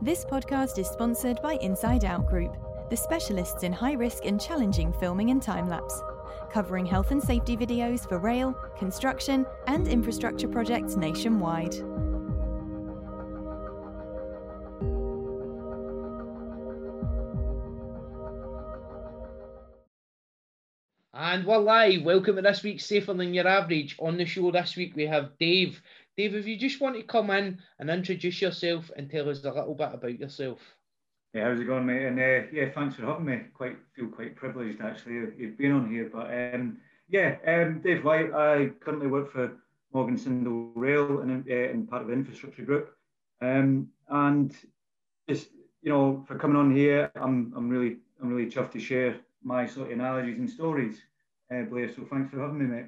This podcast is sponsored by Inside Out Group, the specialists in high risk and challenging filming and time lapse, covering health and safety videos for rail, construction, and infrastructure projects nationwide. And we're live. Welcome to this week's Safer Than Your Average. On the show this week, we have Dave. Dave, if you just want to come in and introduce yourself and tell us a little bit about yourself. Yeah, how's it going, mate? And uh, yeah, thanks for having me. Quite feel quite privileged actually. You've been on here, but um, yeah, um, Dave White. I currently work for Morgan Sindall Rail and uh, in part of the infrastructure group. Um, and just you know, for coming on here, I'm I'm really I'm really chuffed to share my sort of analogies and stories, uh, Blair. So thanks for having me, mate.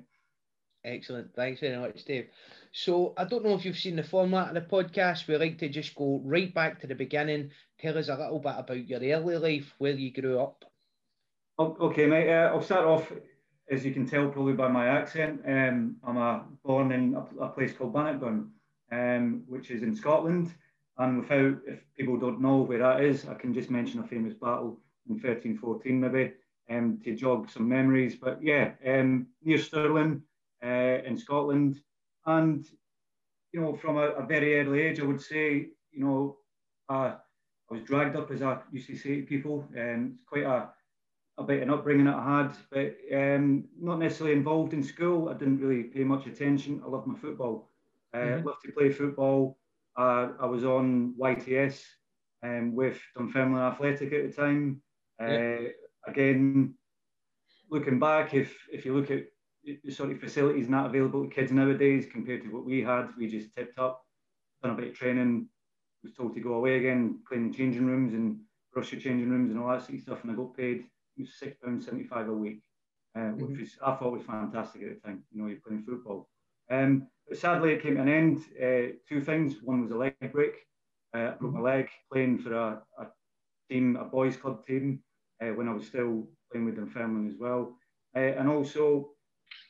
Excellent. Thanks very much, Dave. So I don't know if you've seen the format of the podcast. We like to just go right back to the beginning. Tell us a little bit about your early life, where you grew up. Okay, mate. Uh, I'll start off, as you can tell probably by my accent. Um, I'm a, born in a, a place called Bannockburn, um, which is in Scotland. And without, if people don't know where that is, I can just mention a famous battle in 1314 maybe um, to jog some memories. But yeah, um, near Stirling uh, in Scotland. And, you know, from a, a, very early age, I would say, you know, uh, I was dragged up, as I used to say to people, and it's quite a, a bit of an upbringing that I had, but um, not necessarily involved in school. I didn't really pay much attention. I loved my football. Uh, mm-hmm. loved to play football. Uh, I was on YTS um, with Dunfermline Athletic at the time. Uh, again, looking back, if if you look at sort of facilities not available to kids nowadays compared to what we had, we just tipped up, done a bit of training, was told to go away again, clean the changing rooms and brush your changing rooms and all that sort of stuff, and I got paid six pounds seventy five a week, uh, mm-hmm. which was I thought was fantastic at the time. You know, you're playing football. Um, but sadly, it came to an end. Uh, two things. One was a leg break. Uh, I broke my leg playing for a, a team, a boys' club team, uh, when I was still playing with them Dunfermline as well. Uh, and also,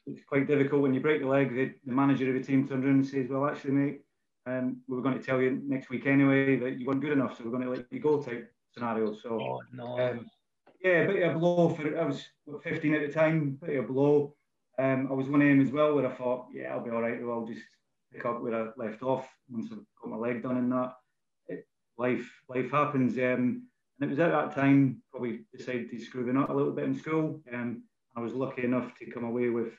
it's quite difficult when you break the leg. The, the manager of the team turns around and says, "Well, actually, mate, um, we were going to tell you next week anyway that you weren't good enough, so we're going to let you go." Type scenario. So, oh, no. um, yeah, a bit of a blow for. I was 15 at the time. Bit of a blow. Um, I was one of them as well, where I thought, yeah, I'll be all right. Well, I'll just pick up where I left off once I've got my leg done and that. It, life, life happens. Um, and it was at that time probably decided to screw the nut a little bit in school. Um, I was lucky enough to come away with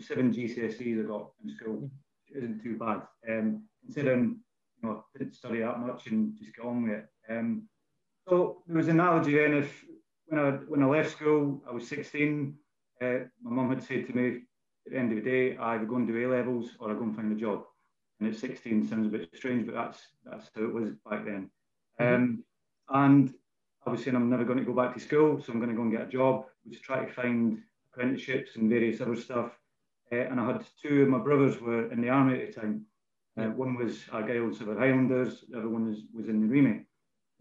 seven GCSEs I got in school. isn't too bad. Um, considering you know I didn't study that much and just got on with it. Um, so there was an analogy then if when I when I left school I was 16, uh, my mum had said to me at the end of the day I either go and do A levels or I go and find a job. And at 16 sounds a bit strange, but that's that's how it was back then. Mm-hmm. Um, and I was saying I'm never going to go back to school, so I'm going to go and get a job. Was try to find apprenticeships and various other stuff. Uh, and I had two of my brothers were in the army at the time. Uh, one was Argyll Sutherland Highlanders, the other one was, was in the REME.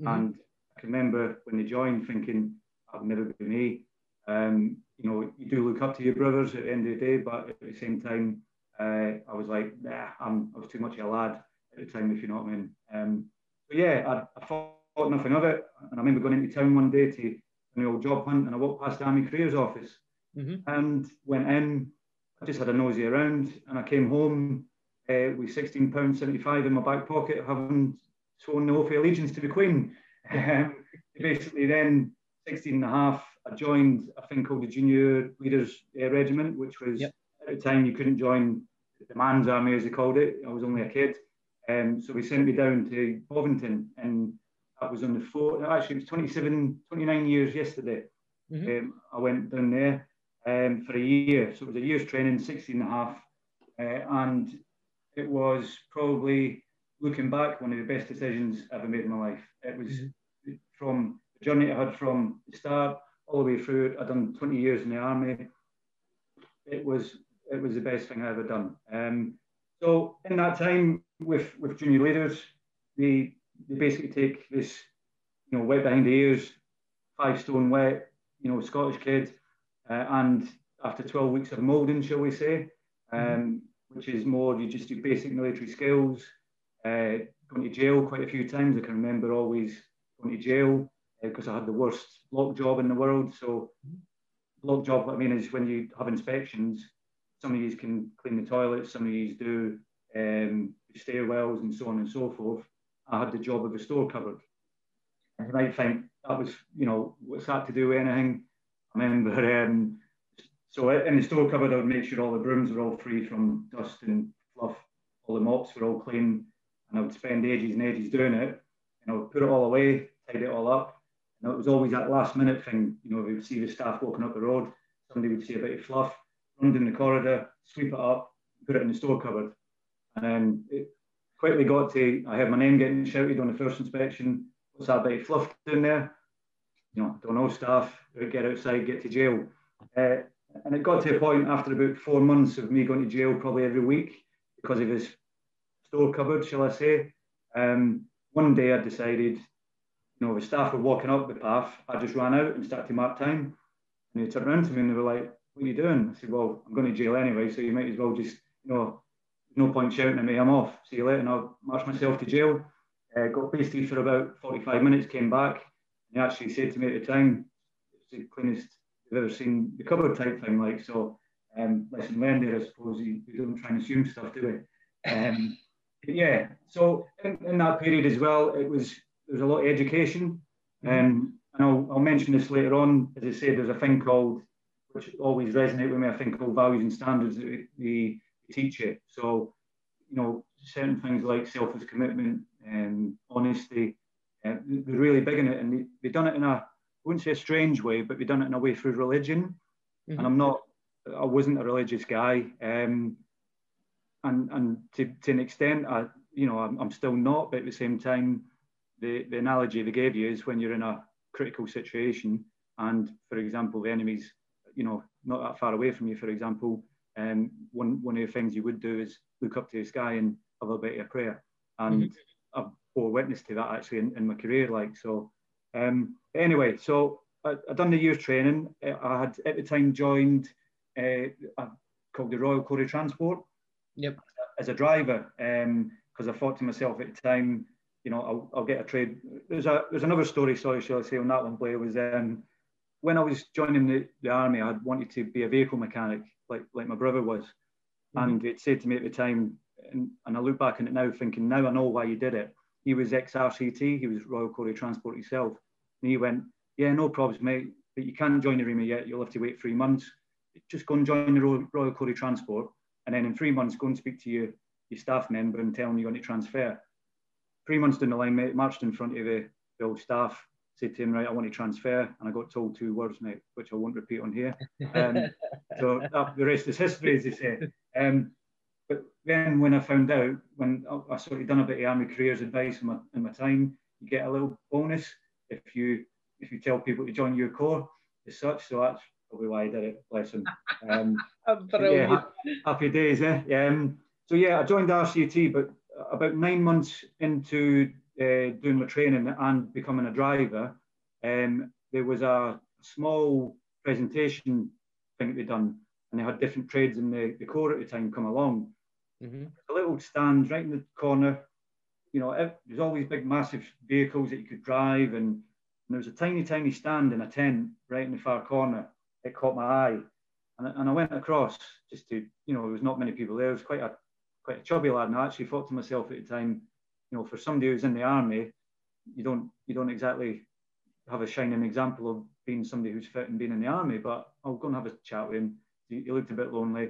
Mm-hmm. And I can remember when they joined thinking, I've never been me. Um, you know, you do look up to your brothers at the end of the day, but at the same time, uh, I was like, nah, I'm, I was too much of a lad at the time, if you know what I mean. Um, but yeah, I, I thought nothing of it. And I remember going into town one day to an old job hunt and I walked past the Army Careers office mm-hmm. and went in. I just had a nosy around and I came home uh, with £16.75 in my back pocket, having sworn the oath of allegiance to the Queen. Um, basically, then 16 and a half, I joined a thing called the Junior Leaders uh, Regiment, which was yep. at the time you couldn't join the man's army, as they called it. I was only a kid. Um, so we sent me down to Bovington and that was on the 4th. actually, it was 27, 29 years yesterday. Mm-hmm. Um, I went down there um, for a year. So it was a year's training, 16 and a half. Uh, and it was probably, looking back, one of the best decisions I've ever made in my life. It was mm-hmm. from the journey I had from the start all the way through. I'd done 20 years in the army. It was it was the best thing I ever done. Um, so in that time with with junior leaders, the they basically take this, you know, wet behind the ears, five stone wet, you know, Scottish kid, uh, and after 12 weeks of moulding, shall we say, um, mm-hmm. which is more you just do basic military skills, uh, going to jail quite a few times. I can remember always going to jail because uh, I had the worst block job in the world. So, block job, I mean, is when you have inspections, some of these can clean the toilets, some of these do um, stairwells and so on and so forth. I had the job of a store cupboard. And you might think that was, you know, what's that to do with anything? I remember, um, so in the store cupboard, I would make sure all the brooms were all free from dust and fluff, all the mops were all clean, and I would spend ages and ages doing it. And I would put it all away, tidy it all up. And it was always that last minute thing, you know, we would see the staff walking up the road, somebody would see a bit of fluff, run down the corridor, sweep it up, put it in the store cupboard. And then it quickly got to, I had my name getting shouted on the first inspection. What's that bit of fluff down there? You know, don't know staff, get outside, get to jail. Uh, and it got to a point after about four months of me going to jail probably every week because of his store cupboard, shall I say. Um, one day I decided, you know, the staff were walking up the path, I just ran out and started to mark time. And they turned around to me and they were like, what are you doing? I said, well, I'm going to jail anyway, so you might as well just, you know, no point shouting at me, I'm off. See you later. And I marched myself to jail. Uh, got pasted for about 45 minutes, came back. And he actually said to me at the time, the cleanest you've ever seen the cupboard type thing. Like, so, um, lesson learned there, I suppose. You, you don't try and assume stuff, do we? Um, yeah, so in, in, that period as well, it was there was a lot of education. Um, and I'll, I'll mention this later on. As I said, there's a thing called, which always resonate with me, I think called values and standards that we, teach it. So, you know, certain things like selfless commitment and honesty, uh, they're really big in it. And they, they've done it in a, wouldn't say a strange way, but we've done it in a way through religion. Mm-hmm. And I'm not, I wasn't a religious guy. Um, and and to, to an extent, I, you know, I'm, I'm still not, but at the same time, the, the analogy they gave you is when you're in a critical situation and, for example, the enemy's, you know, not that far away from you, for example, um, one, one of the things you would do is look up to the sky and have a bit of prayer. And mm-hmm. I've bore witness to that actually in, in my career. Like, so um, anyway, so I, I done the year's training. I had at the time joined uh, called the Royal Corps of Transport. Yep. As a driver, because um, I thought to myself at the time, you know, I'll, I'll, get a trade. There's a there's another story. Sorry, shall I say on that one? Blair was um, when I was joining the, the army. I wanted to be a vehicle mechanic, like like my brother was, mm-hmm. and it said to me at the time, and, and I look back on it now, thinking now I know why you did it. He was ex RCT. He was Royal Corps of Transport himself, and he went, yeah, no problems, mate. But you can't join the army yet. You'll have to wait three months. Just go and join the Royal, Royal Corps of Transport and then in three months go and speak to your, your staff member and tell them you're going to transfer. Three months down the line, mate, marched in front of the, the old staff, said to him, right, I want to transfer. And I got told two words, mate, which I won't repeat on here. Um, so that, the rest is history, as they say. Um, but then when I found out, when I, I, sort of done a bit of army careers advice in my, in my time, you get a little bonus if you if you tell people to join your corps as such. So that's probably why I did it. Bless him. Um, yeah, happy days, eh? Um, so yeah, I joined RCT, but about nine months into uh, doing my training and becoming a driver, um, there was a small presentation thing that they done, and they had different trades in the, the corps at the time come along. Mm-hmm. A little stand right in the corner. You know, there's always big, massive vehicles that you could drive, and, and there was a tiny, tiny stand in a tent right in the far corner it caught my eye. And, and I went across just to, you know, there was not many people there. It was quite a quite a chubby lad. And I actually thought to myself at the time, you know, for somebody who's in the army, you don't you don't exactly have a shining example of being somebody who's fit and being in the army. But I'll go and have a chat with him. He, he looked a bit lonely.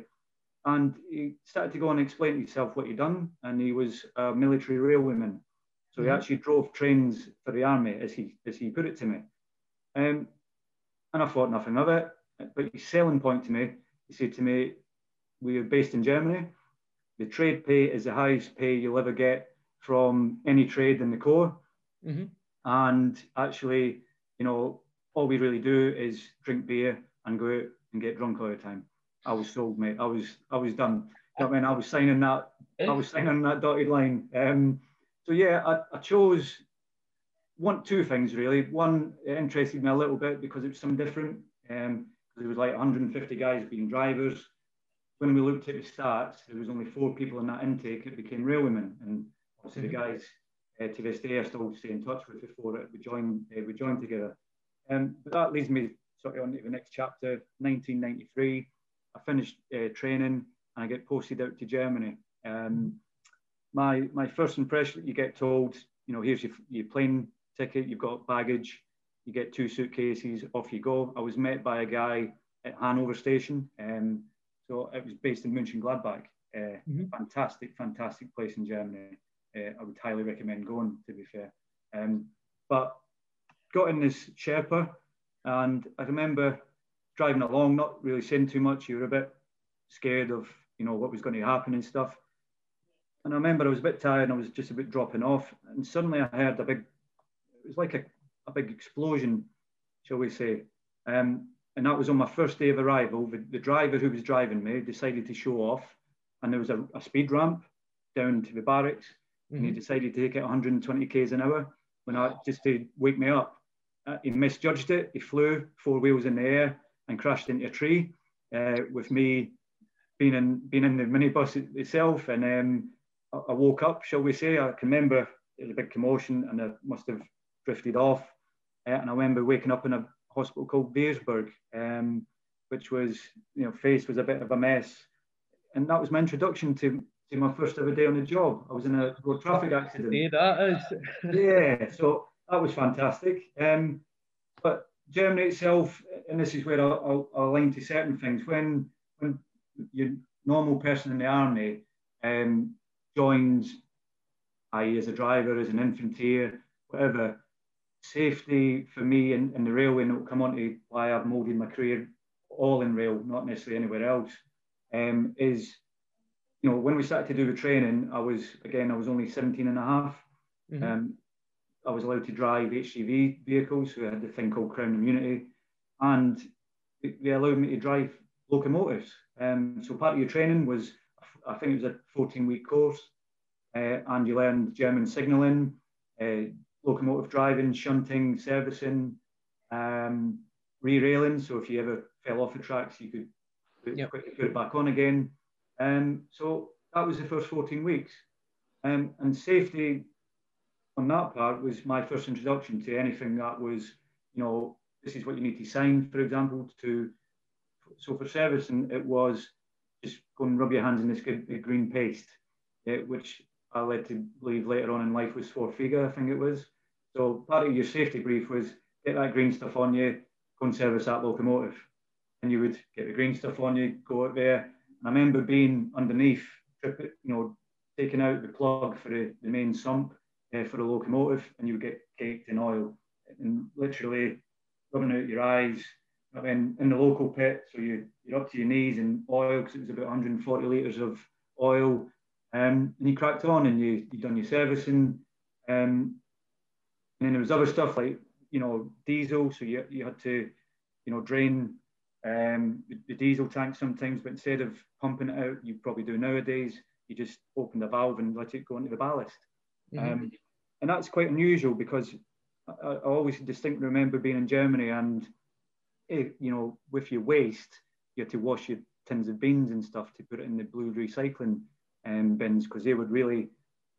And he started to go and explain to himself what he'd done. And he was a military railwayman. So he mm-hmm. actually drove trains for the army, as he as he put it to me. Um, and I thought nothing of it. But his selling point to me, he said to me, we are based in Germany. The trade pay is the highest pay you'll ever get from any trade in the corps. Mm-hmm. And actually, you know, all we really do is drink beer and go out and get drunk all the time. I was sold, mate. I was I was done. I mean, I was signing that. I was signing that dotted line. Um, so yeah, I, I chose one two things really. One, it interested me a little bit because it was something different. Um, there was like 150 guys being drivers. When we looked at the stats, there was only four people in that intake It became railwaymen, and So mm-hmm. the guys uh, to this day I still stay in touch with before we joined uh, we joined together. Um, but that leads me sort of on to the next chapter, 1993. I finished uh, training and I get posted out to Germany. Um, my my first impression, you get told, you know, here's your, your plane ticket, you've got baggage, you get two suitcases, off you go. I was met by a guy at Hanover Station. Um, so it was based in Mönchengladbach. Uh, mm-hmm. Fantastic, fantastic place in Germany. Uh, I would highly recommend going, to be fair. Um, but got in this Sherpa, and I remember driving along, not really saying too much. You were a bit scared of, you know, what was going to happen and stuff. And I remember I was a bit tired and I was just a bit dropping off. And suddenly I heard a big, it was like a, a big explosion, shall we say. Um, and that was on my first day of arrival. The, the, driver who was driving me decided to show off, and there was a, a speed ramp down to the barracks, mm-hmm. and he mm-hmm. decided to take it 120 k's an hour when I just to wake me up. Uh, he misjudged it. He flew four wheels in the air and crashed into a tree. Uh, with me being in being in the minibus itself, and um, I, I woke up, shall we say? I can remember there was a big commotion, and I must have drifted off. Uh, and I remember waking up in a hospital called Beersburg, um, which was, you know, face was a bit of a mess. And that was my introduction to, to my first ever day on the job. I was in a road traffic accident. Yeah, that is. yeah, so that was fantastic. Um, but Germany itself, and this is where I'll, I'll, to certain things. When when your normal person in the army um, joins, i.e., as a driver, as an infantry, whatever, safety for me in the railway, and it'll come on to why I've moulded my career all in rail, not necessarily anywhere else, um, is, you know, when we started to do the training, I was, again, I was only 17 and a half. Mm-hmm. Um, I was allowed to drive HGV vehicles, so I had the thing called Crown Immunity, and they allowed me to drive locomotives. Um, so part of your training was, I think it was a 14 week course, uh, and you learned German signalling, uh, locomotive driving, shunting, servicing, um, re-railing. So if you ever fell off the tracks, you could put, yep. quickly put it back on again. Um, so that was the first 14 weeks. Um, and safety on that part was my first introduction to anything that was, you know, this is what you need to sign, for example, to, so for service, and it was just go and rub your hands in this green paste, uh, which I led to believe later on in life was Swarfega, I think it was. So part of your safety brief was get that green stuff on you, go and service that locomotive. And you would get the green stuff on you, go out there. And I remember being underneath, you know, taking out the plug for the, the main sump uh, for a locomotive, and you would get caked in oil and literally rubbing out your eyes. And in the local pit, so you, you're up to your knees in oil because it was about 140 litres of oil. Um, and you cracked on and you, you done your servicing. Um, and then there was other stuff like, you know, diesel. So you, you had to, you know, drain um, the diesel tank sometimes, but instead of pumping it out, you probably do nowadays, you just open the valve and let it go into the ballast. Mm-hmm. Um, and that's quite unusual because I, I, always distinctly remember being in Germany and, if, you know, with your waste, you had to wash your tins of beans and stuff to put it in the blue recycling um, bins because they were really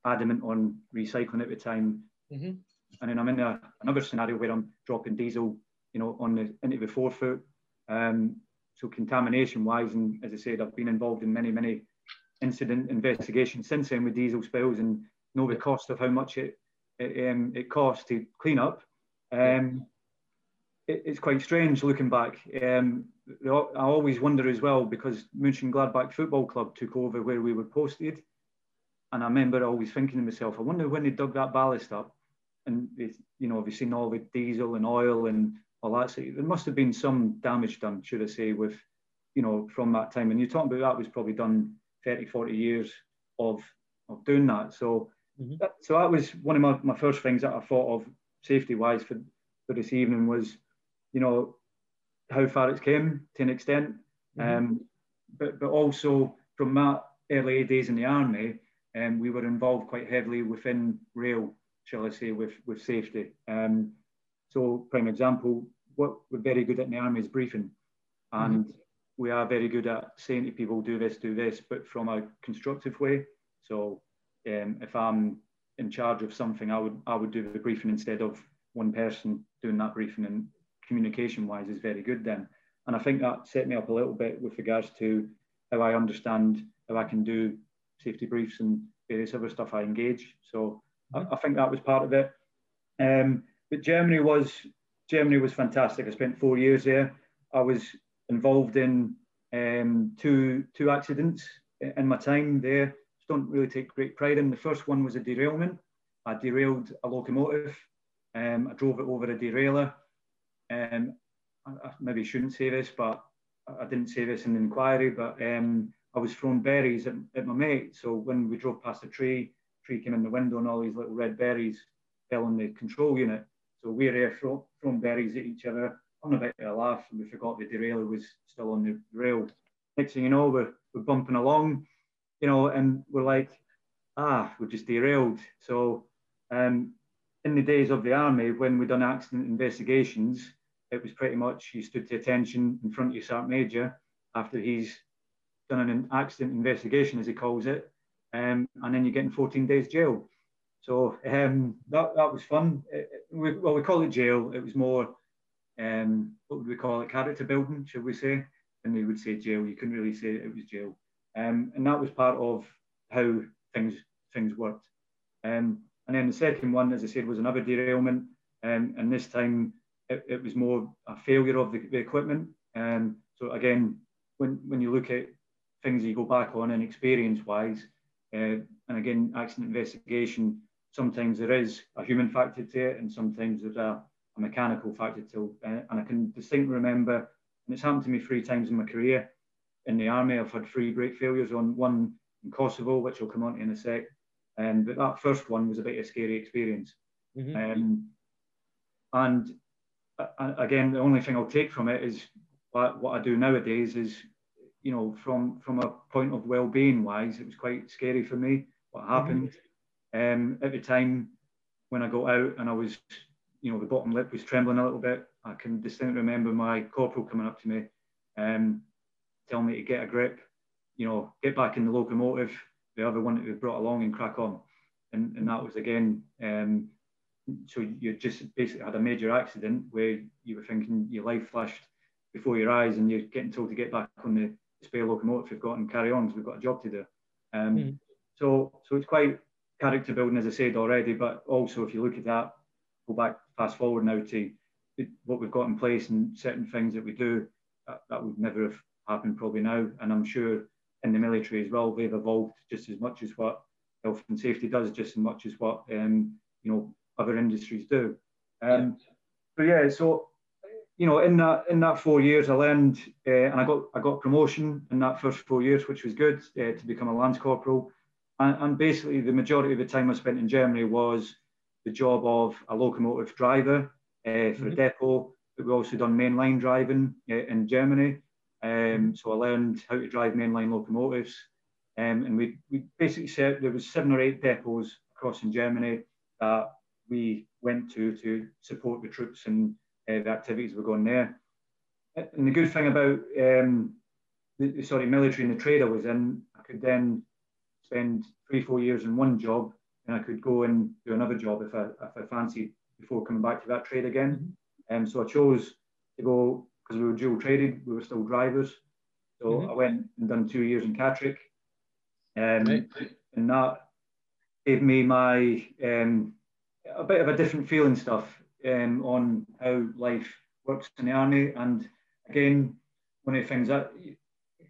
adamant on recycling at the time. Mm-hmm and then I'm in a, another scenario where I'm dropping diesel, you know, on the into the four foot. Um, so contamination wise, and as I said, I've been involved in many, many incident investigations since then with diesel spills, and know the cost of how much it it, um, it costs to clean up. Um, it, it's quite strange looking back. Um, I always wonder as well because Mönchengladbach Football Club took over where we were posted, and I remember always thinking to myself, I wonder when they dug that ballast up and you know, seen all the diesel and oil and all that. So there must have been some damage done, should I say, with, you know, from that time. And you're talking about that was probably done 30, 40 years of, of doing that. So, mm-hmm. that, so that was one of my, my first things that I thought of safety wise for, for this evening was, you know, how far it's came to an extent. Mm-hmm. Um, but, but also from that early days in the army, um, we were involved quite heavily within rail shall I say, with, with safety. Um, so, prime example, what we're very good at in the army is briefing. And mm-hmm. we are very good at saying to people, do this, do this, but from a constructive way. So, um, if I'm in charge of something, I would I would do the briefing instead of one person doing that briefing. And communication wise is very good then. And I think that set me up a little bit with regards to how I understand how I can do safety briefs and various other stuff I engage. So I, I think that was part of it. Um, but Germany was Germany was fantastic. I spent four years there. I was involved in um, two two accidents in my time there. Don't really take great pride in. The first one was a derailment. I derailed a locomotive. Um, I drove it over a derailer. Um, I, I maybe shouldn't say this, but I didn't say this in the inquiry, but um, I was throwing berries at, at, my mate. So when we drove past a tree, tree came in the window and all these little red berries fell on the control unit. So we were there throw, throwing berries at each other. On a bit of a laugh, and we forgot the derailer was still on the rail. Next thing you know, we're, we're bumping along, you know, and we're like, ah, we're just derailed. So um, in the days of the army, when we done accident investigations, it was pretty much you stood to attention in front of your sergeant major after he's done an accident investigation, as he calls it, um, and then you're getting 14 days jail. So um, that, that was fun. It, we, well, we call it jail. It was more, um, what would we call it, character building, should we say? And they would say jail. You couldn't really say it was jail. Um, and that was part of how things things worked. Um, and then the second one, as I said, was another derailment. Um, and this time it, it, was more a failure of the, the equipment. Um, so again, when, when you look at things you go back on and experience wise, uh, and again, accident investigation, sometimes there is a human factor to it, and sometimes there's a, a mechanical factor to it. Uh, and I can distinctly remember, and it's happened to me three times in my career. In the army, I've had three brake failures on one in Kosovo, which I'll come on to in a sec. Um, but that first one was a bit of a scary experience. Mm-hmm. Um, and uh, again, the only thing I'll take from it is what, what I do nowadays is, you know, from from a point of well-being wise, it was quite scary for me what mm-hmm. happened. Mm-hmm. Um, at the time when I got out and I was, you know, the bottom lip was trembling a little bit. I can distinctly remember my corporal coming up to me, um, telling me to get a grip, you know, get back in the locomotive, the other one that we brought along and crack on. And, and that was again, um, so you just basically had a major accident where you were thinking your life flashed before your eyes and you're getting told to get back on the spare locomotive you've got and carry on because we've got a job to do. Um, mm. So, so it's quite character building, as I said already, but also if you look at that, go back, fast forward now to what we've got in place and certain things that we do, that, that would never have happened probably now. And I'm sure in the military as well, they've evolved just as much as what health and safety does, just as much as what um, you know other industries do. Um, yeah. But yeah, so you know, in that in that four years, I learned uh, and I got I got promotion in that first four years, which was good uh, to become a lance corporal. And, and, basically, the majority of the time I spent in Germany was the job of a locomotive driver uh, for mm-hmm. a depot. But we also done mainline driving in Germany. Um, so I learned how to drive mainline locomotives. Um, and we, we basically said there was seven or eight depots across in Germany that we went to to support the troops and uh, the activities we were going there. And the good thing about um, the sorry military and the trade I was in, I could then spend three four years in one job, and I could go and do another job if I if I fancied before coming back to that trade again. And mm-hmm. um, so I chose to go because we were dual traded, we were still drivers. So mm-hmm. I went and done two years in Catterick, um, right. and that gave me my um, a bit of a different feeling stuff um, on how life works in the army. And again, one of the things that you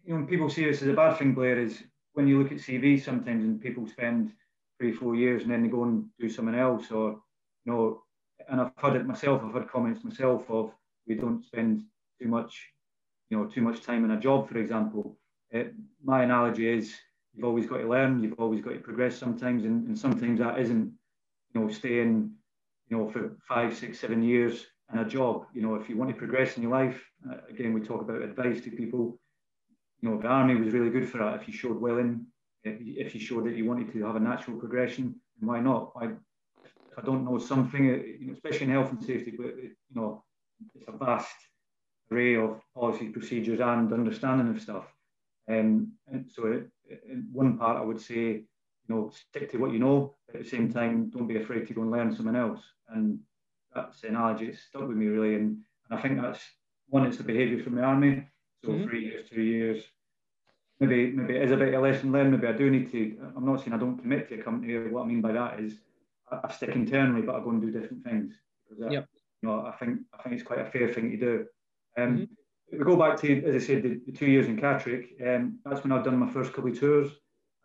know, when people see this as a bad thing, Blair, is when you look at CVs sometimes and people spend three, four years and then they go and do something else, or you know, and I've heard it myself. I've heard comments myself of we don't spend too much, you know, too much time in a job, for example. My analogy is you've always got to learn, you've always got to progress sometimes, and, and sometimes that isn't, you know, staying, you know, for five, six, seven years in a job. You know, if you want to progress in your life, uh, again, we talk about advice to people. You know, the army was really good for that. If you showed willing, if, if you showed that you wanted to have a natural progression, why not? I, I don't know something, you know, especially in health and safety, but you know, it's a vast array of policy procedures and understanding of stuff. Um, and so, it, in one part, I would say you know, stick to what you know. But at the same time, don't be afraid to go and learn something else. And that's the analogy. It's stuck with me really, and, and I think that's one. It's the behaviour from the army. So mm-hmm. three years, two years. Maybe maybe it is a bit of a lesson learned. Maybe I do need to. I'm not saying I don't commit to a company. What I mean by that is I, I stick internally, but I go and do different things. Because yep. you know, I think I think it's quite a fair thing to do. Um, mm-hmm we go back to, as I said, the, the two years in Catterick. Um, that's when I've done my first couple of tours,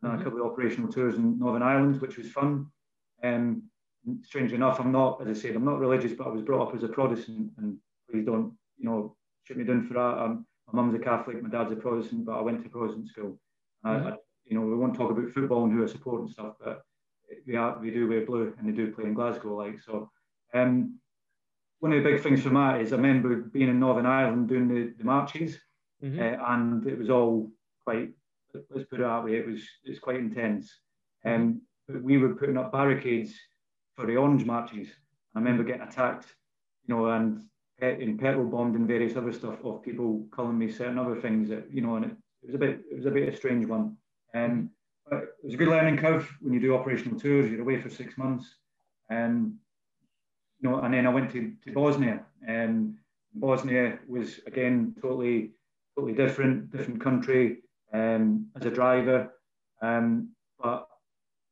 and mm-hmm. a couple of operational tours in Northern Ireland, which was fun. Um, strangely enough, I'm not, as I said, I'm not religious, but I was brought up as a Protestant, and please don't, you know, shoot me down for that. Um, my mum's a Catholic, my dad's a Protestant, but I went to Protestant school. Mm-hmm. I, you know, we won't talk about football and who I support and stuff, but we are, we do wear blue, and they do play in Glasgow, like so. Um, one of the big things for that is I remember being in Northern Ireland doing the, the marches, mm-hmm. uh, and it was all quite, let's put it that way, it was it's quite intense. Um, we were putting up barricades for the orange marches. I remember getting attacked, you know, and in petrol bombed and various other stuff of people calling me certain other things that, you know, and it, it was a bit, it was a bit a strange one. Um, but it was a good learning curve when you do operational tours. You're away for six months, and um, you know, and then I went to, to Bosnia, and Bosnia was again totally, totally different, different country um, as a driver. Um, but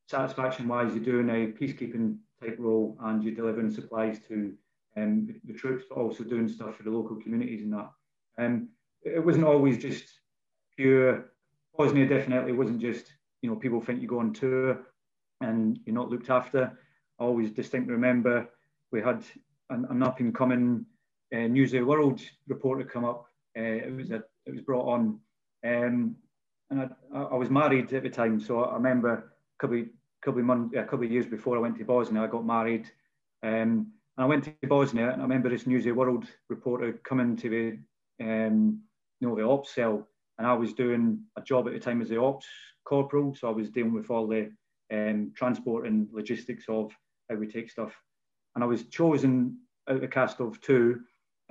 satisfaction-wise, you're doing a peacekeeping type role, and you're delivering supplies to um, the, the, troops, but also doing stuff for the local communities and that. Um, it wasn't always just pure. Bosnia definitely wasn't just you know people think you go on tour and you're not looked after. I always distinctly remember we had an, an up and coming uh, News of the World reporter come up. Uh, it was a, it was brought on, um, and I, I, was married at the time, so I remember a couple of, couple of months, a couple of years before I went to Bosnia, I got married. Um, and I went to Bosnia, and I remember this News of the World reporter coming to the, um, you know, the ops cell, and I was doing a job at the time as the ops corporal, so I was dealing with all the um, transport and logistics of how we take stuff and I was chosen out of the cast of two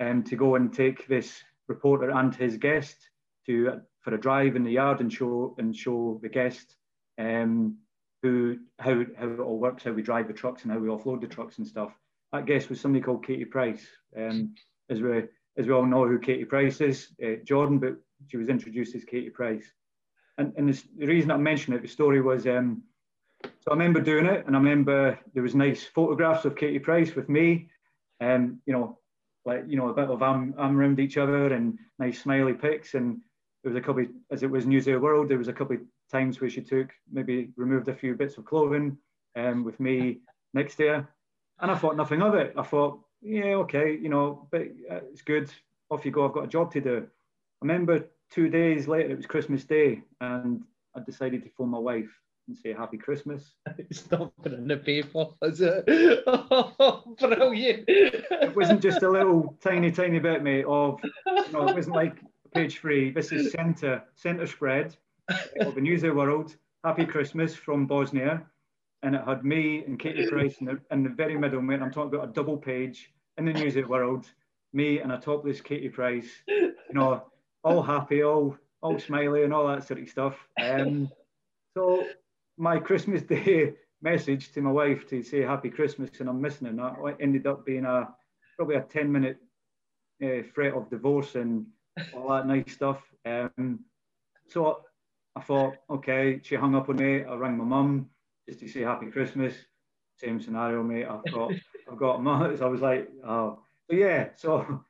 um, to go and take this reporter and his guest to for a drive in the yard and show and show the guest um, who how how it all works, how we drive the trucks and how we offload the trucks and stuff. That guest was somebody called Katie Price. Um, as we as we all know who Katie Price is, uh, Jordan, but she was introduced as Katie Price. And, and this, the reason I mentioned it, the story was um, so I remember doing it, and I remember there was nice photographs of Katie Price with me, and um, you know, like you know, a bit of arm, arm around each other, and nice smiley pics. And there was a couple, of, as it was News of the World, there was a couple of times where she took maybe removed a few bits of clothing, um, with me next to her, and I thought nothing of it. I thought, yeah, okay, you know, but uh, it's good. Off you go. I've got a job to do. I remember two days later, it was Christmas Day, and I decided to phone my wife and say Happy Christmas. It's not put in the paper, is it? Oh, brilliant. It wasn't just a little tiny, tiny bit, mate, of, you know, it wasn't like page three. This is centre, centre spread of the News of the World. Happy Christmas from Bosnia. And it had me and Katie Price in the, in the very middle, mate. I'm talking about a double page in the News of the World. Me and a topless Katie Price, you know, all happy, all all smiley and all that sort of stuff. Um, so my Christmas Day message to my wife to say Happy Christmas and I'm missing it. That ended up being a probably a 10 minute uh, threat of divorce and all that nice stuff. Um, so I thought, okay, she hung up on me. I rang my mum just to say Happy Christmas. Same scenario, mate. I've got, I've got a So I was like, oh, but yeah. So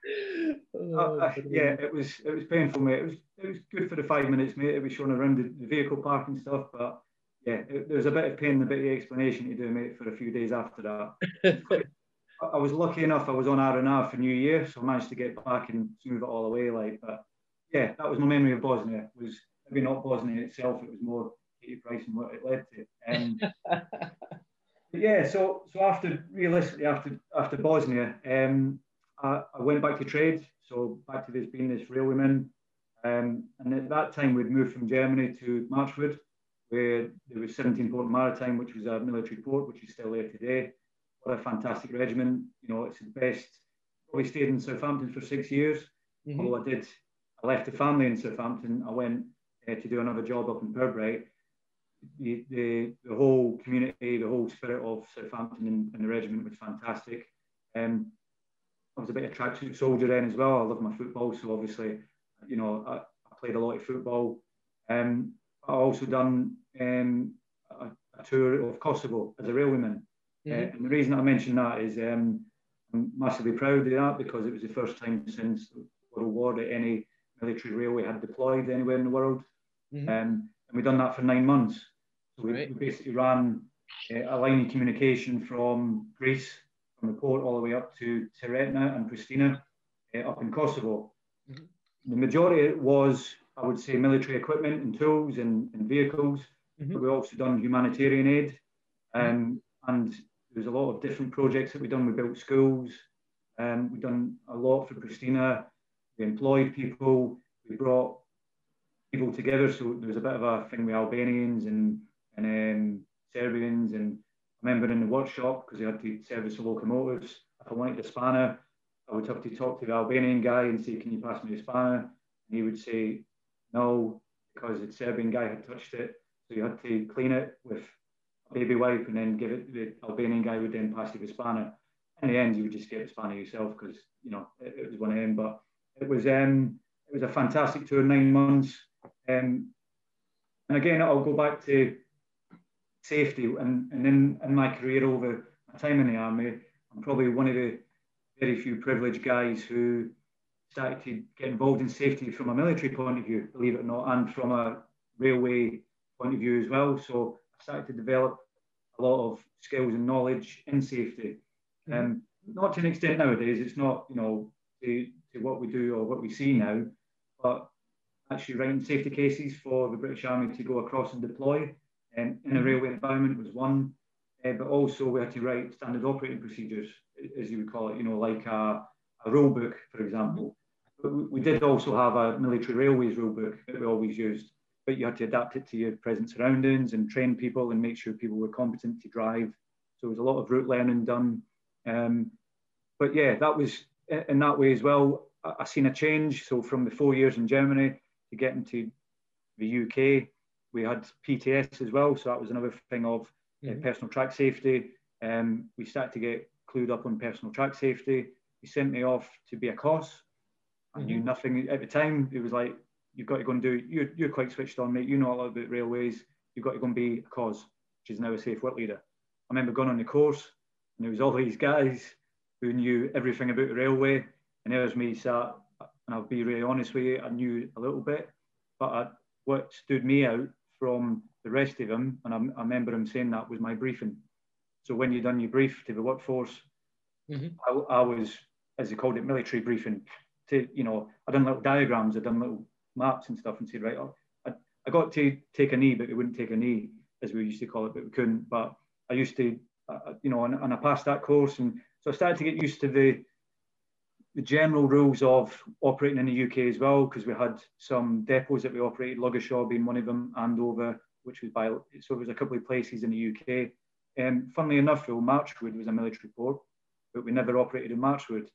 oh, yeah, it was, it was painful, mate. It was, it was good for the five minutes, mate. It was showing around the, the vehicle park and stuff, but yeah, there was a bit of pain and a bit of explanation to do, mate, for a few days after that. I was lucky enough, I was on R&R for New Year, so I managed to get back and smooth it all away. Like, but yeah, that was my memory of Bosnia. It was maybe not Bosnia itself, it was more Katie Price and what it led to. Um, yeah, so so after realistically after after Bosnia, um, I, I, went back to trade, so back to this being this railwayman. Um, and at that time, we'd moved from Germany to Marchwood where there was 17 Port Maritime, which was a military port, which is still there today. What a fantastic regiment. You know, it's the best. Probably stayed in Southampton for six years. Mm-hmm. Although I did, I left the family in Southampton. I went uh, to do another job up in Pirbright. the, the, the whole community, the whole spirit of Southampton and, and the regiment was fantastic. Um, I was a bit of a tracksuit soldier then as well. I love my football, so obviously, you know, I, I played a lot of football. Um, also done um, a, a, tour of Kosovo as a railwayman. Uh, and the reason I mention that is um, I'm massively proud of that because it was the first time since World War that any military railway had deployed anywhere in the world. Mm-hmm. Um, and we've done that for nine months. So we, right. we basically ran uh, a line of communication from Greece, from the port all the way up to Tiretna and Pristina, uh, up in Kosovo. Mm-hmm. The majority was, I would say, military equipment and tools and, and vehicles. Mm-hmm. But we also done humanitarian aid, mm-hmm. um, and there's a lot of different projects that we've done. We built schools, um, we've done a lot for Pristina. We employed people. We brought people together. So there was a bit of a thing with Albanians and and um, Serbians, and I remember in the workshop because they had to service the locomotives. If I wanted a spanner, I would have to talk to the Albanian guy and say, "Can you pass me the spanner?" And he would say, "No," because the Serbian guy had touched it. So you had to clean it with a baby wipe and then give it. The Albanian guy would then pass you the spanner. In the end, you would just get the spanner yourself because you know it, it was one of them. But it was um, it was a fantastic tour, nine months. Um, and again, I'll go back to safety. And, and in, in my career over my time in the army, I'm probably one of the very few privileged guys who started to get involved in safety from a military point of view, believe it or not, and from a railway point of view as well. So I started to develop a lot of skills and knowledge in safety. Mm-hmm. Um, not to an extent nowadays, it's not, you know, to, to what we do or what we see now, but actually writing safety cases for the British Army to go across and deploy um, in a mm-hmm. railway environment was one. Uh, but also we had to write standard operating procedures, as you would call it, you know, like a, a rule book, for example. We, did also have a military railways rule book that we always used, but you had to adapt it to your present surroundings and train people and make sure people were competent to drive. So there was a lot of route learning done. Um, but yeah, that was in that way as well. I, I seen a change. So from the four years in Germany, to get into the UK. We had PTS as well, so that was another thing of uh, mm-hmm. uh, personal track safety. Um, we started to get clued up on personal track safety. He sent me off to be a COS. I mm-hmm. knew nothing at the time. It was like, you've got to go and do, you're, you're quite switched on, mate. You know a lot about railways. You've got to go and be a COS, which is now a safe work leader. I remember going on the course, and there was all these guys who knew everything about the railway. And there's me sat and I'll be really honest with you, I knew a little bit, but I, what stood me out from the rest of them, and I, I, remember him saying that was my briefing. So when you done your brief to the workforce, mm-hmm. I, I, was, as they called it, military briefing. To you know, I done little diagrams, I done little maps and stuff, and said, right, I, I got to take a knee, but they wouldn't take a knee, as we used to call it, but we couldn't. But I used to, uh, you know, and, and I passed that course, and so I started to get used to the the general rules of operating in the UK as well, because we had some depots that we operated, Ludgershall being one of them, Andover, which was by, so there was a couple of places in the UK. And um, funnily enough, though, Marchwood was a military port, but we never operated in Marchwood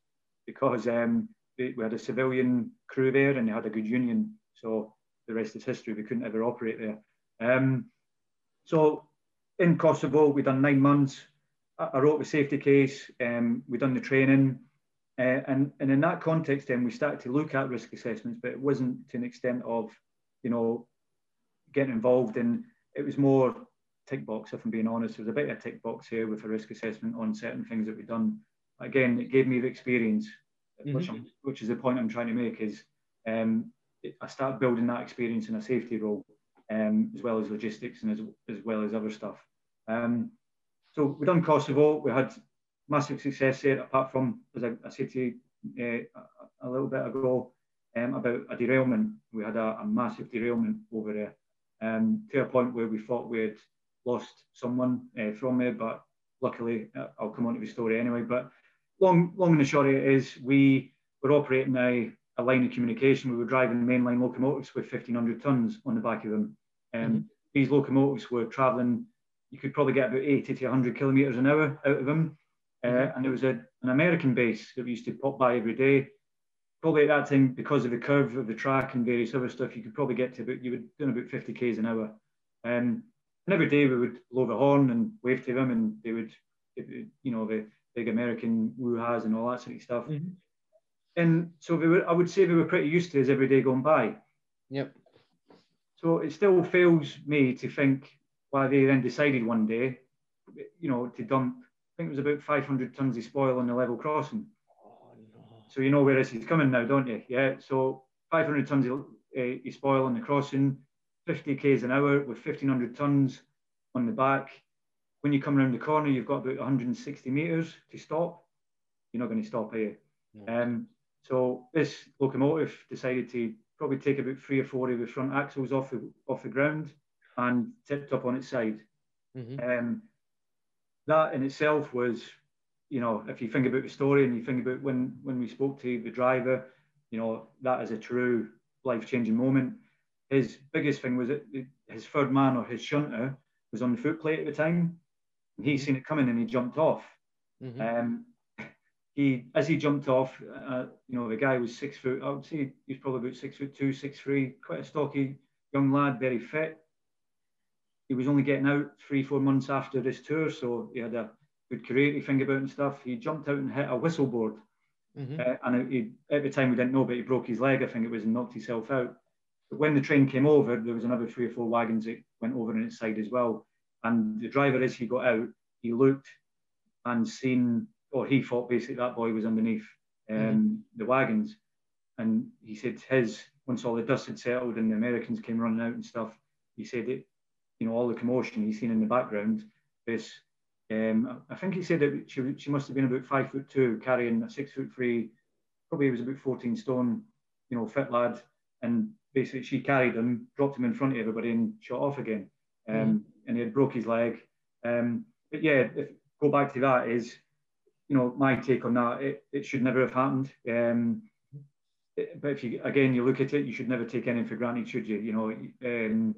because um, we, had a civilian crew there and they had a good union. So the rest is history. We couldn't ever operate there. Um, so in Kosovo, we done nine months. I, I wrote the safety case. Um, we done the training. Uh, and, and in that context, then we started to look at risk assessments, but it wasn't to an extent of, you know, getting involved in. It was more tick box, if I'm being honest. There was a bit of a tick box here with a risk assessment on certain things that we've done. Again, it gave me the experience, mm-hmm. which, which, is the point I'm trying to make. Is um, I start building that experience in a safety role, um, as well as logistics and as, as well as other stuff. Um, so we've done Kosovo. We had massive success there, apart from, as I, I said to you uh, a, a, little bit ago, um, about a derailment. We had a, a massive derailment over there um, to a point where we thought we had lost someone uh, from there, but luckily, uh, I'll come on to the story anyway. But long, long and the short of it is, we were operating a, a line of communication. We were driving mainline locomotives with 1,500 tons on the back of them. Um, mm-hmm. These locomotives were travelling, you could probably get about 80 to 100 kilometres an hour out of them. Uh, and there was a, an American base that we used to pop by every day. Probably at that time, because of the curve of the track and various other stuff, you could probably get to about, you were doing about 50 Ks an hour. Um, And every day we would blow the horn and wave to them, and they would, you know, the big American woo has and all that sort of stuff. Mm-hmm. And so we were, I would say we were pretty used to this every day going by. Yep. So it still fails me to think why they then decided one day, you know, to dump. I think it was about 500 tons of spoil on the level crossing. Oh, no. So you know where this is coming now, don't you? Yeah. So 500 tons of uh, spoil on the crossing, 50 k's an hour with 1500 tons on the back. When you come around the corner, you've got about 160 meters to stop. You're not going to stop here. No. Um, so this locomotive decided to probably take about three or four of the front axles off the off the ground and tipped up on its side. Mm-hmm. Um, that in itself was, you know, if you think about the story and you think about when when we spoke to the driver, you know, that is a true life changing moment. His biggest thing was that his third man or his shunter was on the footplate at the time. He seen it coming and he jumped off. Mm-hmm. Um, he, as he jumped off, uh, you know, the guy was six foot. I would say he's probably about six foot two, six three, quite a stocky young lad, very fit. He was only getting out three, four months after this tour, so he had a good career to think about and stuff. He jumped out and hit a whistle board Mm-hmm. Uh, and he, at the time we didn't know, but he broke his leg, I think it was, and knocked himself out. But when the train came over, there was another three or four wagons that went over on its side as well. And the driver, as he got out, he looked and seen, or he thought basically that boy was underneath um, mm-hmm. the wagons. And he said his, once all the dust had settled and the Americans came running out and stuff, he said it, you know, all the commotion he's seen in the background, this um, I think he said that she, she must have been about five foot two, carrying a six foot three, probably was about 14 stone, you know, fit lad. And basically she carried him, dropped him in front of everybody and shot off again. Um, mm. And he had broke his leg. Um, but yeah, if, go back to that is, you know, my take on that, it, it should never have happened. Um, but if you, again, you look at it, you should never take anything for granted, should you? You know, um,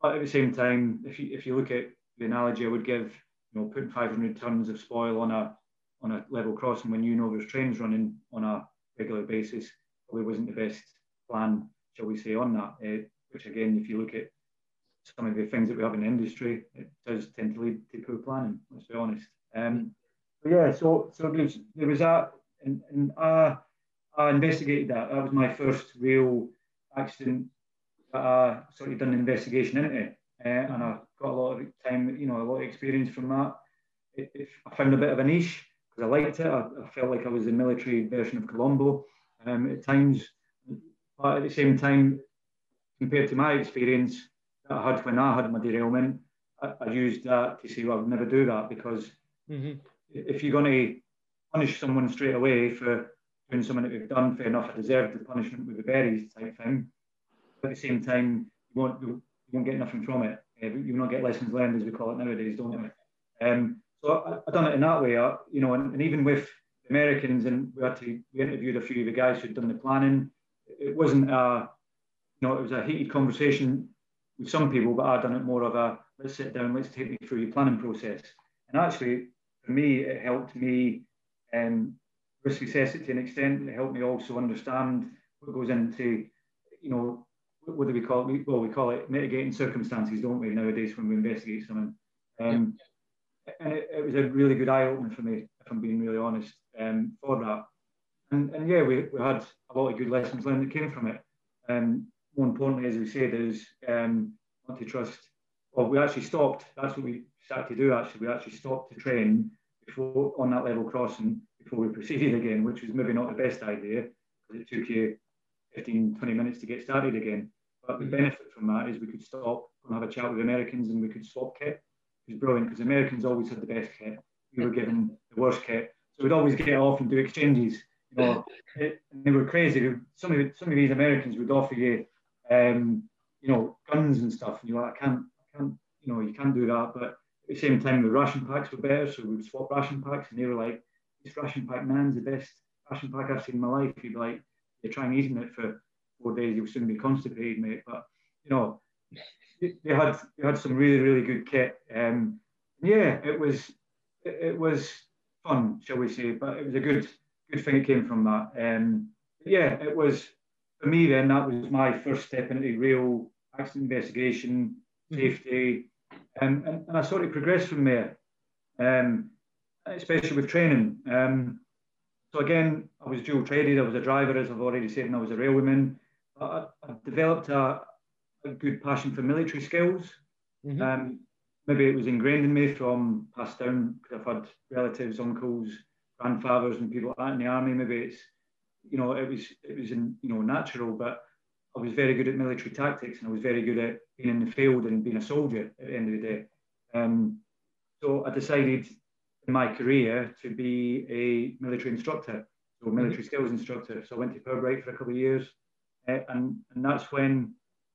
but at the same time, if you, if you look at the analogy I would give, you know, putting 500 tons of spoil on a on a level crossing when you know there's trains running on a regular basis probably wasn't the best plan, shall we say, on that. Uh, which again, if you look at some of the things that we have in the industry, it does tend to lead to poor planning. Let's be honest. Um, but yeah, so so there was, there was that, and, and I, I investigated that. That was my first real accident that I sort of done an investigation into, uh, and I got a lot of time, you know, a lot of experience from that. It, it, I found a bit of a niche because I liked it. I, I, felt like I was the military version of Columbo um, at times, but at the same time, compared to my experience had when I had my derailment, I, I used that to say, well, I would never do that because mm-hmm. if you're going to punish someone straight away for doing something that we've done, fair enough, I deserve the punishment with the berries type thing. But at the same time, you won't, you won't get nothing from it. You'll not get lessons learned, as we call it nowadays, don't we? Um, so I, I done it in that way, uh, you know, and, and, even with Americans, and we had to we interviewed a few of the guys who'd done the planning. It wasn't a, you know, it was a heated conversation with some people, but I've done it more of a let's sit down, let's take me through your planning process. And actually, for me, it helped me um, risk assess it to an extent. It helped me also understand what goes into, you know, what do we call it? Well, we call it mitigating circumstances, don't we, nowadays when we investigate something. Um, and it, it, was a really good eye opener for me, if I'm being really honest, um, for that. And, and yeah, we, we had a lot of good lessons learned that came from it. And more importantly, as we said, is um, not to trust. Well, we actually stopped. That's what we started to do. Actually, we actually stopped to train before on that level crossing before we proceeded again, which was maybe not the best idea because it took you 15, 20 minutes to get started again. But the benefit from that is we could stop and have a chat with Americans and we could swap kit. It was brilliant because Americans always had the best kit. We were given the worst kit. So we'd always get off and do exchanges. You know, it, they were crazy. Some of some of these Americans would offer you, um, you know, guns and stuff. And you're like, I can't, I can't, you know, you can't do that. But at the same time, the ration packs were better, so we'd swap ration packs, and they were like, this ration pack man's the best ration pack I've seen in my life. You'd be like, you're trying eating it for four days, you'll soon be constipated, mate. But you know, they had they had some really really good kit. Um, yeah, it was it, it, was fun, shall we say? But it was a good good thing that came from that. Um, yeah, it was for me. Then that was my first step into real accident investigation, mm-hmm. safety, Um, and, and I sort of progressed from there, um, especially with training. Um, so again, I was dual traded. I was a driver, as I've already said, and I was a railwayman. I, I developed a, a, good passion for military skills. Mm-hmm. Um, maybe it was ingrained in me from passed down because I've had relatives, uncles, grandfathers, and people in the army. Maybe it's, you know, it was it was in, you know natural, but I was very good at military tactics and I was very good at being in the field and being a soldier at the end of the day. Um, so I decided in my career to be a military instructor, so military skills instructor. So I went to Pirbright for a couple of years, uh, and and that's when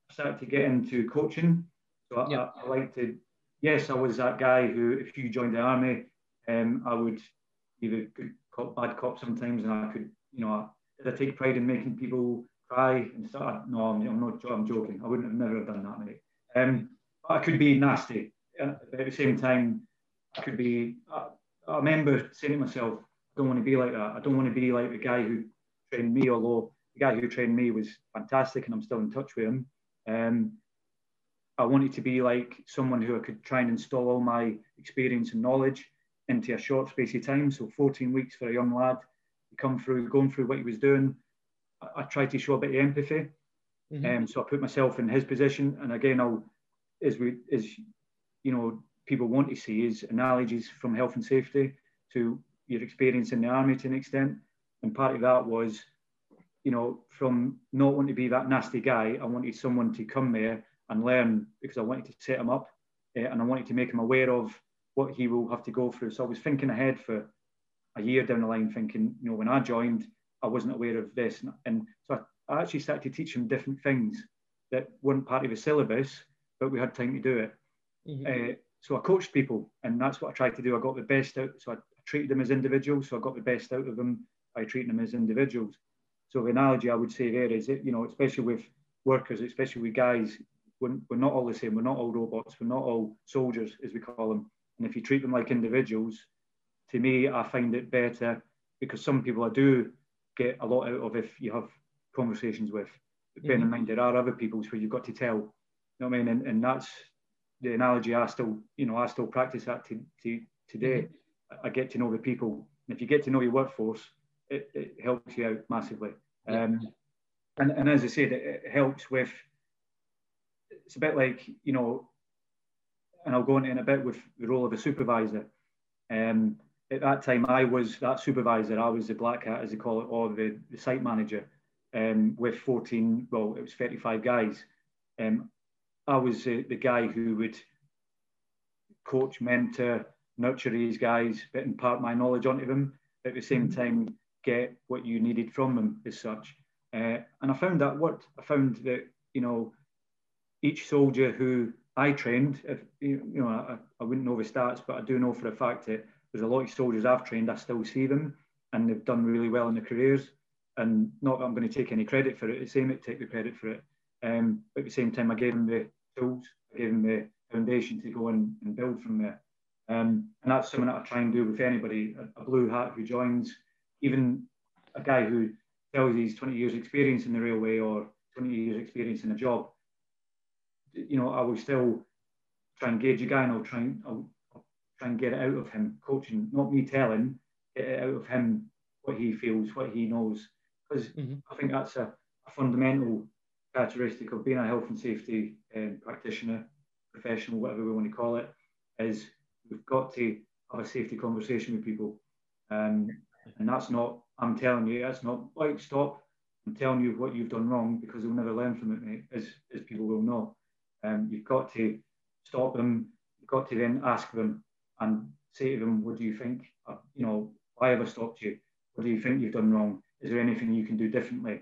I started to get into coaching. So I, yep. I, I like to, yes, I was that guy who, if you joined the army, um, I would either good cop, bad cop sometimes, and I could, you know, did I take pride in making people cry and stuff? No, I'm, I'm not. I'm joking. I wouldn't have never have done that, mate. Um, I could be nasty. At the same time, I could be. I, I remember saying to myself, I don't want to be like that. I don't want to be like the guy who trained me, although the guy who trained me was fantastic and I'm still in touch with him. Um, I wanted to be like someone who I could try and install all my experience and knowledge into a short space of time. So 14 weeks for a young lad, come through, going through what he was doing. I, I tried to show a bit of empathy. Mm-hmm. Um, so I put myself in his position. And again, I'll, as we, as you know, people want to see is analogies from health and safety to your experience in the army to an extent. And part of that was, you know, from not wanting to be that nasty guy, I wanted someone to come there and learn because I wanted to set him up uh, and I wanted to make him aware of what he will have to go through. So I was thinking ahead for a year down the line, thinking, you know, when I joined, I wasn't aware of this. And so I, I actually started to teach them different things that weren't part of the syllabus, but we had time to do it. Mm-hmm. Uh, so I coached people, and that's what I tried to do. I got the best out. So I treated them as individuals. So I got the best out of them by treating them as individuals. So the analogy I would say there is, that, you know, especially with workers, especially with guys, we're, we're not all the same. We're not all robots. We're not all soldiers, as we call them. And if you treat them like individuals, to me, I find it better because some people I do get a lot out of if you have conversations with. Bearing mm-hmm. in mind there are other people where you've got to tell. You know what I mean? And, and that's the analogy I still, you know, I still practice that to, to today. Mm-hmm. I get to know the people. And if you get to know your workforce, it, it helps you out massively. Yeah. Um, and, and as I said, it, it, helps with, it's a bit like, you know, and I'll go into in a bit with the role of a supervisor. Um, at that time, I was that supervisor. I was the black hat, as they call it, or the, the site manager um, with 14, well, it was 35 guys. Um, I was uh, the guy who would coach, mentor, nurture these guys, but impart my knowledge onto them. At the same mm-hmm. time, get what you needed from them as such. Uh, and I found that worked. I found that you know each soldier who I trained, if, you know, I, I wouldn't know the stats, but I do know for a fact that there's a lot of soldiers I've trained. I still see them, and they've done really well in their careers. And not that I'm going to take any credit for it. It's same it take the credit for it. Um, but at the same time, I gave them the tools, I gave them the foundation to go and, and build from there. Um, and that's something that I try and do with anybody, a, a, blue hat who joins, even a guy who tells he's 20 years experience in the railway or 20 years experience in a job. You know, I will still try and gauge a guy and I'll try and, I'll, I'll try and get it out of him, coaching, not me telling, get it out of him what he feels, what he knows. Because mm-hmm. I think that's a, a fundamental characteristic of being a health and safety um, practitioner, professional, whatever we want to call it, is we've got to have a safety conversation with people. Um, and that's not, I'm telling you, that's not like stop. I'm telling you what you've done wrong because they'll never learn from it, mate, as, as people will know. Um, you've got to stop them. You've got to then ask them and say to them, what do you think? Uh, you know, why have I stopped you? What do you think you've done wrong? Is there anything you can do differently?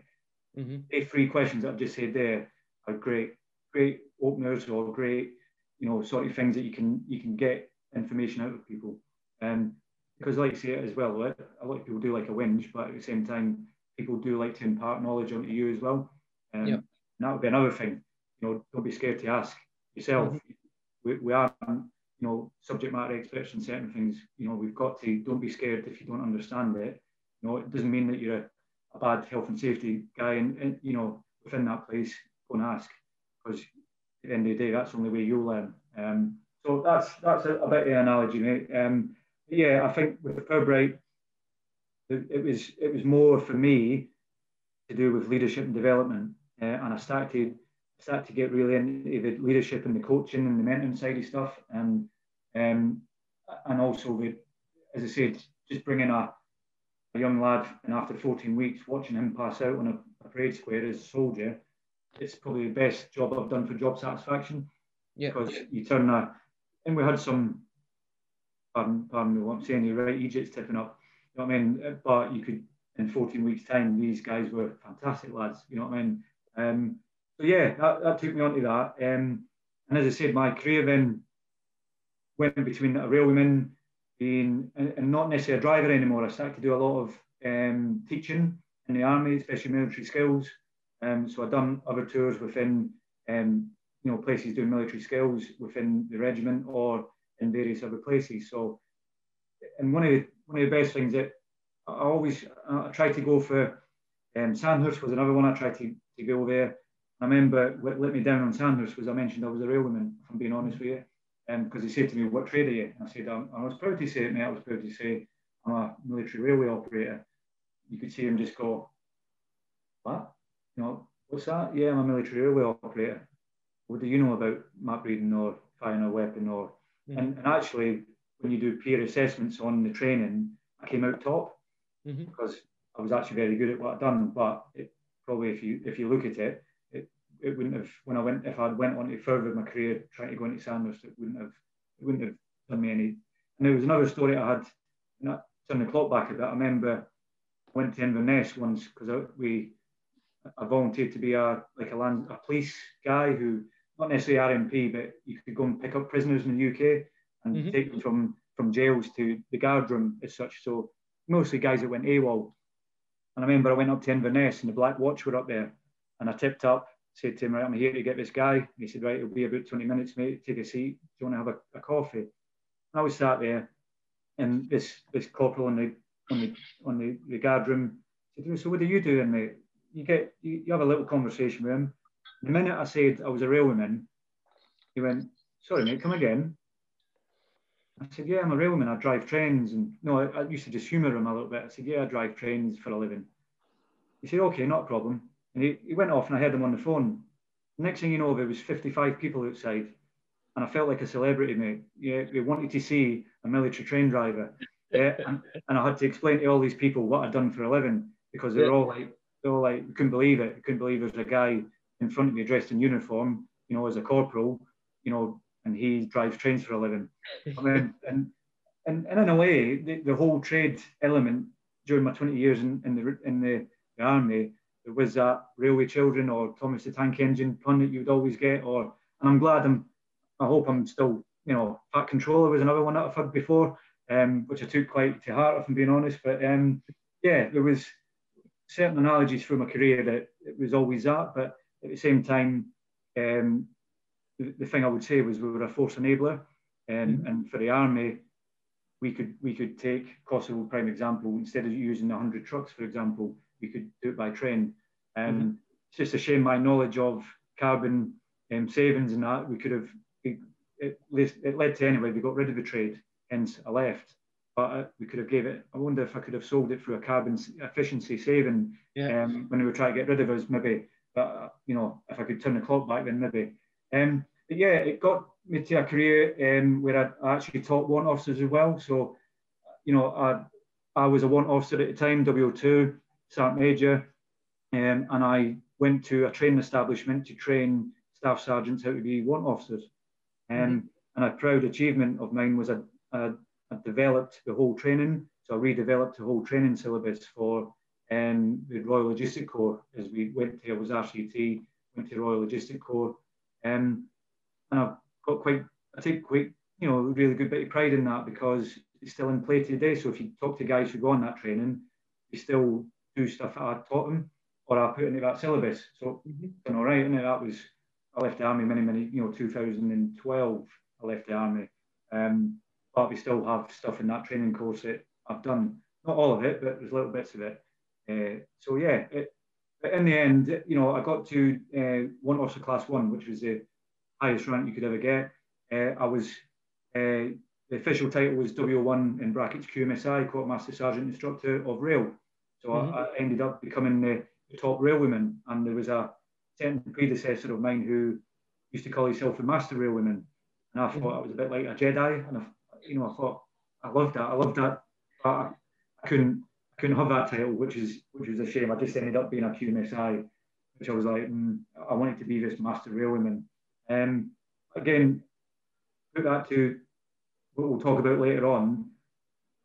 Mm-hmm. The three questions that I've just said there are great, great openers or great, you know, sort of things that you can you can get information out of people. Um, because like I say it as well, a lot of people do like a whinge, but at the same time, people do like to impart knowledge onto you as well. Um, And that would be another thing. You know, don't be scared to ask yourself. Mm-hmm. We, we are, you know, subject matter experts in certain things. You know, we've got to don't be scared if you don't understand it. You know, it doesn't mean that you're a a bad health and safety guy, and, and you know within that place, go and ask because at the end of the day, that's the only way you'll learn. Um, so that's that's a, a bit of an analogy, mate. Um, yeah, I think with the Pirbright, it, it, was it was more for me to do with leadership and development, uh, and I started started to get really into the leadership and the coaching and the mentoring side of stuff, and um, and also with, as I said, just bringing a, a young lad and after 14 weeks watching him pass out on a, a parade square as a soldier, it's probably the best job I've done for job satisfaction. Yeah. Because you turn a, and we had some, pardon, pardon me what I'm saying, you're right, Egypt's tipping up. You know what I mean? But you could, in 14 weeks' time, these guys were fantastic lads. You know what I mean? Um, so yeah, that, that took me on to that. Um, and as I said, my career then went between a railwayman, being and, and, not necessarily a driver anymore. I started to do a lot of um, teaching in the army, especially military skills. Um, so I've done other tours within, um, you know, places doing military skills within the regiment or in various other places. So, and one of the, one of the best things that I always I tried to go for, um, Sandhurst was another one I tried to, to go there. I remember what let me down on Sandhurst was I mentioned I was a railwayman, if I'm being honest with you because um, he said to me, "What trade are you?" And I said, "I was proud to say it, mate. I was proud to say I'm a military railway operator." You could see him just go, "What? You know, what's that? Yeah, I'm a military railway operator. What do you know about map reading or firing a weapon or?" Mm-hmm. And, and, actually, when you do peer assessments on the training, I came out top mm-hmm. because I was actually very good at what I'd done. But it, probably, if you if you look at it, it wouldn't have when I went if I went on to further my career trying to go into Sandhurst, it wouldn't have it wouldn't have done me any. And there was another story I had. Not turn the clock back a bit. I remember I went to Inverness once because we I volunteered to be a like a land a police guy who not necessarily RMP, but you could go and pick up prisoners in the UK and mm-hmm. take them from from jails to the guard room as such. So mostly guys that went AWOL. And I remember I went up to Inverness and the Black Watch were up there, and I tipped up said to him, right, I'm here to get this guy. He said, right, it'll be about 20 minutes, mate. Take a seat. Do you want to have a, a coffee? And I was sat there, and this this corporal on the on the on the, the guard room said, so what do you do, and mate? You get you, you have a little conversation with him. The minute I said I was a railwayman, he went, sorry, mate, come again. I said, yeah, I'm a railwayman. I drive trains. And no, I, I used to just humour him a little bit. I said, yeah, I drive trains for a living. He said, okay, not a problem. And he, he went off and I heard him on the phone. Next thing you know, there was 55 people outside. And I felt like a celebrity, mate. Yeah, they wanted to see a military train driver. Yeah, and, and I had to explain to all these people what I'd done for a living because they were all like, they were like, couldn't believe it. couldn't believe there's a guy in front of me dressed in uniform, you know, as a corporal, you know, and he drives trains for a living. I mean, and, and, and in a way, the, the whole trade element during my 20 years in, in the in the, the army there was that Railway Children or Thomas the Tank Engine pun that you'd always get. Or and I'm glad I'm. I hope I'm still. You know, Fat Controller was another one that I've had before, um, which I took quite to heart, if I'm being honest. But um, yeah, there was certain analogies through my career that it was always that. But at the same time, um, the, the, thing I would say was we were a force enabler, um, mm-hmm. and for the army, we could we could take Kosovo prime example instead of using 100 trucks, for example we could do it by train. Um, mm-hmm. It's just a shame my knowledge of carbon um, savings and that we could have. It, it, it, led to anyway. We got rid of the trade, hence I left. But uh, we could have gave it. I wonder if I could have sold it through a carbon efficiency saving yeah. um, when we were trying to get rid of us, maybe. But uh, you know, if I could turn the clock back, then maybe. Um, but yeah, it got me to a career um, where I, I actually taught warrant officers as well. So, you know, I I was a warrant officer at the time, WO2. Sergeant Major, um, and I went to a training establishment to train staff sergeants how to be warrant officers. Um, mm-hmm. And a proud achievement of mine was I, I, I, developed the whole training. So I redeveloped the whole training syllabus for um, the Royal Logistic Corps as we went to, I was RCT, went to Royal Logistic Corps. Um, and I've got quite, I take quite, you know, really good bit of pride in that because it's still in play today. So if you talk to guys who go on that training, they still do stuff that I taught them or I put into that syllabus. So mm-hmm. done all right, and that was I left the army many, many, you know, 2012. I left the army, um, but we still have stuff in that training course that I've done. Not all of it, but there's little bits of it. Uh, so yeah, it, but in the end, you know, I got to uh, one officer class one, which was the highest rank you could ever get. Uh, I was uh, the official title was W1 in brackets QMSI, Quartermaster Sergeant Instructor of Rail. So mm-hmm. I, I, ended up becoming the, the, top railwayman. And there was a certain predecessor of mine who used to call himself the Master Railwayman. And I thought mm-hmm. I was a bit like a Jedi. And I, you know, I thought I loved that. I loved that. But I, I couldn't I couldn't have that title, which is which was a shame. I just ended up being a QMSI, which I was like, mm, I wanted to be this Master Railwayman. Um, again, put that to what we'll talk about later on,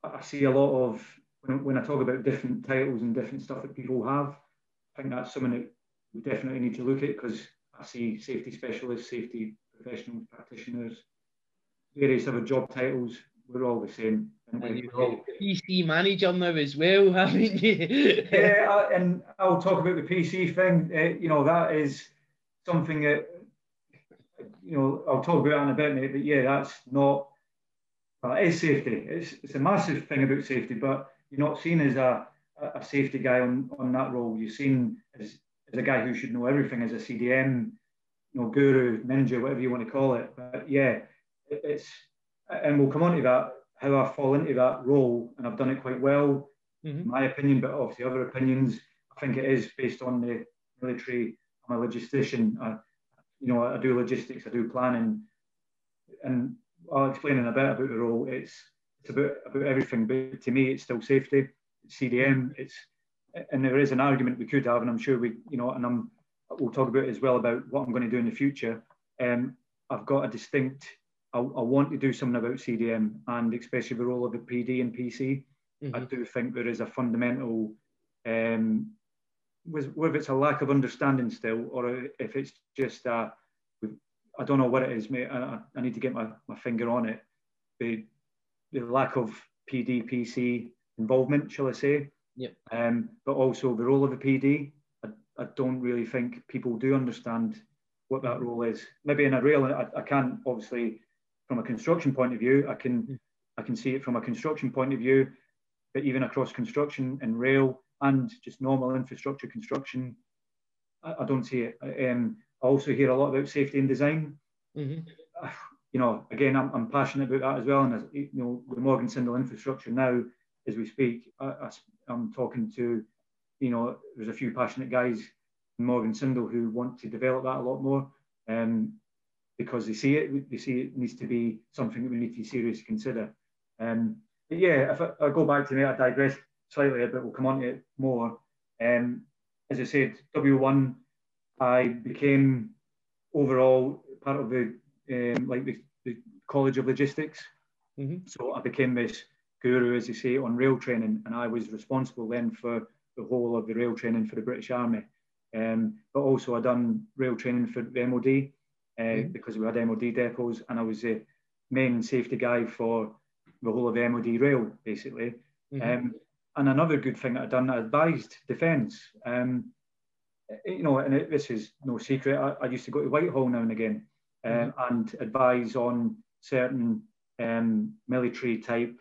I see a lot of when, when I talk about different titles and different stuff that people have. I think that's something that we definitely need to look at because I see safety specialists, safety professionals, practitioners, various other job titles. We're all the same. And you've got PC manager now as well, haven't you? yeah, I, and I'll talk about the PC thing. Uh, you know, that is something that you know I'll talk about in a bit, mate. But yeah, that's not well, it is safety. It's, it's a massive thing about safety, but you're not seen as a, a safety guy on, on that role. You're seen as, as a guy who should know everything as a CDM, you know, guru, ninja, whatever you want to call it. But yeah, it, it's, and we'll come on to that, how I fall into that role, and I've done it quite well, mm-hmm. in my opinion, but obviously other opinions. I think it is based on the military. I'm a logistician. I, you know, I do logistics, I do planning, and I'll explain in a bit about the role. It's it's about about everything, but to me, it's still safety. It's CDM. It's and there is an argument we could have, and I'm sure we, you know, and I'm we'll talk about it as well about what I'm going to do in the future. Um, I've got a distinct. I, I want to do something about CDM and especially the role of the PD and PC. Mm-hmm. I do think there is a fundamental, um, whether it's a lack of understanding still, or if it's just a I don't know what it is, mate. I, I need to get my, my finger on it. The, the lack of PDPC involvement, shall I say? Yep. Um, but also the role of the PD. I, I don't really think people do understand what that role is. Maybe in a rail, I, I can't obviously from a construction point of view. I can mm. I can see it from a construction point of view, but even across construction and rail and just normal infrastructure construction, I, I don't see it. Um, I also hear a lot about safety and design. Mm-hmm. You know, again, I'm, I'm, passionate about that as well. And as, you know, the Morgan Sindall infrastructure now, as we speak, I, am talking to, you know, there's a few passionate guys in Morgan Sindall who want to develop that a lot more, um, because they see it, they see it needs to be something that we need to seriously consider. Um, but yeah, if I, I, go back to me, I digress slightly, but we'll come on to it more. Um, as I said, W1 I became overall part of the um, like the, the, College of Logistics. Mm-hmm. So I became this guru, as you say, on rail training, and I was responsible then for the whole of the rail training for the British Army. Um, but also I done rail training for the MOD uh, mm-hmm. because we had MOD depots, and I was the main safety guy for the whole of the MOD rail, basically. Mm-hmm. Um, and another good thing that I done, I advised defence. Um, you know, and it, this is no secret. I, I, used to go to Whitehall now and again um, mm-hmm. and advise on certain um, military type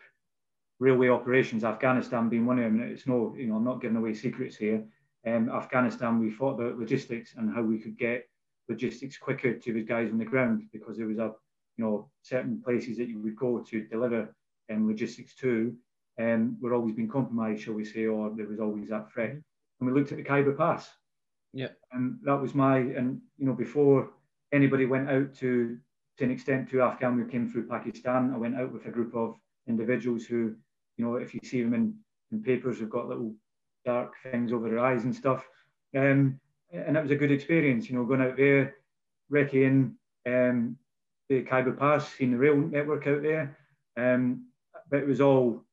railway operations. Afghanistan being one of them. It's no, you know, I'm not giving away secrets here. Um, Afghanistan, we thought about logistics and how we could get logistics quicker to the guys on the ground because there was a, you know, certain places that you would go to deliver um, logistics to, and um, were always being compromised, shall we say, or there was always that threat. Mm-hmm. And we looked at the Khyber Pass yeah. And that was my, and you know, before anybody went out to, to an extent to Afghan, we came through Pakistan. I went out with a group of individuals who, you know, if you see them in, in papers, they've got little dark things over their eyes and stuff. Um, and it was a good experience, you know, going out there, wrecking um, the Khyber Pass, seeing the rail network out there. Um, but it was all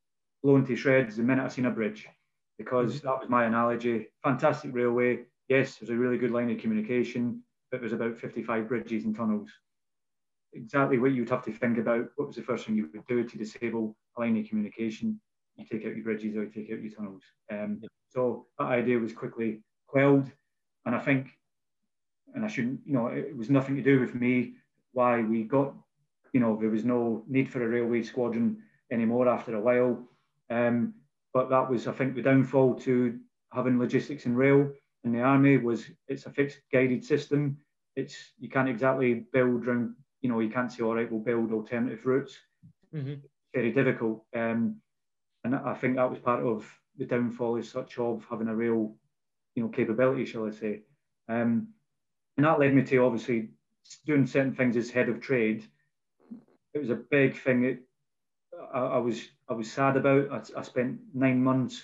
blown to shreds the minute I seen a bridge, because mm-hmm. that was my analogy. Fantastic railway, yes, there's a really good line of communication, but there's about 55 bridges and tunnels. Exactly what you'd have to think about. What was the first thing you would do to disable a line of communication? You take out your bridges or you take out your tunnels. Um, so that idea was quickly quelled. And I think, and I shouldn't, you know, it was nothing to do with me why we got, you know, there was no need for a railway squadron anymore after a while. Um, but that was, I think, the downfall to having logistics and rail in the army was it's a fixed guided system. It's you can't exactly build around, you know, you can't say, all right, we'll build alternative routes. mm-hmm. very difficult. Um, and I think that was part of the downfall as such of having a real, you know, capability, shall I say. Um, and that led me to obviously doing certain things as head of trade. It was a big thing that I, I was I was sad about. I, I, spent nine months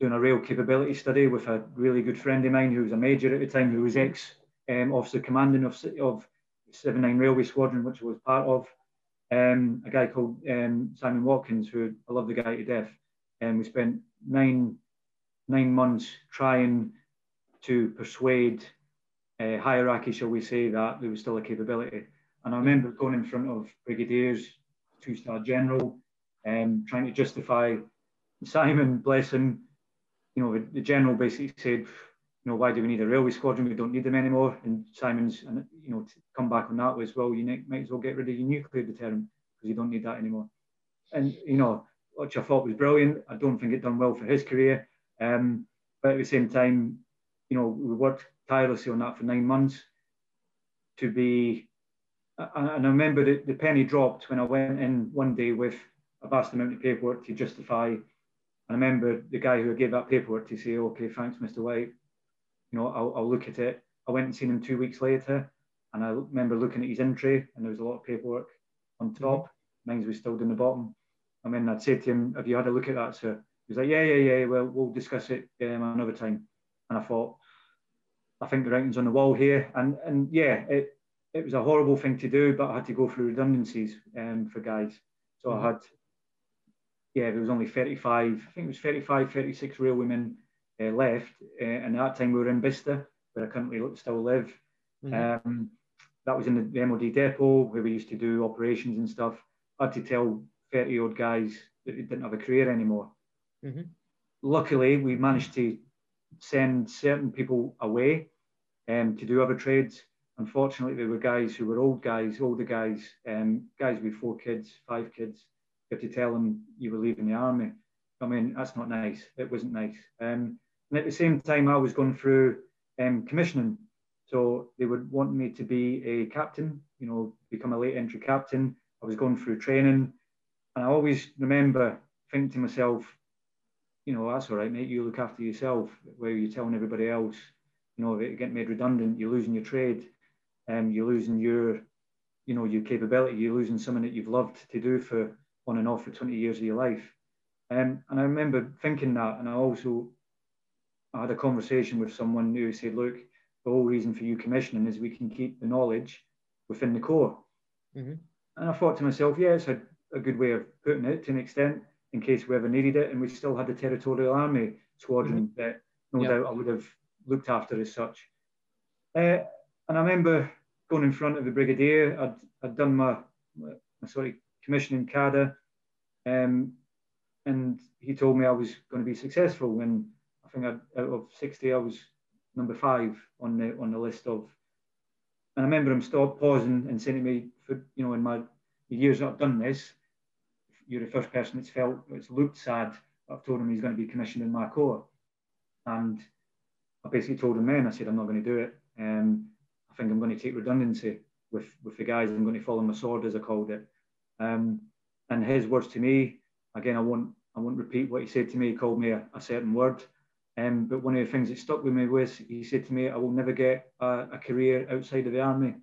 doing a rail capability study with a really good friend of mine who was a major at the time, who was ex um, officer commanding of of 79 Railway Squadron, which I was part of. Um, a guy called um, Simon Watkins, who I love the guy to death. And we spent nine nine months trying to persuade uh, hierarchy, shall we say, that there was still a capability. And I remember going in front of brigadiers, two-star general, um, trying to justify Simon, bless him, you know, the, general basically said, you know, why do we need a railway squadron? We don't need them anymore. And Simon's, you know, come back on that was, well, you might as well get rid of your nuclear deterrent because you don't need that anymore. And you know, which I thought was brilliant. I don't think it done well for his career. Um, but at the same time, you know, we worked tirelessly on that for nine months to be. And I remember the, the penny dropped when I went in one day with a vast amount of paperwork to justify. And I remember the guy who gave that paperwork to say, "Okay, thanks, Mr. White. You know, I'll, I'll look at it." I went and seen him two weeks later, and I remember looking at his entry, and there was a lot of paperwork on top. Mine was still down the bottom. I mean, I'd say to him, "Have you had a look at that, sir?" He was like, "Yeah, yeah, yeah. Well, we'll discuss it um, another time." And I thought, I think the writing's on the wall here, and and yeah, it it was a horrible thing to do, but I had to go through redundancies um, for guys. So mm-hmm. I had, yeah, there was only 35, I think it was 35, 36 real women uh, left, uh, and at that time we were in Bicester, where I currently still live. Mm-hmm. Um, that was in the, the MOD depot where we used to do operations and stuff. I had to tell 30 odd guys that they didn't have a career anymore. Mm-hmm. Luckily, we managed to send certain people away um, to do other trades. Unfortunately, there were guys who were old guys, older guys, um, guys with four kids, five kids. You have to tell them you were leaving the army. I mean, that's not nice. It wasn't nice. Um, and at the same time, I was going through um, commissioning. So they would want me to be a captain, you know, become a late entry captain. I was going through training. And I always remember thinking to myself, you know, that's all right, mate. You look after yourself. Where you're telling everybody else, you know, if it get made redundant, you're losing your trade, and um, you're losing your, you know, your capability. You're losing something that you've loved to do for on and off for 20 years of your life. Um, and I remember thinking that, and I also I had a conversation with someone who said, look, the whole reason for you commissioning is we can keep the knowledge within the corps. Mm-hmm. And I thought to myself, yeah, it's a a good way of putting it to an extent in case we ever needed it. And we still had the Territorial Army squadron mm-hmm. that no doubt I would have looked after as such. Uh, and I remember going in front of the brigadier. I'd, I'd done my, my, sorry commissioning CADA, um, and he told me I was going to be successful. And I think I'd, out of 60, I was number five on the on the list of. And I remember him stop pausing and saying to me, for you know, in my years I've done this, you're the first person that's felt it's looked sad. I've told him he's going to be commissioned in my corps, and I basically told him then I said I'm not going to do it. Um, I think I'm going to take redundancy with with the guys. I'm going to follow my sword as I called it. Um, and his words to me again, I won't I won't repeat what he said to me. He called me a, a certain word. Um, but one of the things that stuck with me was he said to me, "I will never get a, a career outside of the army.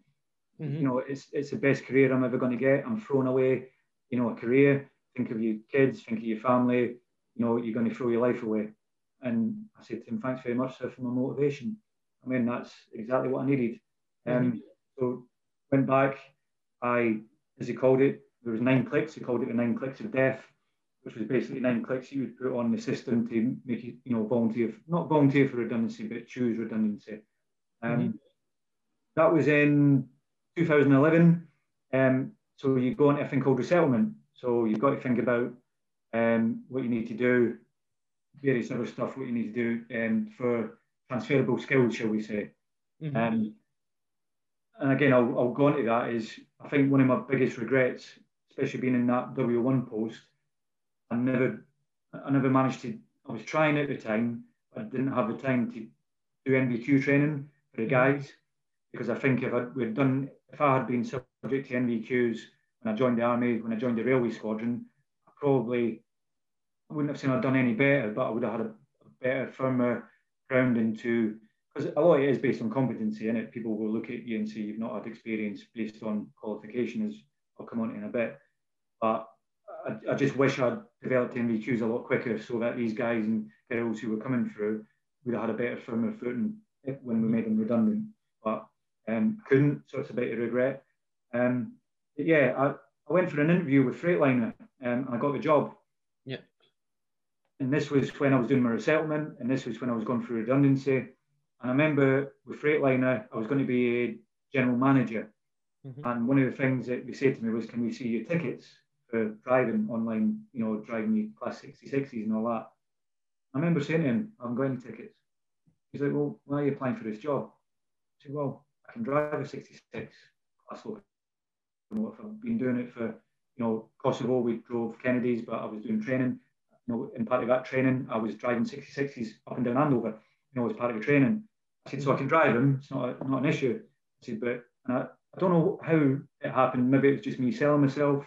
Mm-hmm. You know, it's it's the best career I'm ever going to get. I'm throwing away, you know, a career think of your kids, think of your family, you know, you're going to throw your life away. And I said to him, thanks very much, sir, for my motivation. I mean, that's exactly what I needed. Um, mm-hmm. So went back, I, as he called it, there was nine clicks, he called it the nine clicks of death, which was basically nine clicks you would put on the system to make you, you know, volunteer, not volunteer for redundancy, but choose redundancy. Um, mm-hmm. That was in 2011. Um, so you go on to a thing called resettlement. So you've got to think about um, what you need to do, various other stuff, what you need to do um, for transferable skills, shall we say. Mm-hmm. Um, and again, I'll, I'll go on to that is I think one of my biggest regrets, especially being in that W1 post, I never, I never managed to, I was trying at the time, but I didn't have the time to do NVQ training for the guys because I think if I, we'd done, if I had been subject to NVQs when I joined the army, when I joined the railway squadron, I probably wouldn't have said I'd done any better, but I would have had a, a better, firmer grounding to because a lot of it is based on competency, and it people will look at you and say you've not had experience based on qualification, I'll come on to in a bit. But I, I just wish I'd developed NVQs a lot quicker so that these guys and girls who were coming through would have had a better, firmer footing when we made them redundant. But um, couldn't, so it's a bit of regret. Um, yeah, I, I went for an interview with Freightliner um, and I got the job. Yeah. And this was when I was doing my resettlement, and this was when I was going through redundancy. And I remember with Freightliner, I was going to be a general manager. Mm-hmm. And one of the things that they said to me was, Can we see your tickets for driving online, you know, driving your class 66s and all that? I remember saying to him, I haven't got any tickets. He's like, Well, why are you applying for this job? I said, Well, I can drive a 66 class four I've been doing it for, you know, Kosovo, we drove Kennedys, but I was doing training. You know, in part of that training, I was driving 66s up and down Andover, you know, as part of the training. I said, so I can drive them, it's not, a, not an issue. I said, but I, I don't know how it happened. Maybe it was just me selling myself.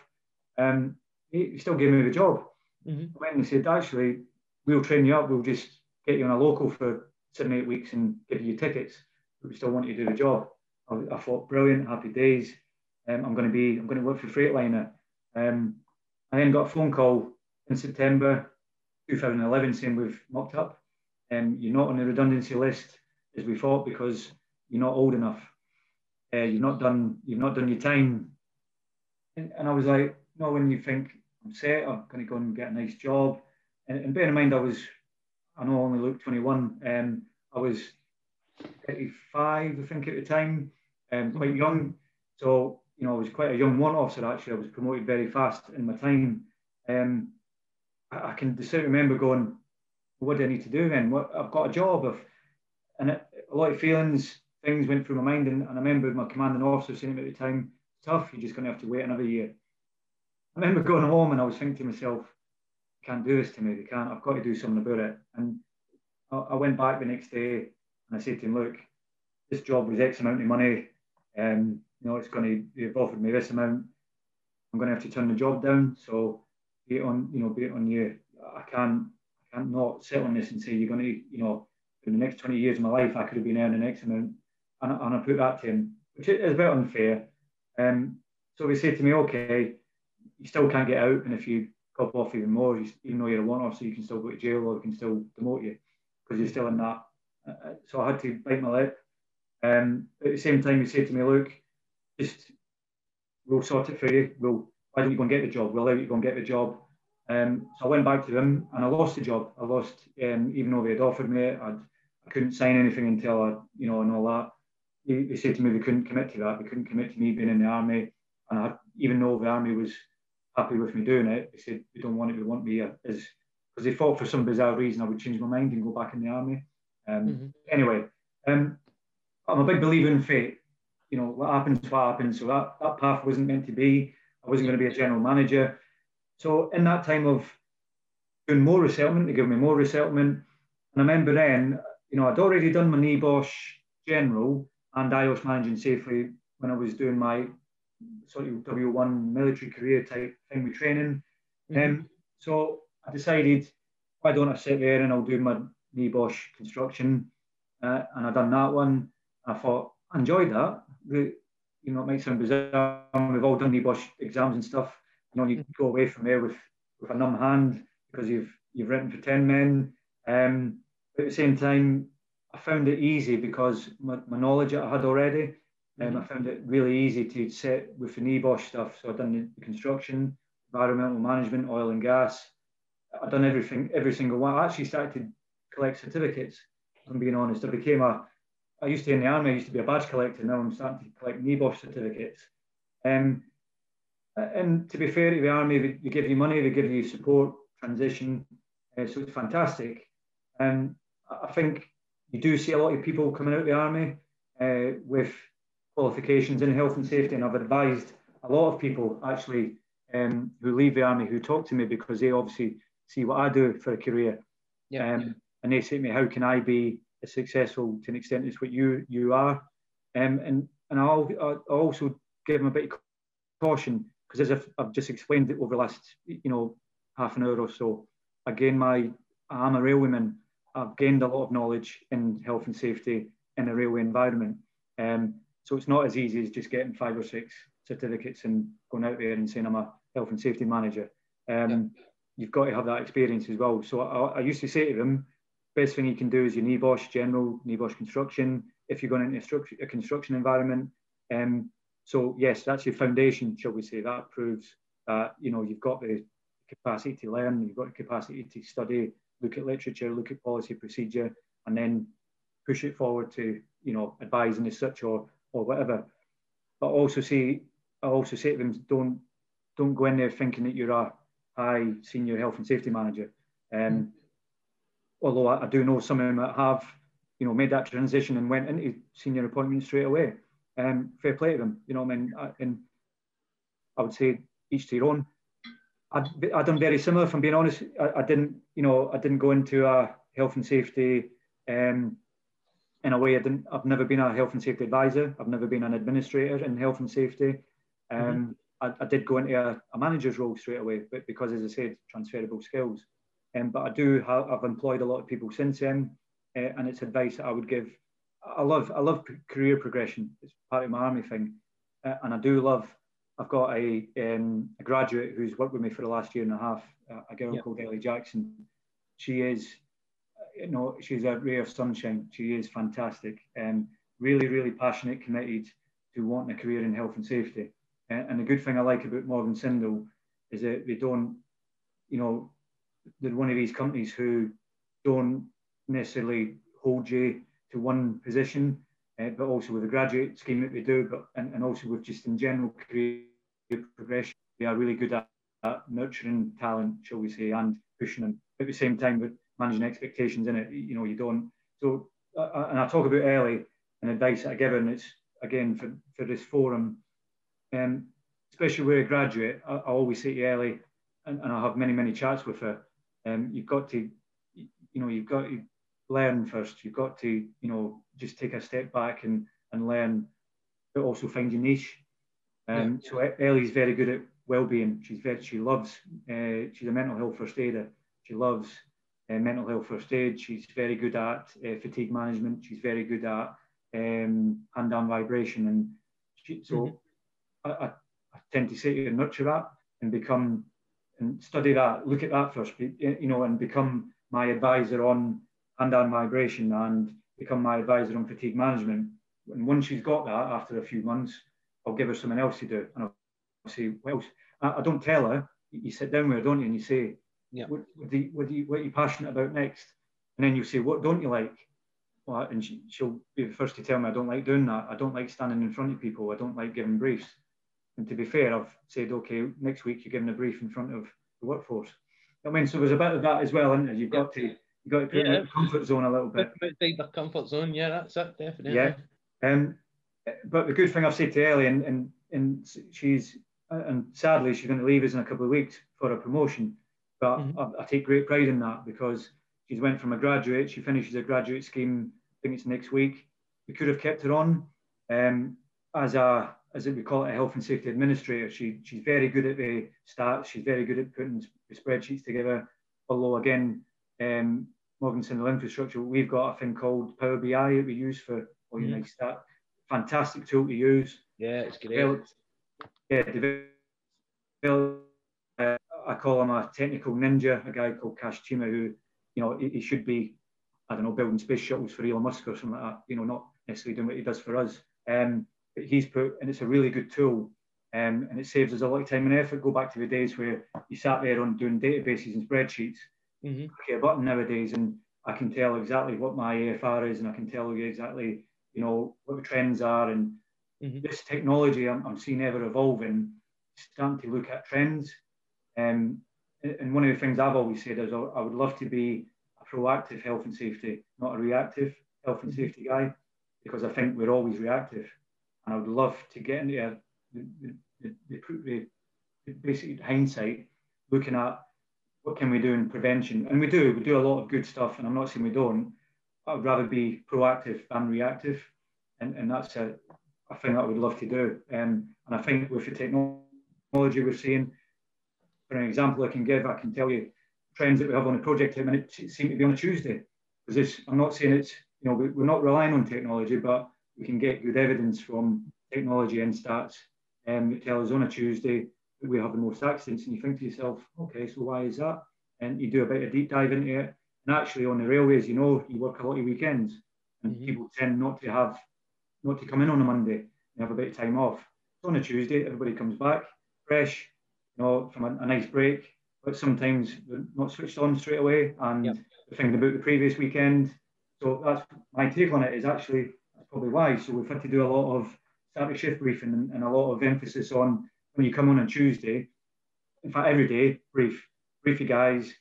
Um, he, he still gave me the job. Mm-hmm. I went and he said, actually, we'll train you up. We'll just get you on a local for seven, eight weeks and give you tickets. But we still want you to do the job. I, I thought, brilliant, happy days. Um, I'm going to be, I'm going to work for Freightliner. Um, I then got a phone call in September 2011 saying we've mocked up. Um, you're not on the redundancy list as we thought because you're not old enough. Uh, you've not done, you've not done your time. And, and I was like, no, when you think I'm set, I'm going to go and get a nice job. And, and bear in mind, I was, I know I only looked 21. Um, I was 35, I think, at the time, um, quite young. So you know, I was quite a young one officer actually. I was promoted very fast in my time. Um, I, can distinctly remember going, what do I need to do then? What I've got a job of, and a lot of feelings, things went through my mind. And, and I remember my commanding officer saying to me at the time, tough, you're just going to have to wait another year. I remember going home and I was thinking to myself, can't do this to me. They can't. I've got to do something about it. And I, I went back the next day and I said to him, look, this job was X amount of money. Um, you know, it's going to, they've offered me this amount. I'm going to have to turn the job down. So be it on, you know, be it on you. I can't, I can't not sit on this and say you're going to, you know, in the next 20 years of my life, I could have been earning X amount. And, and I put that to him, which is a bit unfair. Um, so he said to me, okay, you still can't get out. And if you cop off even more, you, even though you're a one off, so you can still go to jail or you can still demote you because you're still in that. Uh, uh, so I had to bite my lip. Um, at the same time, he said to me, look, just we'll sort it for you. We'll why don't you go and get the job? We'll allow you go and get the job. Um, so I went back to them and I lost the job. I lost um, even though they had offered me it. I'd, I couldn't sign anything until I, you know, and all that. They, they said to me they couldn't commit to that. They couldn't commit to me being in the army. And I, even though the army was happy with me doing it, they said they don't want it. They want me as because they thought for some bizarre reason I would change my mind and go back in the army. Um, mm-hmm. Anyway, um, I'm a big believer in fate you know, what happens, what happens. So that, that path wasn't meant to be. I wasn't going to be a general manager. So in that time of doing more resettlement, they gave me more resettlement. And I remember then, you know, I'd already done my NEBOSH general and IOSH managing safely when I was doing my sort of W1 military career type thing with training. Mm-hmm. Um, so I decided, why don't I sit there and I'll do my NEBOSH construction? Uh, and I done that one. I thought, I enjoyed that the, you know, it might sound bizarre. We've all done NEBOSH exams and stuff. You know, you go away from there with, with a numb hand because you've you've written for 10 men. Um, but at the same time, I found it easy because my, my knowledge I had already. Um, I found it really easy to sit with the NEBOSH stuff. So I've done the construction, environmental management, oil and gas. I've done everything, every single one. I actually started to collect certificates. I'm being honest. I became a, I used to in the army, I used to be a badge collector. Now I'm starting to collect NEBOSH certificates. Um, and to be fair to the army, they, give you money, they give you support, transition. Uh, so it's fantastic. And I think you do see a lot of people coming out of the army uh, with qualifications in health and safety. And I've advised a lot of people actually um, who leave the army who talk to me because they obviously see what I do for a career. Yeah, um, yeah. And they say to me, how can I be as successful to an extent as what you you are. Um, and and I'll, I'll also give them a bit of caution. because as I've, I've, just explained it over the last, you know, half an hour or so, again my, I'm a railwayman. I've gained a lot of knowledge in health and safety in a railway environment. Um, so it's not as easy as just getting five or six certificates and going out there and saying I'm a health and safety manager. Um, yeah. You've got to have that experience as well. So I, I, used to say to them, best thing you can do is your NEBOSH general, NEBOSH construction. If you're going into a construction environment, um, so yes, that's your foundation, shall we say? That proves that you know you've got the capacity to learn, you've got the capacity to study, look at literature, look at policy procedure, and then push it forward to you know advising as such or or whatever. But also say I also say to them, don't don't go in there thinking that you're a high senior health and safety manager. Um, although I, I, do know some of them that have, you know, made that transition and went into senior appointments straight away. Um, fair play to them, you know. I mean, I, and I would say each to your own. I'd, I'd done very similar. If I'm being honest, I, I, didn't, you know, I didn't go into a health and safety. Um, in a way, I didn't. I've never been a health and safety advisor. I've never been an administrator in health and safety. Um, mm-hmm. I, I, did go into a, a, manager's role straight away, but because, as I said, transferable skills. Um, but I do have, I've employed a lot of people since then, uh, and it's advice that I would give. I love, I love career progression. It's part of my army thing, uh, and I do love. I've got a, um, a graduate who's worked with me for the last year and a half, a girl called Ellie Jackson. She is, you know, she's a ray of sunshine. She is fantastic and really, really passionate, committed to wanting a career in health and safety. And the good thing I like about Morgan Sindall is that they don't, you know, they're one of these companies who don't necessarily hold you to one position, uh, but also with the graduate scheme that they do, but and, and also with just in general career progression, they are really good at, at nurturing talent, shall we say, and pushing them at the same time, but managing expectations in it. You know, you don't. So, uh, and I talk about early and advice that I give, and it's again for, for this forum um, especially with a graduate, I, I always say to Ellie, and, and, I have many, many chats with her, um, you've got to, you know, you've got to learn first. You've got to, you know, just take a step back and, and learn, but also find your niche. Um, yeah. So Ellie's very good at well-being. She's very, she loves, uh, she's a mental health first aider. She loves uh, mental health first aid. She's very good at uh, fatigue management. She's very good at um, hand-arm vibration. And she, so mm-hmm. I, I, tend to say to nurture that and become and study that, look at that first, you know, and become my advisor on hand-arm vibration and become my advisor on fatigue management. And once she's got that, after a few months, I'll give her something else to do, and I'll say, "Well, I, I don't tell her. You sit down with her, don't you, and you say, yeah. what, what, you, what, you, what are you passionate about next?" And then you say, "What don't you like?" Well, and she, she'll be the first to tell me, "I don't like doing that. I don't like standing in front of people. I don't like giving briefs." And to be fair, I've said, okay, next week you're giving a brief in front of the workforce. I mean, so there's a bit of that as well, isn't there? You've got to you've got to put yeah. the comfort zone a little bit. Outside the comfort zone, yeah, that's it, definitely. Yeah. Um, but the good thing I've said to Ellie, and, and, and she's, and sadly, she's going to leave us in a couple of weeks for a promotion. But mm-hmm. I, I, take great pride in that because she's went from a graduate, she finishes a graduate scheme, I think it's next week. We could have kept her on um, as a as we call it, a health and safety administrator. She, she's very good at the stats. She's very good at putting the spreadsheets together. Although again, um, Morgan Sindall infrastructure, we've got a thing called Power BI that we use for all your mm. nice stat. Fantastic tool to use. Yeah, it's great. Developed, yeah, developed, uh, I call him a technical ninja, a guy called Kash Chima, who, you know, he, he, should be, I don't know, building space shuttles for Elon Musk or something like that. You know, not necessarily doing what he does for us. Um, he's put, and it's a really good tool. Um, and it saves us a lot of time and effort. Go back to the days where you sat there on doing databases and spreadsheets. Mm-hmm. Click a button nowadays, and I can tell exactly what my AFR is, and I can tell you exactly, you know, what the trends are. And mm-hmm. this technology I'm, I'm, seeing ever evolving, starting to look at trends. Um, and one of the things I've always said is I would love to be a proactive health and safety, not a reactive health and mm-hmm. safety guy, because I think we're always reactive and I would love to get into a, the, the, the, the basic hindsight, looking at what can we do in prevention, and we do. We do a lot of good stuff, and I'm not saying we don't. I'd rather be proactive than reactive, and, and that's a, a thing that I would love to do. Um, and I think with the technology we're seeing. For an example I can give, I can tell you trends that we have on the project at the minute seem to be on a Tuesday. Because I'm not saying it's, you know, we're not relying on technology, but we can get good evidence from technology and stats um, that tell us on a Tuesday that we have the most accidents. And you think to yourself, okay, so why is that? And you do a bit of deep dive into it. And actually, on the railways, you know, you work a lot of weekends, and mm-hmm. people tend not to have, not to come in on a Monday. They have a bit of time off. So on a Tuesday, everybody comes back fresh, you know, from a, a nice break. But sometimes they're not switched on straight away, and yep. they're thinking about the previous weekend. So that's my take on it. Is actually that's probably why. So we've had to do a lot of static shift briefing and, and a lot of emphasis on when you come on on Tuesday. In fact, every day, brief, brief you guys.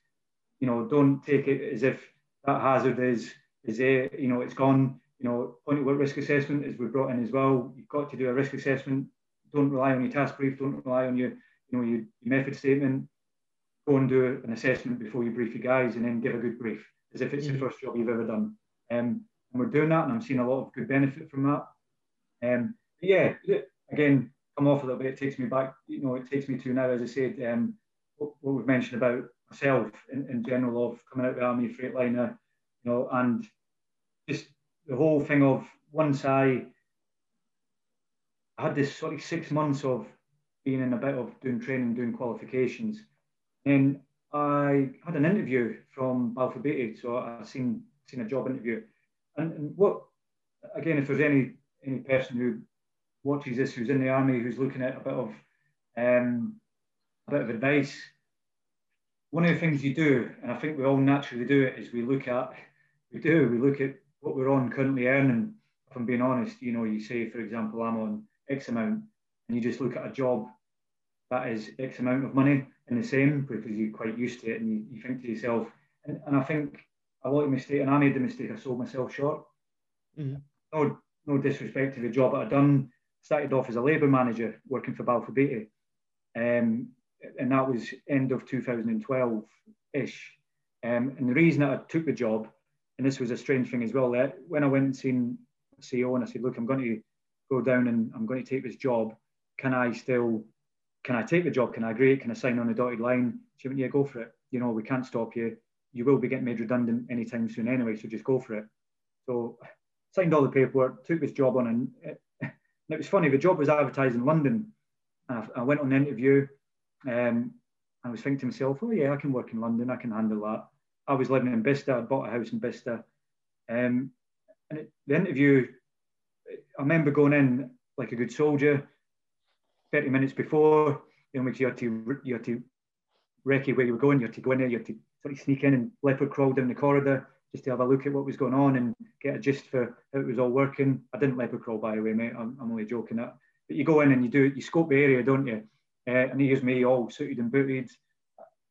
You know, don't take it as if that hazard is is there. You know, it's gone. You know, point of work risk assessment is we brought in as well. You've got to do a risk assessment. Don't rely on your task brief. Don't rely on your you know your, method statement. Go and do an assessment before you brief your guys, and then give a good brief as if it's mm-hmm. the first job you've ever done. Um, and we're doing that, and I'm seeing a lot of good benefit from that. Um, yeah, again, come off a little bit. It takes me back. You know, it takes me to now, as I said, um, what, what we've mentioned about myself in, in general of coming out of the army, Freightliner, you know, and just the whole thing of once I, I had this sort of six months of being in a bit of doing training, doing qualifications, and I had an interview from Balfour Beatty, so I seen seen a job interview, and, and what again, if there's any any person who watches this who's in the army who's looking at a bit of um, a bit of advice. One of the things you do, and I think we all naturally do it, is we look at we do we look at what we're on currently earning. If I'm being honest, you know, you say for example I'm on X amount, and you just look at a job that is X amount of money and the same because you're quite used to it, and you, you think to yourself, and, and I think a lot of mistake, and I made the mistake, I sold myself short. Mm-hmm. No, no disrespect to the job that I'd done started off as a labour manager working for Balfour Beatty. Um, and that was end of 2012 ish. Um, and the reason that I took the job, and this was a strange thing as well, that when I went and seen CEO and I said, look, I'm going to go down and I'm going to take this job. Can I still, can I take the job? Can I agree? Can I sign on the dotted line? She went, yeah, go for it. You know, we can't stop you. You will be getting made redundant anytime soon anyway, so just go for it. So signed all the paperwork, took this job on, and and it was funny, the job was advertised in London. I, I went on an interview. Um, I was thinking to myself, oh, yeah, I can work in London. I can handle that. I was living in Bicester. I bought a house in Bicester. Um, and it, the interview, I remember going in like a good soldier 30 minutes before, in which you had to, you had to recce where you were going. You had to go in there, you had to sort of sneak in and leopard crawl down the corridor just to have a look at what was going on and get a gist for how it was all working. I didn't leopard crawl, by the way, mate. I'm, I'm only joking. That, but you go in and you do you scope the area, don't you? Uh, and here's me all suited and booted.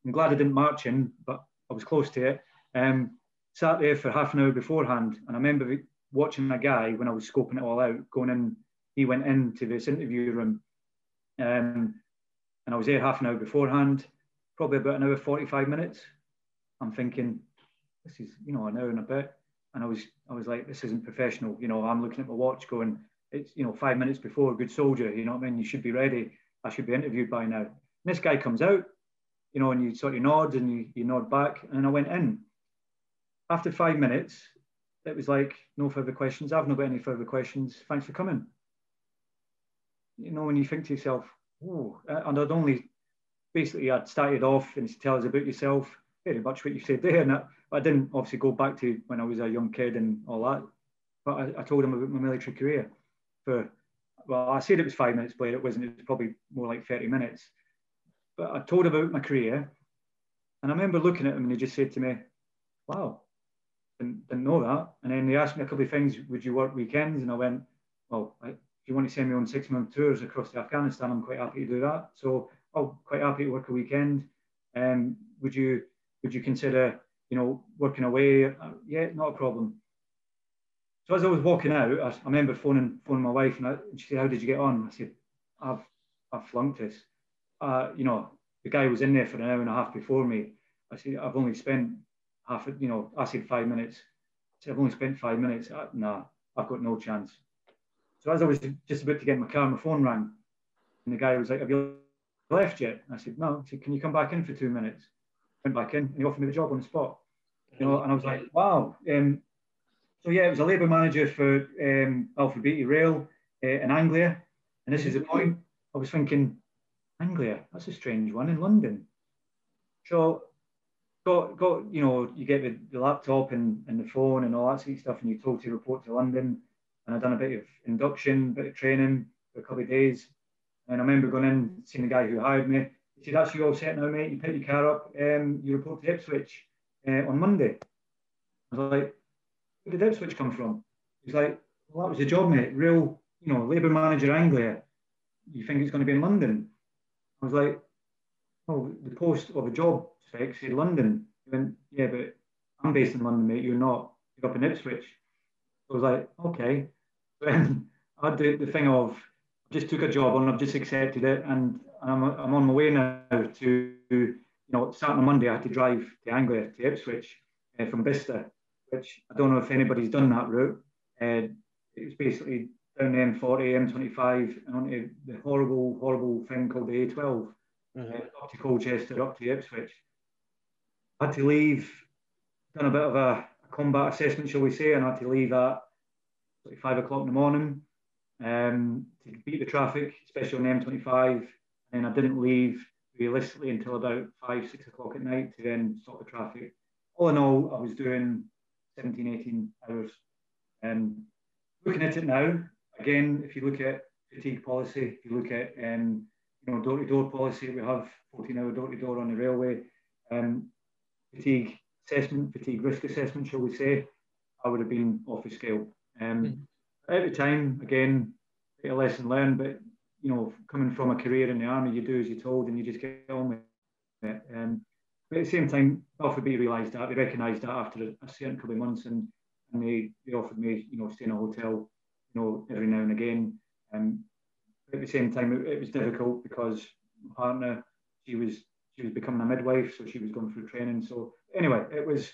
I'm glad I didn't march in, but I was close to it. Um, sat there for half an hour beforehand, and I remember watching a guy when I was scoping it all out, going in. He went into this interview room, um, and I was there half an hour beforehand, probably about an hour 45 minutes. I'm thinking, this is you know an hour and a bit and i was i was like this isn't professional you know i'm looking at my watch going it's you know five minutes before good soldier you know what i mean you should be ready i should be interviewed by now. And this guy comes out you know and you sort of nod and you, you nod back. And i went in. After five minutes it was like no further questions. I've not got any further questions. Thanks for coming. You know when you think to yourself oh and i'd only basically i'd started off and tell us about yourself very much what you said there and that I didn't obviously go back to when I was a young kid and all that, but I, I told him about my military career for, well, I said it was five minutes, but it wasn't. It was probably more like 30 minutes. But I told about my career, and I remember looking at him and he just said to me, wow, didn't, didn't know that. And then he asked me a couple of things, would you work weekends? And I went, well, I, if you want to send me on six month tours across Afghanistan, I'm quite happy to do that. So I'm quite happy to work a weekend. Um, would you would you consider you know, working away. Uh, yeah, not a problem. So as I was walking out, I, I remember phoning phoning my wife, and, I, and, she said, "How did you get on?" I said, "I've I've flunked this." Uh, you know, the guy was in there for an hour and a half before me. I said, "I've only spent half." You know, I said five minutes. I said, "I've only spent five minutes." Uh, nah, I've got no chance. So as I was just about to get in my car, my phone rang, and the guy was like, "Have you left yet? I said, no. I said, can you come back in for two minutes? Went back in and he offered me the job on the spot. You know, and I was like, wow. Um, so yeah, it was a labour manager for um, Balfour Beatty Rail uh, in Anglia. And this is the point. I was thinking, Anglia, that's a strange one in London. So got got you know you get the, the laptop and, and the phone and all that sort of stuff, and you're told to report to London. And I'd done a bit of induction, bit of training for a couple of days. And I remember going in, seeing the guy who hired me. He said, "That's you all set now, mate. You pick your car up. Um, you report to Ipswich uh, on Monday." I was like, "Where did Ipswich come from?" He's like, "Well, that was the job, mate. Real, you know, labour manager Anglia. You think it's going to be in London?" I was like, "Oh, the post or the job spec said London." He went, "Yeah, but I'm based in London, mate. You're not. You're up in Ipswich." I was like, "Okay." Then I had the, the thing of just took a job and I've just accepted it, and I'm, I'm on my way now to, you know, starting on Monday, I had to drive to Anglia, to Ipswich uh, from Bicester, which I don't know if anybody's done that route. Uh, it was basically down the M40, M25, and onto the horrible, horrible thing called the A12, mm-hmm. uh, up to Colchester, up to Ipswich. I had to leave, done a bit of a, a combat assessment, shall we say, and I had to leave at like five o'clock in the morning um, to beat the traffic, especially on the M25. And I didn't leave realistically until about five, six o'clock at night to then stop the traffic. All in all, I was doing 17, 18 hours. Um, looking at it now, again, if you look at fatigue policy, if you look at um, you know door-to-door policy, we have 14-hour door-to-door on the railway. Um, fatigue assessment, fatigue risk assessment, shall we say, I would have been off the scale. Um, mm at the time, again, a lesson learned, but you know, coming from a career in the army, you do as you're told and you just get on with it. Um, but at the same time, Alpha B realised that, they recognised that after a, certain couple of months and, and they, they offered me, you know, stay in a hotel, you know, every now and again. Um, at the same time, it, it was difficult because my partner, she was she was becoming a midwife, so she was going through training. So anyway, it was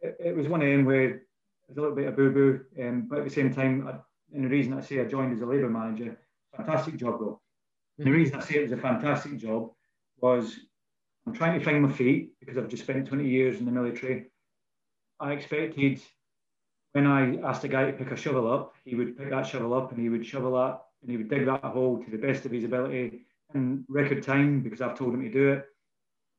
it, it was one of them where there's a little bit of boo boo, um, but at the same time, I, and the reason I say I joined as a labour manager, fantastic job though. And the mm-hmm. reason I say it was a fantastic job was I'm trying to find my feet because I've just spent 20 years in the military. I expected when I asked a guy to pick a shovel up, he would pick that shovel up and he would shovel that and he would dig that hole to the best of his ability in record time because I've told him to do it.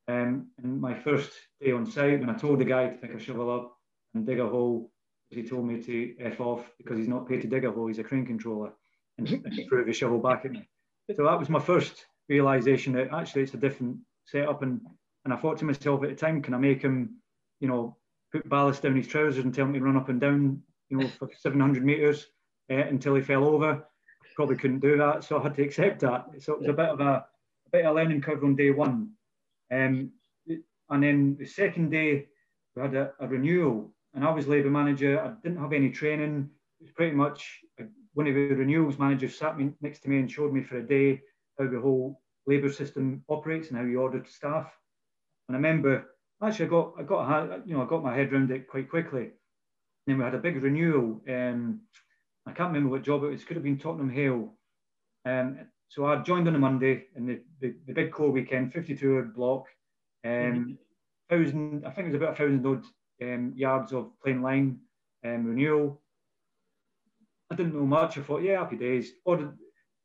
Um, and my first day on site, when I told the guy to pick a shovel up and dig a hole, he told me to F off because he's not paid to dig a hole, he's a crane controller, and, and threw the shovel back at me. So that was my first realization that actually it's a different setup. And, and I thought to myself at the time, can I make him, you know, put ballast down his trousers and tell him to run up and down, you know, for 700 meters uh, until he fell over? Probably couldn't do that, so I had to accept that. So it was a bit of a, a bit of a learning curve on day one. Um, and then the second day, we had a, a renewal and I was labour manager. I didn't have any training. It was pretty much uh, one of the renewals managers sat me next to me and showed me for a day how the whole labour system operates and how you order staff. And I remember actually I got I got you know I got my head around it quite quickly. And then we had a big renewal. Um, I can't remember what job it was. It could have been Tottenham Hale. Um, so I joined on a Monday in the, the, the big core weekend, 52 hour block. Um, mm-hmm. thousand, I think it was about a thousand odd um, yards of plain line um, renewal. I didn't know much. I thought, yeah, happy days. Ordered,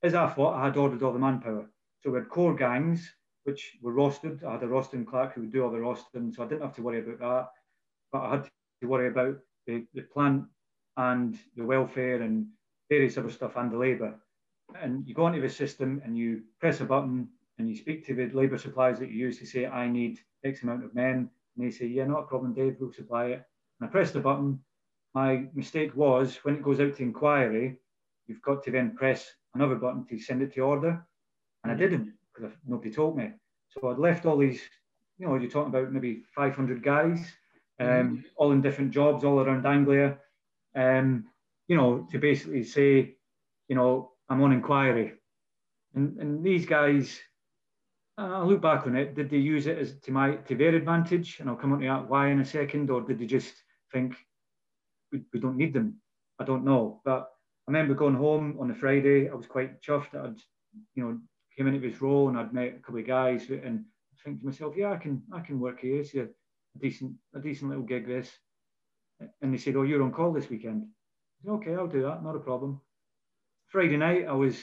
as I thought, I had ordered all the manpower. So we had core gangs, which were rostered. I had a rostering clerk who would do all the rostering, so I didn't have to worry about that. But I had to worry about the, the plant and the welfare and various other stuff and the labour. And you go into the system and you press a button and you speak to the labour suppliers that you use to say, I need X amount of men. And they say, yeah, not a problem, Dave, we'll supply it. And I press the button. My mistake was when it goes out to inquiry, you've got to then press another button to send it to order. And I didn't because nobody told me. So I'd left all these, you know, you're talking about maybe 500 guys, um, mm-hmm. all in different jobs all around Anglia, um, you know, to basically say, you know, I'm on inquiry. And, and these guys, I'll look back on it. Did they use it as to my to their advantage? And I'll come on to that why in a second, or did they just think we, we don't need them? I don't know. But I remember going home on a Friday. I was quite chuffed that I'd, you know, came into this role and I'd met a couple of guys and I think to myself, yeah, I can I can work here. It's a, a decent a decent little gig this. And they said, oh, you're on call this weekend. Said, okay, I'll do that, not a problem. Friday night, I was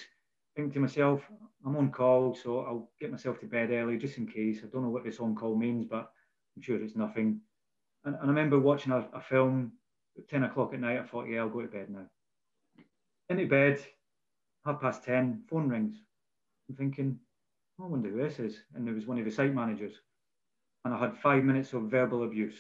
thinking to myself, I'm on call, so I'll get myself to bed early just in case. I don't know what this on call means, but I'm sure it's nothing. And, and I remember watching a, a film at 10 o'clock at night. I thought, yeah, I'll go to bed now. Into bed, half past 10, phone rings. I'm thinking, oh, I wonder who this is. And there was one of the site managers. And I had five minutes of verbal abuse.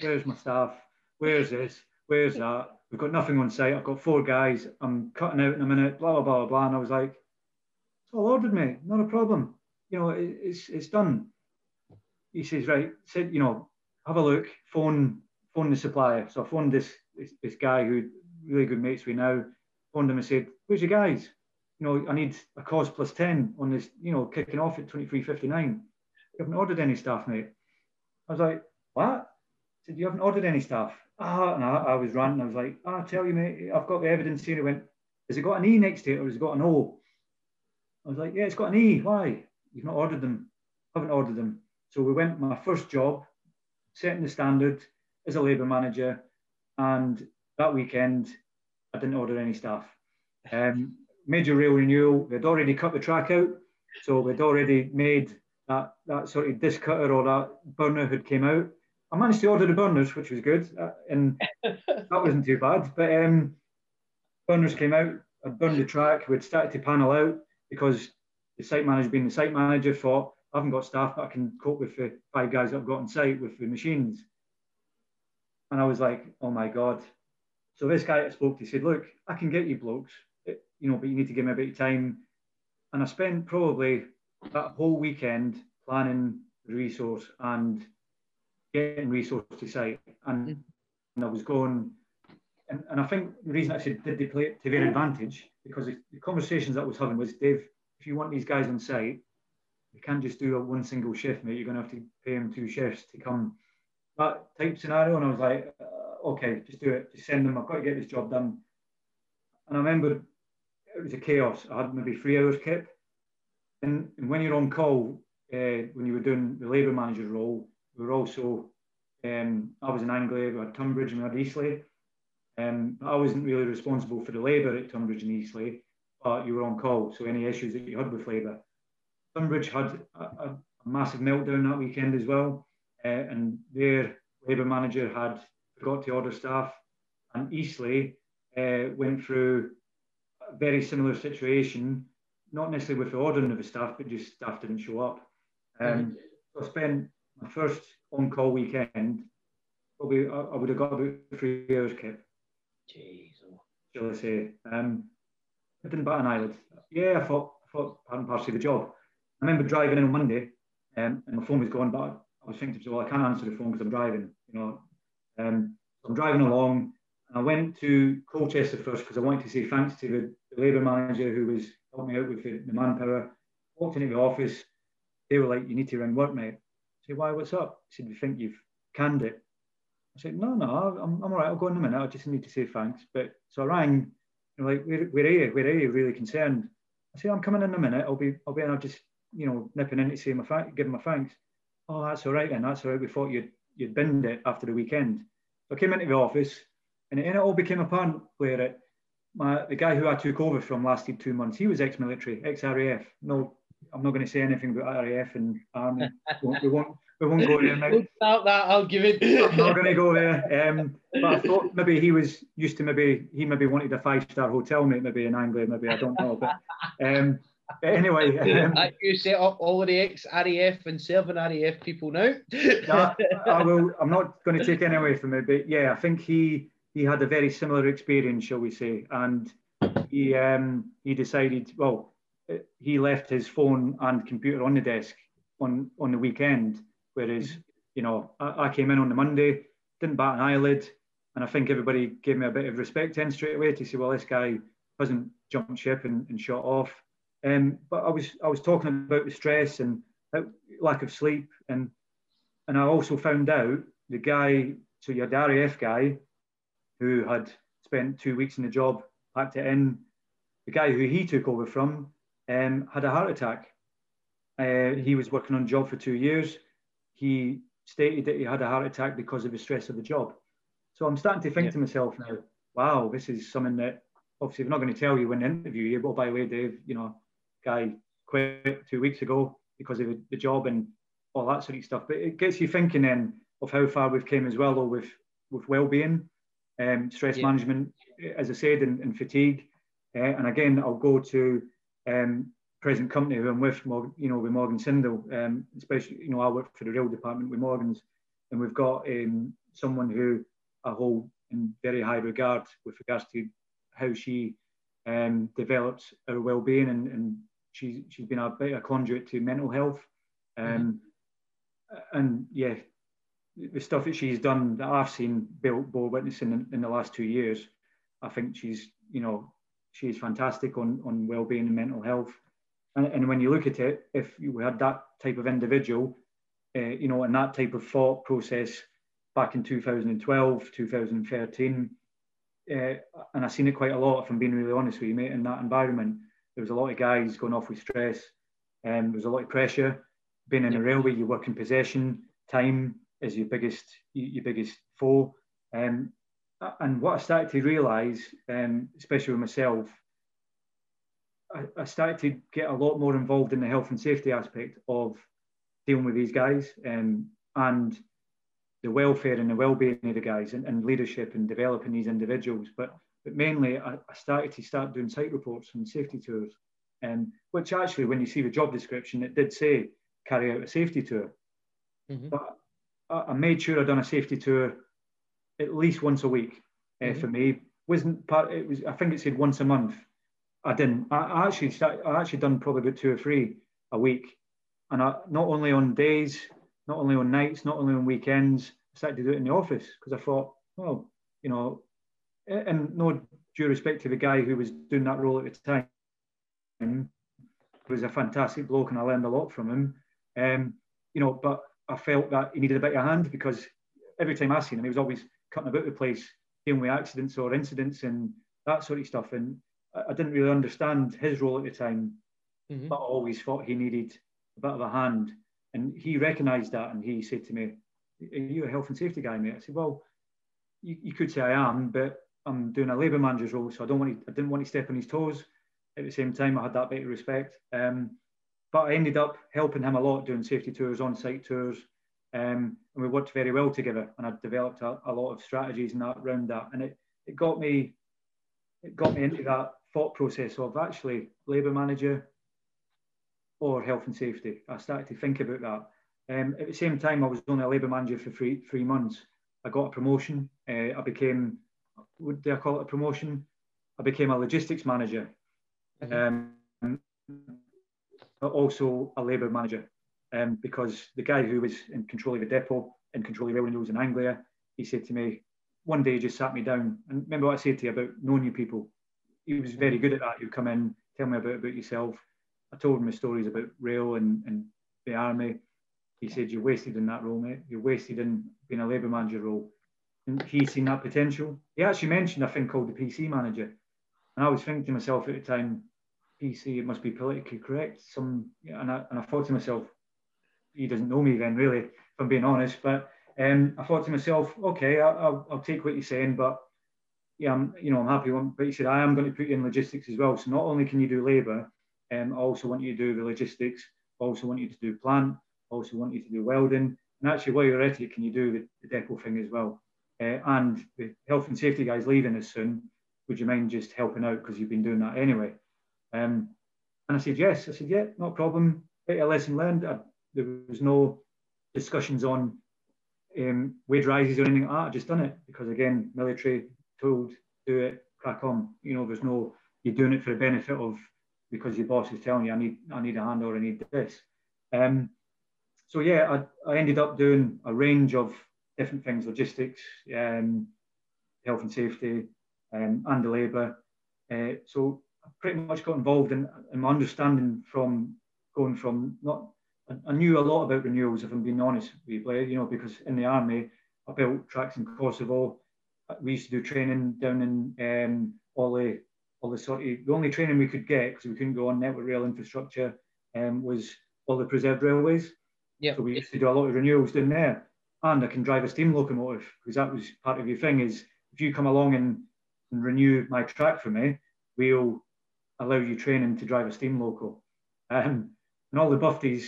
Where's my staff? Where's this? Where's that? We've got nothing on site. I've got four guys. I'm cutting out in a minute, blah, blah, blah, blah. And I was like, it's all ordered, mate. Not a problem. You know, it, it's, it's done. He says, right, said, you know, have a look, phone phone the supplier. So I phoned this, this, this guy who really good mates with now, phoned him and said, where's your guys? You know, I need a cost plus 10 on this, you know, kicking off at 23.59. You haven't ordered any staff, mate. I was like, what? Said, you haven't ordered any staff? Ah, and I, I was ranting. I was like, ah, I tell you, mate, I've got the evidence here. He went, has it got an E next to it or has it got an O? I was like, yeah, it's got an E. Why? You've not ordered them. I haven't ordered them. So we went, my first job, setting the standard as a labour manager. And that weekend, I didn't order any staff. Um, major rail renewal, they'd already cut the track out. So they'd already made that, that sort of disc cutter or that burner had came out. I managed to order the burners, which was good. Uh, and that wasn't too bad. But um, burners came out. I'd burned the track. We'd started to panel out because the site manager, being the site manager, thought I haven't got staff, but I can cope with the five guys that I've got on site with the machines. And I was like, oh my God. So this guy I spoke to said, look, I can get you blokes, you know, but you need to give me a bit of time. And I spent probably that whole weekend planning the resource and getting resource to site. And, mm. and I was going, and, and I think the reason I said did they play to their advantage because the conversations that I was having was Dave, if you want these guys on site, you can't just do a one single shift, mate. You're going to have to pay them two shifts to come. That type scenario, and I was like, uh, okay, just do it. Just send them. I've got to get this job done. And I remember it was a chaos. I had maybe three hours kept. And, and when you're on call, uh, when you were doing the labour manager role, we were also, um, I was in Anglia, we had Tonbridge and we had Eastleigh. Um, I wasn't really responsible for the labour at Tonbridge and Eastleigh, but you were on call. So any issues that you had with labour, Tonbridge had a, a, massive meltdown that weekend as well, uh, and their labour manager had forgot to order staff, and Eastleigh uh, went through a very similar situation, not necessarily with the ordering of the staff, but just staff didn't show up. Um, mm-hmm. So I spent my first on-call weekend, probably I, I would have got about three hours kept. Jeez. Oh. Shall I say? Um, I didn't bat an eyelid. Yeah, I thought I thought I hadn't passed the job. I remember driving in on Monday um, and my phone was going, but I was thinking, well, I can't answer the phone because I'm driving, you know. Um, so I'm driving along and I went to Colchester first because I wanted to say thanks to the, the labour manager who was helping me out with the, the, manpower. Walked into the office, they were like, you need to ring work, mate. I said, why, what's up? He said, we think you've canned it. I said, no, no, I'm, I'm all right, I'll go in a minute, I just need to say thanks. But so I rang, know, like, where, where are you? Where are you? Really concerned. I said, I'm coming in a minute, I'll be, I'll be in, I'll just you know, nipping in to say my thanks, give my thanks. Oh, that's all right then. That's all right. We thought you'd you'd binned it after the weekend. So I came into the office, and it, and it all became apparent where it, my the guy who I took over from lasted two months. He was ex-military, ex-RAF. No, I'm not going to say anything about RAF and army. we, won't, we won't. We won't go there now. Stop that. I'll give it. I'm not going to go there. Um, but I thought maybe he was used to maybe he maybe wanted a five star hotel, mate. Maybe in Anglia. Maybe I don't know. But um, anyway, um, you set up all of the ex RAF and serving RAF people now. I will. I'm not going to take any away from it, but yeah, I think he he had a very similar experience, shall we say, and he um, he decided. Well, he left his phone and computer on the desk on on the weekend, whereas you know I, I came in on the Monday, didn't bat an eyelid, and I think everybody gave me a bit of respect then straight away to say, well, this guy hasn't jumped ship and, and shot off um, but I was I was talking about the stress and lack of sleep, and and I also found out the guy, so your RAF guy, who had spent two weeks in the job, packed it in. The guy who he took over from um, had a heart attack. Uh, he was working on a job for two years. He stated that he had a heart attack because of the stress of the job. So I'm starting to think yeah. to myself now, wow, this is something that obviously we're not going to tell you when the interview you. But by the way, Dave, you know, guy quit two weeks ago because of the job and all that sort of stuff. But it gets you thinking then of how far we've came as well, though, with with well-being, um, stress yeah. management, as I said, and, and fatigue. Uh, and again, I'll go to um, present company who I'm with, you know, with Morgan Sindall, um, especially, you know, I work for the rail department with Morgan's, and we've got um, someone who I hold in very high regard with regards to how she um, develops her well-being, and, and she's she's been a bit a conduit to mental health, um, mm-hmm. and yeah, the stuff that she's done that I've seen Bill Bo witnessing in, in the last two years, I think she's you know she's fantastic on on well-being and mental health. And, and when you look at it, if you had that type of individual, uh, you know, and that type of thought process back in 2012, 2013, uh, and I've seen it quite a lot, if I'm being really honest with you, mate, in that environment. There was a lot of guys going off with stress, and um, there was a lot of pressure. Being in a railway, you work in possession, time is your biggest your biggest foe. Um, and what I started to realise, um, especially with myself, I, I, started to get a lot more involved in the health and safety aspect of dealing with these guys um, and the welfare and the well-being of the guys and, and leadership and developing these individuals. But but mainly, I, I, started to start doing site reports and safety tours, um, which actually, when you see the job description, it did say carry out a safety tour. Mm-hmm. But I, made sure I'd done a safety tour at least once a week uh, mm-hmm. for me. wasn't part. It was. I think it said once a month. I didn't. I, I actually start, I actually done probably about two or three a week, and I, not only on days, not only on nights, not only on weekends. I started to do it in the office because I thought, well, you know, and no due respect to the guy who was doing that role at the time, he was a fantastic bloke, and I learned a lot from him. Um, you know, but I felt that he needed a bit of a hand because every time I seen him, he was always cutting about the place, dealing with accidents or incidents and that sort of stuff. And I, didn't really understand his role at the time, mm-hmm. but I always thought he needed a bit of a hand. And he recognised that, and he said to me, "Are you a health and safety guy, mate?" I said, "Well, you, you could say I am, but I'm doing a labour manager's role, so I don't want to, I didn't want to step on his toes. At the same time, I had that bit of respect. Um, but I ended up helping him a lot doing safety tours, on-site tours, um, and we worked very well together. And I developed a, a, lot of strategies and that around that, and it, it got me it got me into that thought process of actually labour manager or health and safety. I started to think about that. Um, at the same time, I was only a labour manager for three three months. I got a promotion. Uh, I became, what do I call it, a promotion? I became a logistics manager. Mm-hmm. Um, but also a labour manager. Um, because the guy who was in control of the depot, in control of rail renewals in Anglia, he said to me, one day he just sat me down. And remember what I said to you about knowing you people? He was very good at that. He'd come in, tell me about, about yourself. I told him the stories about rail and, and the army. He said, You're wasted in that role, mate. You're wasted in being a labour manager role. And he's seen that potential. He actually mentioned a thing called the PC manager. And I was thinking to myself at the time, PC, it must be politically correct. Some, and I, and I thought to myself, he doesn't know me then, really, if I'm being honest. But um, I thought to myself, okay, I'll, I'll take what you're saying, but yeah, I'm, you know, I'm happy. But he said, I am going to put you in logistics as well. So not only can you do labour, um, I also want you to do the logistics. I also want you to do plant. I also want you to do welding. And actually, while you're at it, can you do the, the depot thing as well? Uh, and the health and safety guys leaving us soon. Would you mind just helping out because you've been doing that anyway? Um, and I said, yes. I said, yeah, no problem. Of lesson learned. I, there was no discussions on um, wage rises or anything like that. I just done it because, again, military told, do it, crack on. You know, there's no, you're doing it for the benefit of, because your boss is telling you, I need, I need a hand or I need this. Um, so yeah, I, I ended up doing a range of different things, logistics, um, health and safety, um, and the labour. Uh, so pretty much got involved in, in my understanding from going from not I, knew a lot about renewals if I'm being honest with you, you know, because in the army I built tracks in Kosovo. We used to do training down in um, all the all the the sort of the only training we could get because we couldn't go on network rail infrastructure um, was all the preserved railways. Yeah. So we used to do a lot of renewals down there, and I can drive a steam locomotive because that was part of your thing. Is if you come along and, and renew my track for me, we'll allow you training to drive a steam loco. Um, and all the buffies,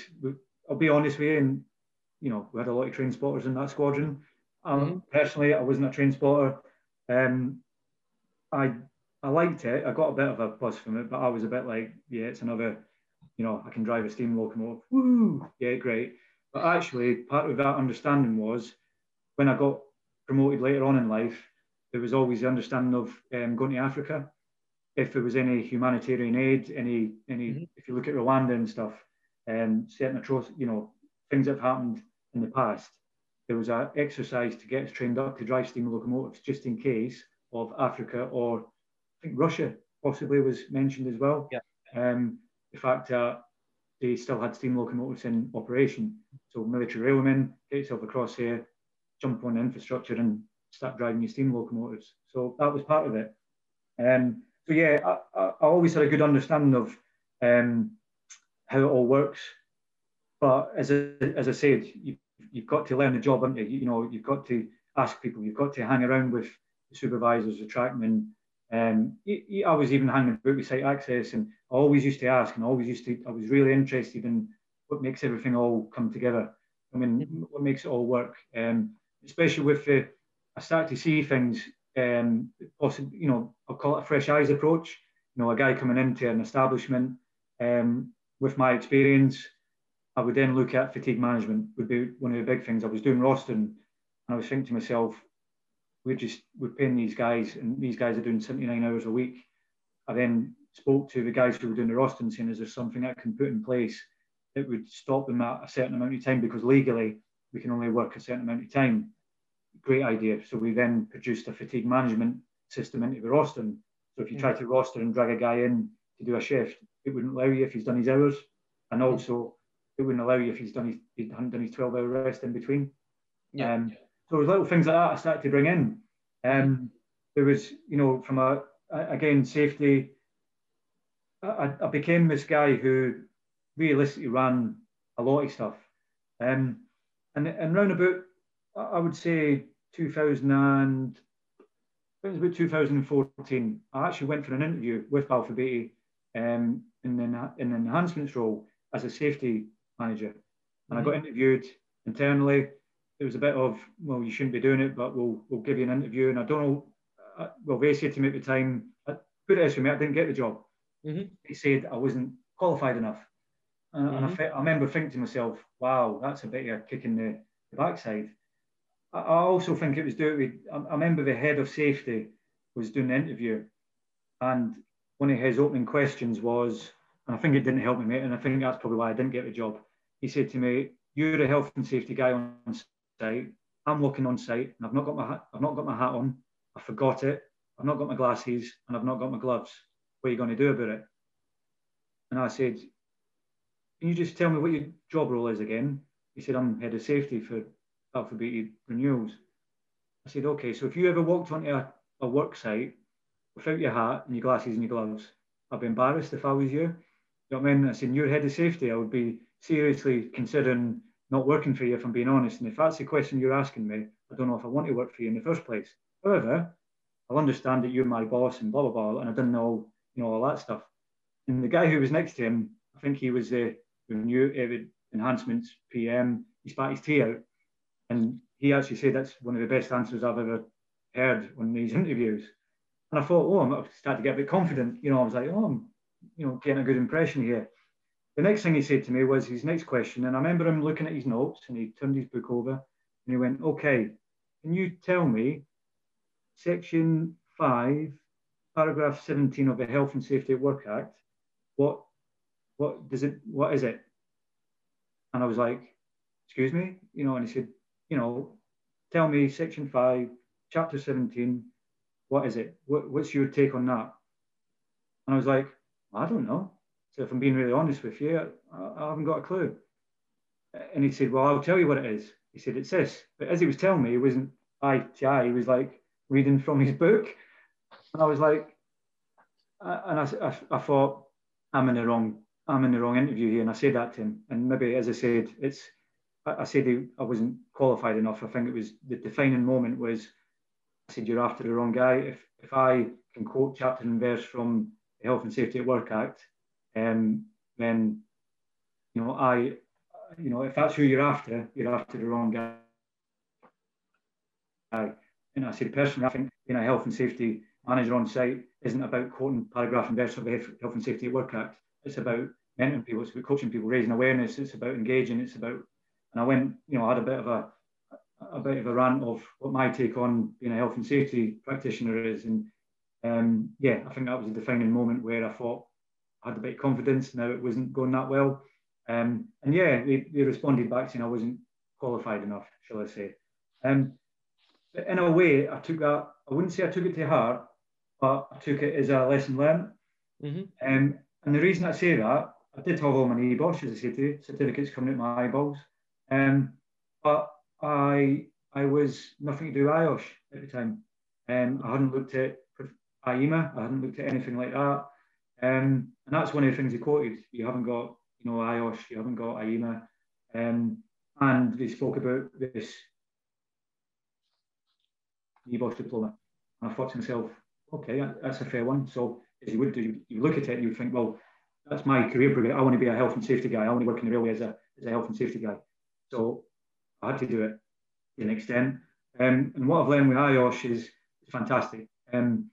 I'll be honest with you, and you know, we had a lot of train spotters in that squadron. Um, mm-hmm. Personally, I wasn't a train spotter. Um, I I liked it. I got a bit of a buzz from it, but I was a bit like, yeah, it's another, you know, I can drive a steam locomotive. Woo! Yeah, great. But actually, part of that understanding was when I got promoted later on in life, there was always the understanding of um, going to Africa. If there was any humanitarian aid, any any, mm-hmm. if you look at Rwanda and stuff, um, certain atrocities, you know, things that have happened in the past, there was an exercise to get us trained up to drive steam locomotives just in case of Africa or I think Russia possibly was mentioned as well. Yeah. Um, the fact that they still had steam locomotives in operation. So military railmen, get yourself across here, jump on the infrastructure and start driving your steam locomotives. So that was part of it. Um, so yeah, I, I, I always had a good understanding of um, how it all works. But as I, as I said, you, you've got to learn the job, haven't you? You know, you've got to ask people, you've got to hang around with the supervisors, the trackmen. Um, I was even hanging about with site access, and I always used to ask, and always used to. I was really interested in what makes everything all come together. I mean, what makes it all work, um, especially with the. I start to see things, um, possibly, you know, I'll call it a fresh eyes approach. You know, a guy coming into an establishment, um, with my experience, I would then look at fatigue management would be one of the big things. I was doing Roston and I was thinking to myself, we're just we're paying these guys and these guys are doing 79 hours a week. I then spoke to the guys who were doing the Roston saying, is there something I can put in place that would stop them at a certain amount of time because legally we can only work a certain amount of time. Great idea. So we then produced a fatigue management system into the Roston. So if you try to roster and drag a guy in to do a shift, it wouldn't allow you if he's done his hours. And also it wouldn't allow you if he's done his, he hadn't done his 12 hour rest in between. Yeah. Um, so there was little things like that I started to bring in. Um, there was, you know, from a, again, safety, I, I became this guy who realistically ran a lot of stuff. Um, and, and round about, I would say 2000 and, it was about 2014, I actually went for an interview with Balfour Beatty um, in, an, in an enhancements role as a safety manager. And mm-hmm. I got mm-hmm. interviewed internally. It was a bit of, well, you shouldn't be doing it, but we'll we'll give you an interview. And I don't know, uh, well, they said to me at the time, I put it as for me, I didn't get the job. Mm-hmm. He said I wasn't qualified enough. And, mm-hmm. and I, mm-hmm. I, remember thinking to myself, wow, that's a bit of a kick in the, the backside. I, also think it was due to, I, remember the head of safety was doing an interview. And one of his opening questions was, and I think it didn't help me, mate, and I think that's probably why I didn't get the job he said to me, "You're a health and safety guy on site. I'm working on site, and I've not got my I've not got my hat on. I forgot it. I've not got my glasses, and I've not got my gloves. What are you going to do about it?" And I said, "Can you just tell me what your job role is again?" He said, "I'm head of safety for Beatty Renewals." I said, "Okay, so if you ever walked onto a, a work site without your hat and your glasses and your gloves, I'd be embarrassed if I was you." You know what I mean? I said, "You're head of safety. I would be." seriously considering not working for you, if I'm being honest. And if that's the question you're asking me, I don't know if I want to work for you in the first place. However, I'll understand that you're my boss and blah blah blah, and I didn't know, you know, all that stuff. And the guy who was next to him, I think he was the new enhancements PM. He spat his tea out, and he actually said that's one of the best answers I've ever heard on these interviews. And I thought, oh, I'm starting to get a bit confident. You know, I was like, oh, I'm, you know, getting a good impression here. The next thing he said to me was his next question, and I remember him looking at his notes and he turned his book over and he went, Okay, can you tell me section five, paragraph 17 of the Health and Safety at Work Act, what what does it what is it? And I was like, excuse me, you know, and he said, you know, tell me section five, chapter 17, what is it? What, what's your take on that? And I was like, I don't know. So if I'm being really honest with you, I, I haven't got a clue. And he said, Well, I'll tell you what it is. He said, It's this. But as he was telling me, it wasn't eye to eye. He was like reading from his book. And I was like, and I, I, I, thought I'm in the wrong I'm in the wrong interview here, and I said that to him. And maybe, as I said, it's I, I said I wasn't qualified enough. I think it was the defining moment was I said you're after the wrong guy. If if I can quote chapter and verse from the Health and Safety at Work Act, um, then you know I you know if that's who you're after, you're after the wrong guy. And I said personally, I think being a health and safety manager on site isn't about quoting paragraph and verse of the Health and Safety at Work Act. It's about mentoring people, it's about coaching people, raising awareness, it's about engaging, it's about and I went, you know, I had a bit of a a bit of a rant of what my take on being a health and safety practitioner is. And um, yeah, I think that was a defining moment where I thought I had a bit of confidence. Now it wasn't going that well. Um, and yeah, they, they, responded back saying I wasn't qualified enough, shall I say. Um, in a way, I took that, I wouldn't say I took it to heart, but I took it as a lesson learned. Mm-hmm. Um, and the reason I say that, I did have all my NEBOSH, as I say to you, certificates coming out my eyeballs. Um, but I I was nothing to do with IOSH at the time. Um, I hadn't looked at IEMA, I hadn't looked at anything like that. Um, and that's one of the things he quoted. You haven't got, you know, IOSH, you haven't got IEMA. Um, and they spoke about this NEBOSH diploma. And I thought to myself, okay, that's a fair one. So as you would do, you look at it and you think, well, that's my career progression. I want to be a health and safety guy. I want to work in the railway as a, as a health and safety guy. So I had to do it to an extent. Um, and what I've learned with IOSH is fantastic. Um,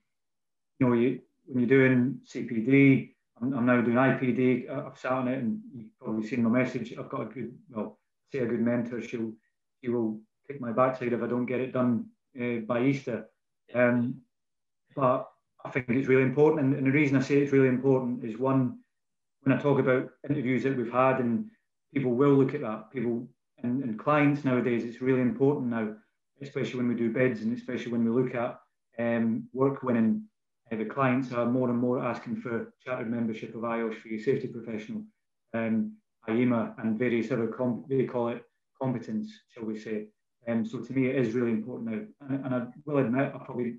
you know, you, when you're doing CPD, I'm, I'm, now doing IPD. I've sat on it, and you've probably seen my message. I've got a good, well, say a good mentor. She'll, she will kick my backside if I don't get it done uh, by Easter. Um, but I think it's really important, and, and the reason I say it's really important is one, when I talk about interviews that we've had, and people will look at that. People and, and clients nowadays, it's really important now, especially when we do bids and especially when we look at um, work winning. Uh, the clients are more and more asking for chartered membership of IOSH for your safety professional, um, IEMA, and various other, com- they call it competence, shall we say. Um, so to me, it is really important now. And, and I will admit, I probably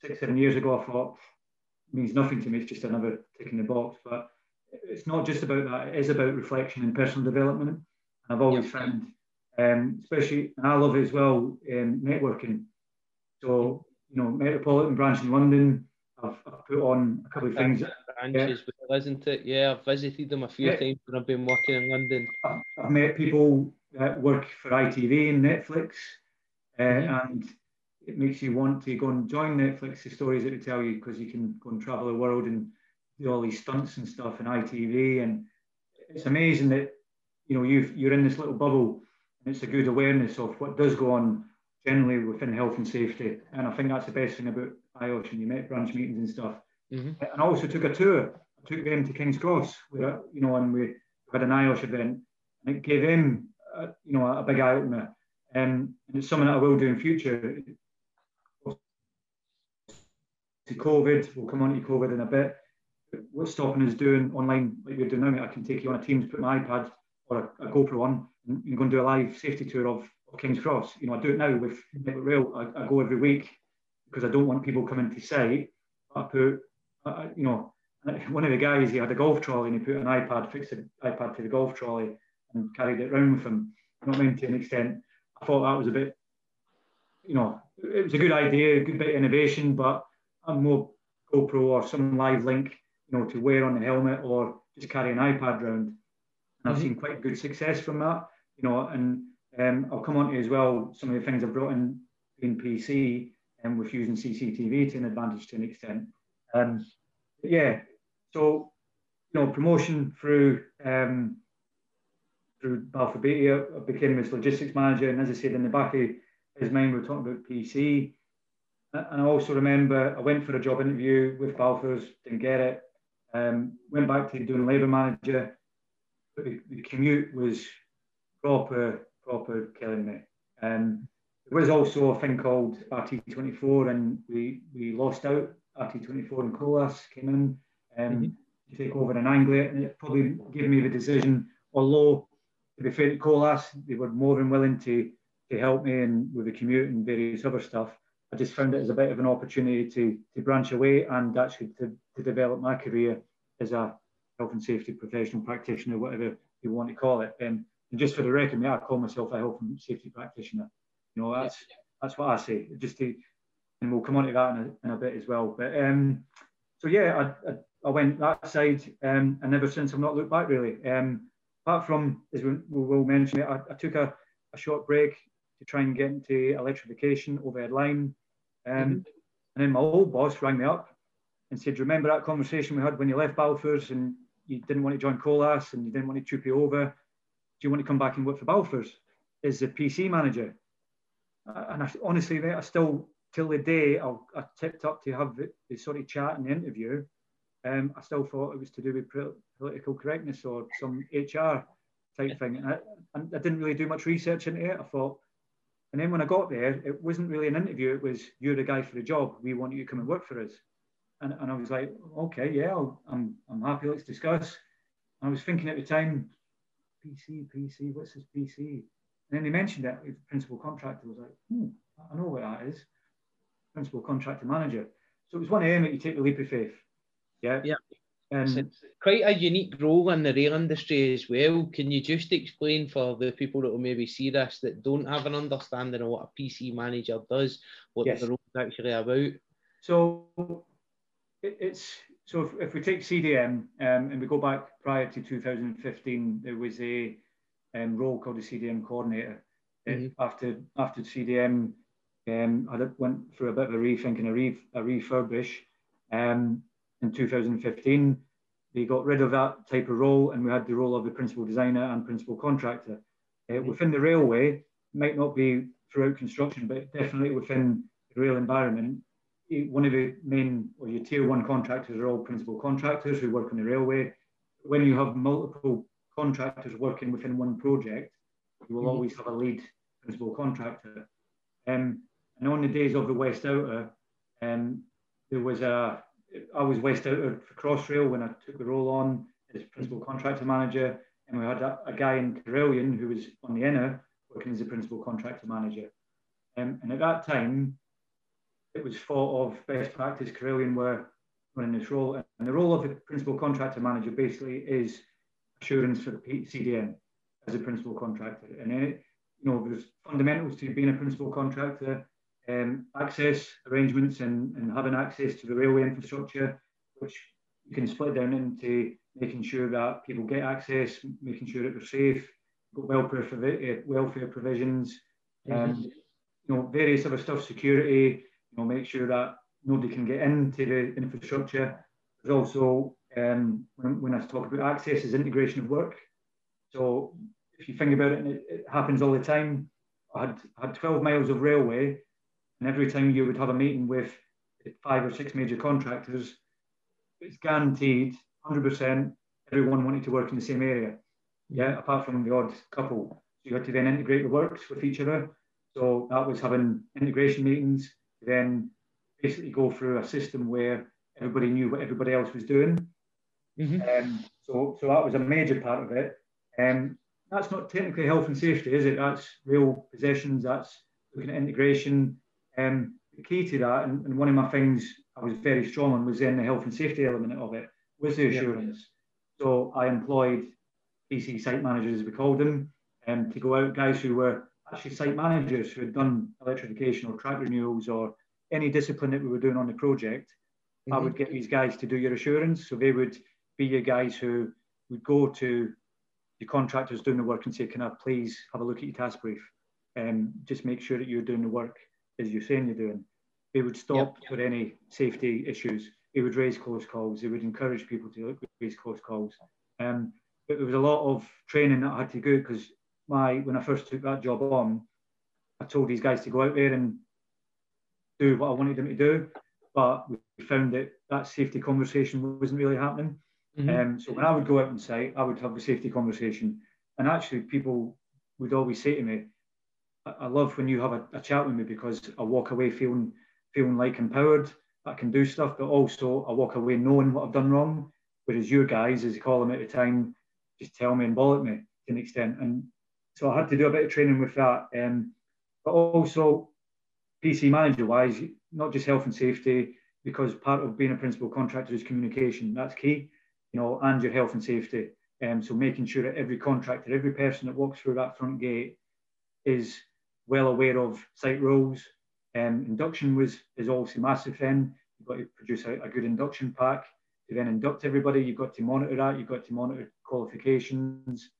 six, seven years ago, I thought it means nothing to me. It's just another tick in the box. But it's not just about that. It is about reflection and personal development. And I've always yep. found um, especially, and I love it as well, um, networking. So, you know, Metropolitan branch in London, I've, I've put on a couple of things. Branches, yeah. isn't it? Yeah, I've visited them a few yeah. times when I've been working in London. I've, I've met people that work for ITV and Netflix, uh, mm-hmm. and it makes you want to go and join Netflix, the stories that they tell you, because you can go and travel the world and do all these stunts and stuff in ITV. And it's amazing that, you know, you you're in this little bubble it's a good awareness of what does go on generally within health and safety. And I think that's the best thing about IOSH and you met branch meetings and stuff. Mm-hmm. And I also took a tour. I took them to King's Cross, where you know, and we had an IOSH event, and it gave them, a, you know, a big eye opener. Um, and it's something that I will do in future. To COVID, we'll come on to COVID in a bit. What's stopping us doing online like we're doing now? I can take you on a Teams, put my iPad or a, a GoPro on, and, and go and do a live safety tour of, of King's Cross. You know, I do it now with Network Rail. I, I, go every week because I don't want people coming to site. I put, uh, you know, one of the guys, he had a golf trolley and he put an iPad, fixed an iPad to the golf trolley and carried it around with him. You know I mean? To an extent, I thought that was a bit, you know, it was a good idea, a good bit of innovation, but I'm more GoPro or some live link, you know, to wear on the helmet or just carry an iPad around. And I've mm-hmm. seen quite good success from that, you know, and um, I'll come on to as well some of the things I've brought in in PC and um, with using CCTV to an advantage to an extent. Um, yeah, so you know, promotion through um, through Balfour Beatty, I became his logistics manager, and as I said in the back of his mind, we are talking about PC. And I also remember I went for a job interview with Balfour's, didn't get it. Um, went back to doing labour manager, the, the commute was proper, proper killing me. Um, there was also a thing called RT24, and we, we lost out. RT24 and Colas came in um, mm-hmm. to take over in Anglia, and it probably gave me the decision. Although, to be fair to Colas, they were more than willing to, to help me and with the commute and various other stuff. I just found it as a bit of an opportunity to, to branch away and actually to, to develop my career as a health and safety professional practitioner, whatever you want to call it. Um, and just for the record, me, I call myself a health and safety practitioner. You know, that's yeah. that's what I say. Just to, and we'll come on to that in a, in a bit as well. But um, so yeah, I, I, I, went that side, um, and ever since I've not looked back really. Um, apart from, as we, we will mention it, I, I took a, a short break to try and get into electrification overhead line. Um, mm-hmm. And then my old boss rang me up and said, Remember that conversation we had when you left Balfours and you didn't want to join Colas and you didn't want to troop you over? Do you want to come back and work for Balfours as the PC manager? And I, honestly, I still, till the day I, I tipped up to have the, the sort of chat and interview, um, I still thought it was to do with political correctness or some HR type thing. And I, and I didn't really do much research into it. I thought, and then when I got there, it wasn't really an interview. It was, you're the guy for the job. We want you to come and work for us. And, and I was like, okay, yeah, i am I'm, I'm happy. Let's discuss. I was thinking at the time, PC, PC, what's this PC? And then they mentioned it, principal contractor. I was like, hmm, I know what that is. Principal contractor manager. So it was one of them that you take the leap of faith. Yeah. Yeah. Um, it's quite a unique role in the rail industry as well. Can you just explain for the people that will maybe see this that don't have an understanding of what a PC manager does, what yes. the role is actually about? So it, it's so if, if, we take CDM um, and we go back prior to 2015, there was a um, role called the CDM coordinator. Mm-hmm. after after CDM, um, I went through a bit of a rethink and a, re, a refurbish. Um, in 2015. They got rid of that type of role and we had the role of the principal designer and principal contractor. Uh, mm-hmm. within the railway, might not be throughout construction, but definitely within the rail environment, one of the main or your tier one contractors are all principal contractors who work on the railway. When you have multiple contractors working within one project, you will mm-hmm. always have a lead principal contractor. Um, and on the days of the West Outer, um, there was a I was West Outer for Crossrail when I took the role on as principal contractor manager, and we had a, a guy in Carillion who was on the inner working as a principal contractor manager. Um, and at that time, it was thought of best practice Carillion were running this role. And the role of the principal contractor manager basically is assurance for the CDM as a principal contractor. And then it, you know, there's fundamentals to being a principal contractor um, access arrangements and, and having access to the railway infrastructure, which you can split down into making sure that people get access, making sure that they're safe, got welfare, uh, welfare provisions, um, you know, various other stuff, security, know, make sure that nobody can get into the infrastructure. There's also, um, when, when I talk about access, is integration of work. So if you think about it, it, it happens all the time. I had, I had 12 miles of railway and every time you would have a meeting with five or six major contractors, it's guaranteed 100% everyone wanted to work in the same area. Yeah, apart from the odd couple. So you had to then integrate the works with each other. So that was having integration meetings, then basically go through a system where everybody knew what everybody else was doing. Mm-hmm. Um, so, so that was a major part of it. Um, that's not technically health and safety, is it? That's real possessions, that's looking at integration, um, the key to that, and, and, one of my things I was very strong on was in the health and safety element of it, was the assurance. Yeah. So I employed PC site managers, as we called them, um, to go out, guys who were actually site managers who had done electrification or track renewals or any discipline that we were doing on the project. Mm-hmm. I would get these guys to do your assurance. So they would be your guys who would go to the contractors doing the work and say, Can I please have a look at your task brief? and um, just make sure that you're doing the work as you're saying you're doing, they would stop yep. for any safety issues. They would raise close calls. They would encourage people to raise close calls. Um, but there was a lot of training that I had to go because my when I first took that job on, I told these guys to go out there and do what I wanted them to do, but we found that that safety conversation wasn't really happening. Mm-hmm. Um, so when I would go out on site, I would have the safety conversation, and actually people would always say to me, I love when you have a, a, chat with me because I walk away feeling feeling like empowered. I can do stuff, but also I walk away knowing what I've done wrong. Whereas your guys, as you call them at the time, just tell me and bollock me to an extent. And so I had to do a bit of training with that. Um, but also, PC manager wise, not just health and safety, because part of being a principal contractor is communication. That's key, you know, and your health and safety. Um, so making sure that every contractor, every person that walks through that front gate is well aware of site rules. Um, induction was is obviously massive then. You've got to produce a, a good induction pack to then induct everybody. You've got to monitor that. You've got to monitor qualifications.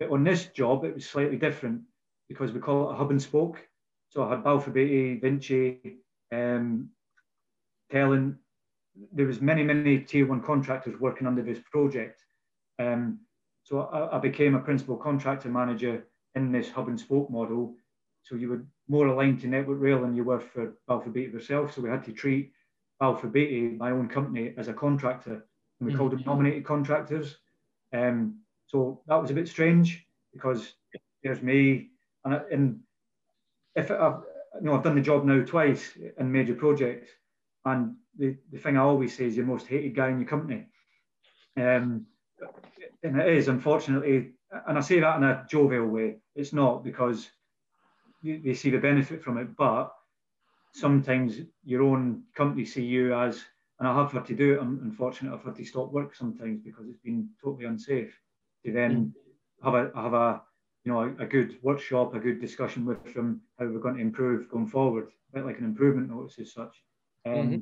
But on this job, it was slightly different because we call it a hub and spoke. So I had Balfour Beatty, Vinci, um, Telent. There was many, many tier one contractors working under this project. Um, so I, I, became a principal contractor manager in this hub and spoke model. So you were more aligned to Network Rail than you were for Balfour Beatty yourself. So we had to treat Balfour Beatty, my own company, as a contractor. And we mm-hmm. called them nominated contractors. Um, so that was a bit strange because there's me, and, and if I've, you know, I've done the job now twice in major projects, and the, the thing I always say is you're most hated guy in your company. Um, and it is, unfortunately, and I say that in a jovial way. It's not because you, they see the benefit from it, but sometimes your own company see you as, and I have had to do it. I'm unfortunate I've had to stop work sometimes because it's been totally unsafe. To then mm. have a have a you know a, a, good workshop, a good discussion with them how we're going to improve going forward, a bit like an improvement notice as such. Um, mm-hmm.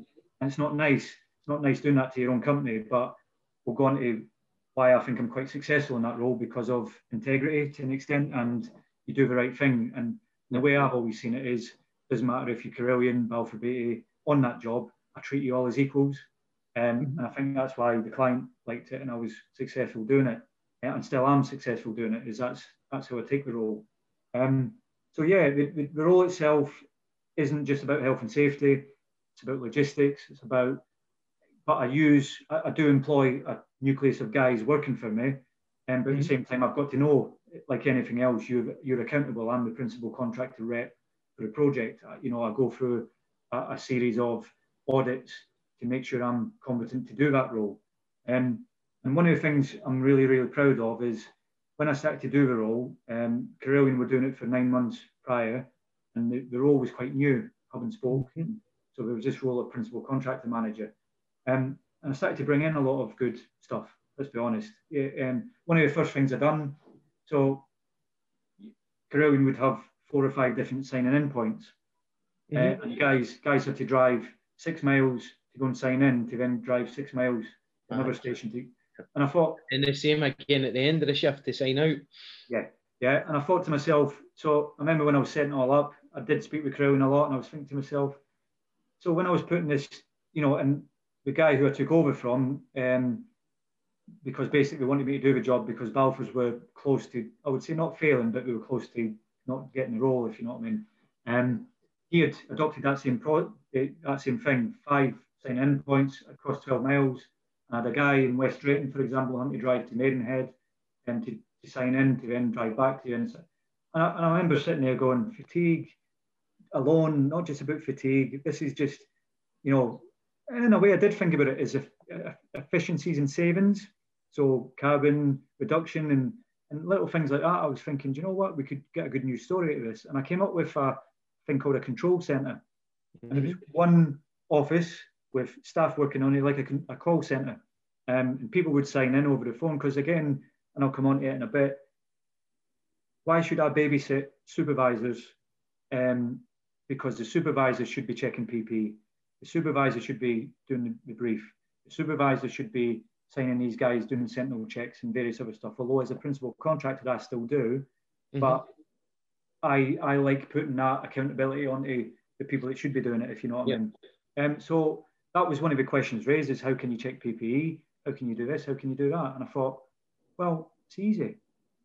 And it's not nice. It's not nice doing that to your own company, but we'll go on to why I think I'm quite successful in that role because of integrity to an extent, and you do the right thing. And the way I've always seen it is, doesn't matter if you're Carillion, Balfour Beatty, on that job, I treat you all as equals. Um, mm-hmm. and I think that's why the client liked it, and I was successful doing it, and still am successful doing it. Is that's that's how I take the role. Um, so yeah, the, the, the role itself isn't just about health and safety it's about logistics, it's about, but I use, I, I do employ a nucleus of guys working for me, um, but mm-hmm. at the mm-hmm. same time, I've got to know, like anything else, you're, you're accountable. I'm the principal contractor rep for the project. You know, I go through a, a carillion of audits to make sure I'm competent to do that role. Um, and one of the things I'm really, really proud of is when I started to do the role, um, Carillion were doing it for nine months prior, and the, the role was quite new, hub and spoke. Mm-hmm. So there was this role of principal contractor manager. Um, and I started to bring in a lot of good stuff, let's be honest. Yeah, um, one of the first things I done, so Carillion would have four or five different signing in points. Mm-hmm. Uh, and guys, guys had to drive six miles to go and sign in, to then drive six miles to another station to. And I thought, and the same again at the end of the shift to sign out. Yeah, yeah. And I thought to myself, so I remember when I was setting it all up, I did speak with Carillion a lot, and I was thinking to myself, so when I was putting this, you know, and the guy who I took over from, um, because basically wanted me to do the job because Balfours were close to, I would say not failing, but we were close to not getting the role, if you know what I mean. Um, he had adopted that same pro, eh, that same thing, five sign in points across 12 miles. I had a guy in West Drayton, for example, having to drive to Maidenhead and to, to sign in to then drive back to you. And, and, I, and I remember sitting there going, fatigue, alone, not just about fatigue. This is just, you know, in a way, I did think about it as if, uh, efficiencies and savings. So carbon reduction and, and little things like that. I was thinking, do you know what? We could get a good news story out of this. And I came up with a thing called a control center. Mm-hmm. And it was mm-hmm. one office with staff working on it like a, a call center. Um, and people would sign in over the phone because, again, and I'll come on to it in a bit. Why should I babysit supervisors um, because the supervisor should be checking PP. The supervisor should be doing the, the brief. The supervisor should be signing these guys, doing sentinel checks and various other stuff. Although as a principal contractor, I still do, mm-hmm. but I I like putting that accountability onto the people that should be doing it. If you know what I mean. Um, so that was one of the questions raised: is how can you check PPE? How can you do this? How can you do that? And I thought, well, it's easy.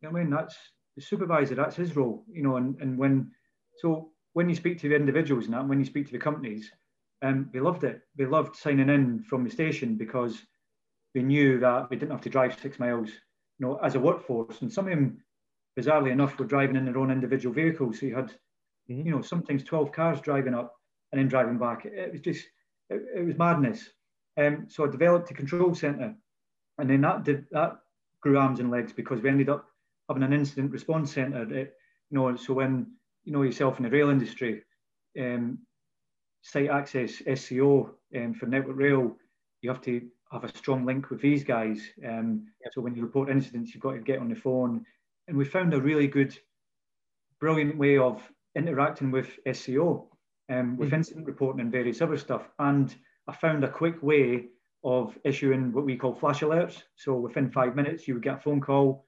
You know what I mean? That's the supervisor. That's his role. You know, and and when so when you speak to the individuals and that, when you speak to the companies, um, they loved it. They loved signing in from the station because they knew that they didn't have to drive six miles, you know, as a workforce. And some of them, bizarrely enough, were driving in their own individual vehicles. So you had, mm-hmm. you know, sometimes 12 cars driving up and then driving back. It was just, it, it, was madness. Um, so I developed a control centre. And then that did that grew arms and legs because we ended up having an incident response centre. That, you know, so when you know yourself in the rail industry, um, site access SCO um, for Network Rail, you have to have a strong link with these guys. Um. So when you report incidents, you've got to get on the phone. And we found a really good, brilliant way of interacting with SCO, um, with mm-hmm. incident reporting and various other stuff. And I found a quick way of issuing what we call flash alerts. So within five minutes, you would get a phone call.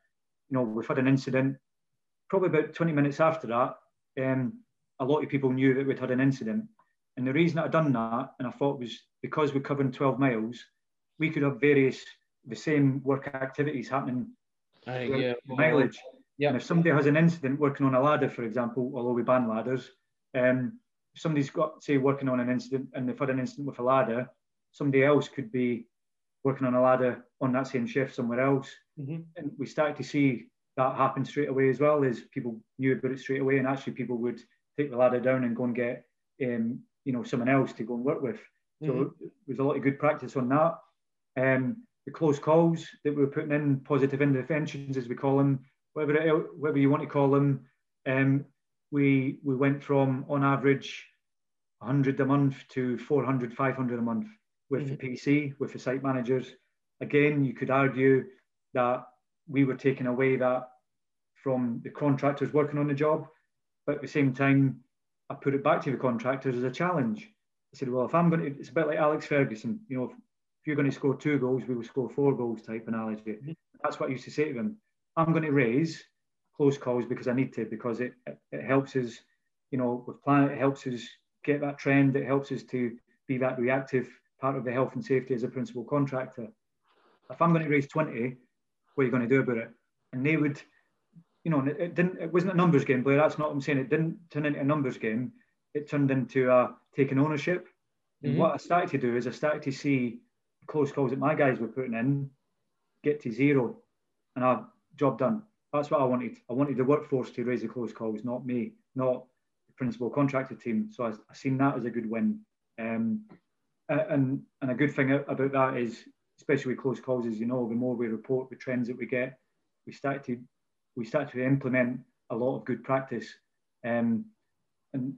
You know, we've had an incident. Probably about 20 minutes after that, um, a lot of people knew that we'd had an incident. And the reason I'd done that, and I thought was because we're covering 12 miles, we could have various the same work activities happening uh, yeah. mileage. Yeah. And if somebody has an incident working on a ladder, for example, although we ban ladders, um, if somebody's got say working on an incident and they've had an incident with a ladder, somebody else could be working on a ladder on that same shift somewhere else. Mm-hmm. And we started to see that happen straight away as well as people knew about it straight away and actually people would take the ladder down and go and get um, you know someone else to go and work with. So mm-hmm. there's a lot of good practice on that. Um, the close calls that we were putting in, positive interventions as we call them, whatever it, whatever you want to call them. Um, we we went from on average 100 a month to 400, 500 a month with mm-hmm. the PC, with the site managers. Again, you could argue that we were taking away that from the contractors working on the job, but at the same time, I put it back to the contractors as a challenge. I said, well, if I'm going to, it's a bit like Alex Ferguson, you know, if, if you're going to score two goals, we will score four goals type analogy. Mm-hmm. That's what I used to say to them. I'm going to raise close calls because I need to, because it, it, helps us, you know, with plan. it helps us get that trend, it helps us to be that reactive part of the health and safety as a principal contractor. If I'm going to raise 20, what are you going to do about it? And they would, you know, it didn't, it wasn't a numbers game, Blair. That's not what I'm saying. It didn't turn into a numbers game. It turned into a taking ownership. And mm-hmm. what I started to do is I started to see close calls that my guys were putting in get to zero, and I job done. That's what I wanted. I wanted the workforce to raise the close calls, not me, not the principal contractor team. So I, I seen that as a good win. Um, and and a good thing about that is, especially with close calls, as you know, the more we report the trends that we get, we start to we start to implement a lot of good practice. Um, and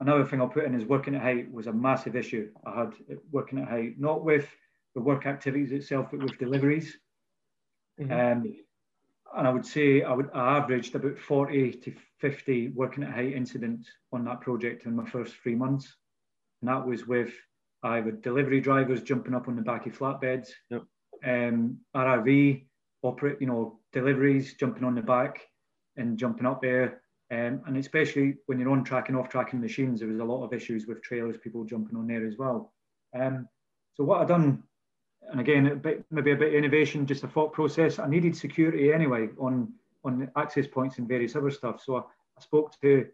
another thing I'll put in is working at height was a massive issue. I had working at height, not with the work activities itself, but with deliveries. Mm-hmm. Um, and I would say I would I averaged about 40 to 50 working at height incidents on that project in my first three months. And that was with either delivery drivers jumping up on the back of flatbeds, yep. um, RRV operate, you know, deliveries jumping on the back and jumping up there. Um, and especially when you're on track and off tracking machines, there was a lot of issues with trailers, people jumping on there as well. Um, so what I've done, and again, a bit, maybe a bit of innovation, just a thought process. I needed security anyway on on access points and various other stuff. So I, I spoke to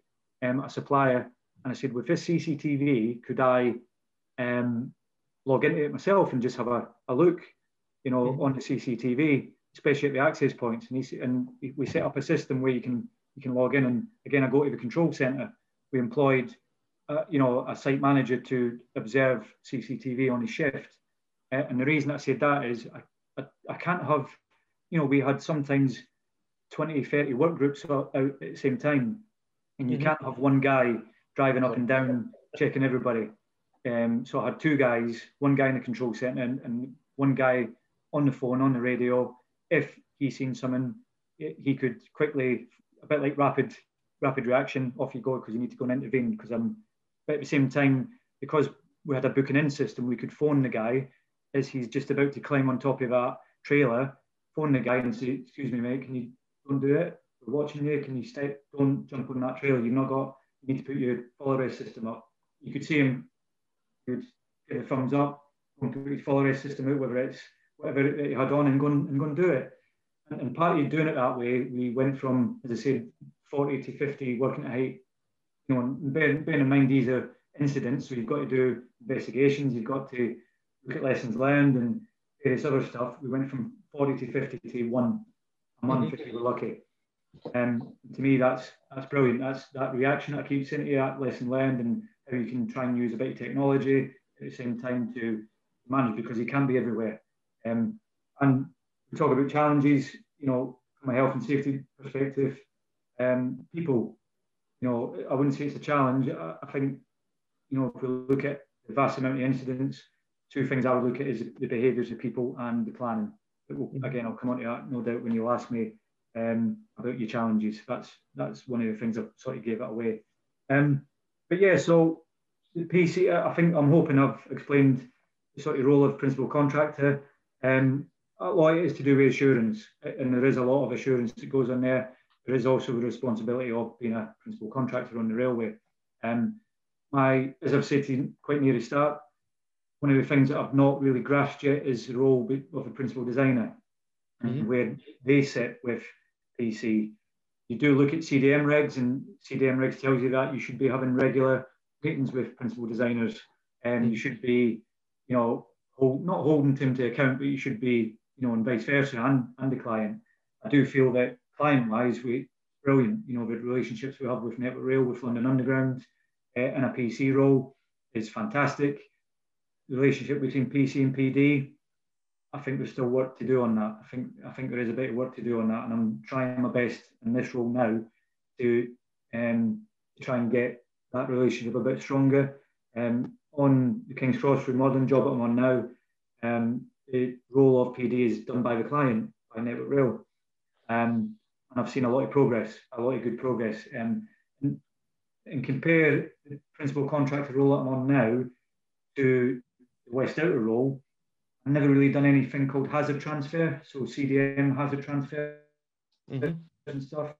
um, a supplier and I said, with this CCTV, could I um, log into it myself and just have a, a look, you know, mm-hmm. on the CCTV, especially at the access points. And, he, and we set up a system where you can you can log in. And again, I go to the control center. We employed, uh, you know, a site manager to observe CCTV on his shift. Uh, and the reason I said that is I, I, I, can't have, you know, we had sometimes 20, 30 work groups out at the same time. And you mm-hmm. can't have one guy driving up and down checking everybody. Um, so I had two guys, one guy in the control center and, and, one guy on the phone, on the radio. If he seen someone, he could quickly, a bit like rapid rapid reaction, off you go because you need to go and intervene. Because I'm, but at the same time, because we had a booking in system, we could phone the guy as he's just about to climb on top of that trailer, phone the guy and say, "Excuse me, mate, can you don't do it? We're watching you. Can you step? Don't jump on that trailer. You've not got. You need to put your fall arrest system up." You could see him would get a thumbs up, completely follow his system out, whether it's whatever he had on, and go and, and go and do it. And, and part of doing it that way, we went from, as I said, 40 to 50 working at height. You know, bearing, bearing in mind these are incidents, so you've got to do investigations, you've got to look at lessons learned and various other stuff. We went from 40 to 50 to one a month mm-hmm. if you were lucky. Um, to me, that's that's brilliant. That's that reaction I keep saying to you, that lesson learned, and how you can try and use a bit of technology at the same time to manage because it can be everywhere. Um, and we talk about challenges, you know, from a health and safety perspective, um, people, you know, I wouldn't say it's a challenge. I, I think you know, if we look at the vast amount of incidents, two things I would look at is the behaviours of people and the planning. But we'll, mm-hmm. again, I'll come on to that no doubt when you ask me um, about your challenges. That's that's one of the things I sort of gave it away. Um, but yeah, so the PC, I think I'm hoping I've explained the sort of role of principal contractor. Um, a lot is to do with assurance, and there is a lot of assurance that goes on there. There is also the responsibility of being a principal contractor on the railway. Um, my, as I've said to you quite near the start, one of the things that I've not really grasped yet is the role of a principal designer, mm-hmm. where they sit with PC. You do look at CDM regs, and CDM regs tells you that you should be having regular meetings with principal designers, and mm-hmm. you should be, you know, hold, not holding them to account, but you should be, you know, and vice versa, and, and the client. I do feel that client-wise, we brilliant. You know, the relationships we have with Network Rail, with London Underground, uh, and a PC role is fantastic. Relationship between PC and PD, I think there's still work to do on that. I think I think there is a bit of work to do on that, and I'm trying my best in this role now to um, try and get that relationship a bit stronger. Um, on the King's Cross remodeling job I'm on now, um, the role of PD is done by the client, by Network Rail. Um, and I've seen a lot of progress, a lot of good progress. Um, and, and compare the principal contractor role that I'm on now to West Outer role, I've never really done anything called hazard transfer, so CDM hazard transfer mm-hmm. and stuff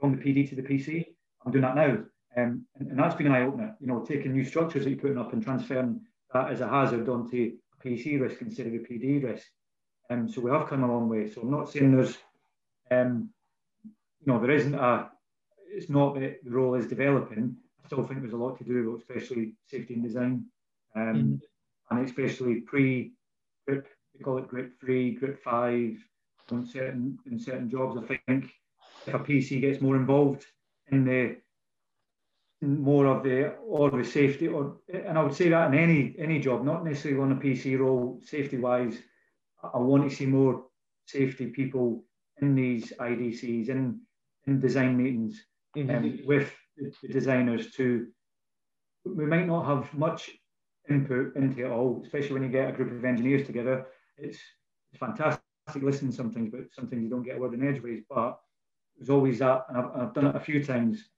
from the PD to the PC. I'm doing that now. Um, and, and, that's been an eye opener, you know, taking new structures that you're putting up and transferring that as a hazard onto a PC risk instead of a PD risk. Um, so we have come a long way. So I'm not saying there's, um, you know, there isn't a, it's not that the role is developing. I still think there's a lot to do, especially safety and design, um, mm-hmm. And especially pre grip. We call it grip three, grip five, on certain in certain jobs. I think if a PC gets more involved in the more of the or the safety or and I would say that in any any job, not necessarily on a PC role, safety wise, I want to see more safety people in these IDCs in in design meetings mm-hmm. um, with the designers to we might not have much input into it all, especially when you get a group of engineers together. It's it's fantastic listening sometimes, but sometimes you don't get a word in edgeways. But there's always that, and I've, I've done it a few times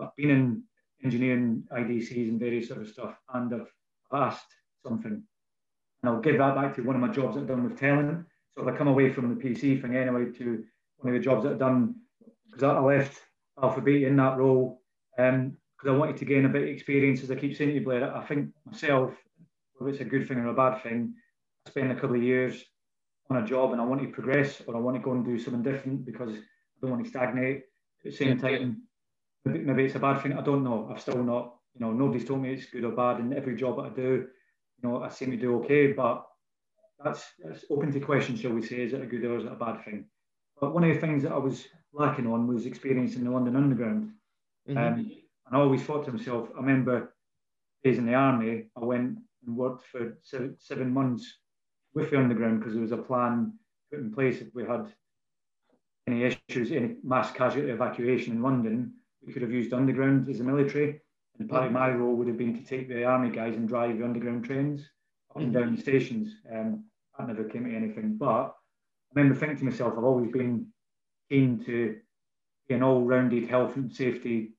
I've been in engineering IDCs and various other stuff, and I've asked something, and I'll give that back to one of my jobs that I've done with Telent. So if I come away from the PC thing anyway to one of the jobs that I've done because I left Balfour Beatty in that role um, because I wanted to gain a bit of experience. As I keep saying to you, Blair, I think myself, whether it's a good thing or a bad thing, I spend a couple of years on a job and I want to progress or I want to go and do something different because I don't want to stagnate. At the same time, maybe, maybe it's a bad thing. I don't know. I've still not, you know, nobody's told me it's good or bad. In every job that I do, you know, I seem to do okay. But that's, that's open to question, shall we say? Is it a good or is it a bad thing? But one of the things that I was lacking on was experience in the London Underground. Mm-hmm. Um, and I always thought to myself, I remember days in the army, I went and worked for seven, months with the Underground because there was a plan put in place if we had any issues, any mass casualty evacuation in London, we could have used underground as a military. And part of my role would have been to take the army guys and drive the underground trains up and down the stations. Um, that never came to anything. But I remember thinking to myself, I've always been keen to be an all-rounded health and safety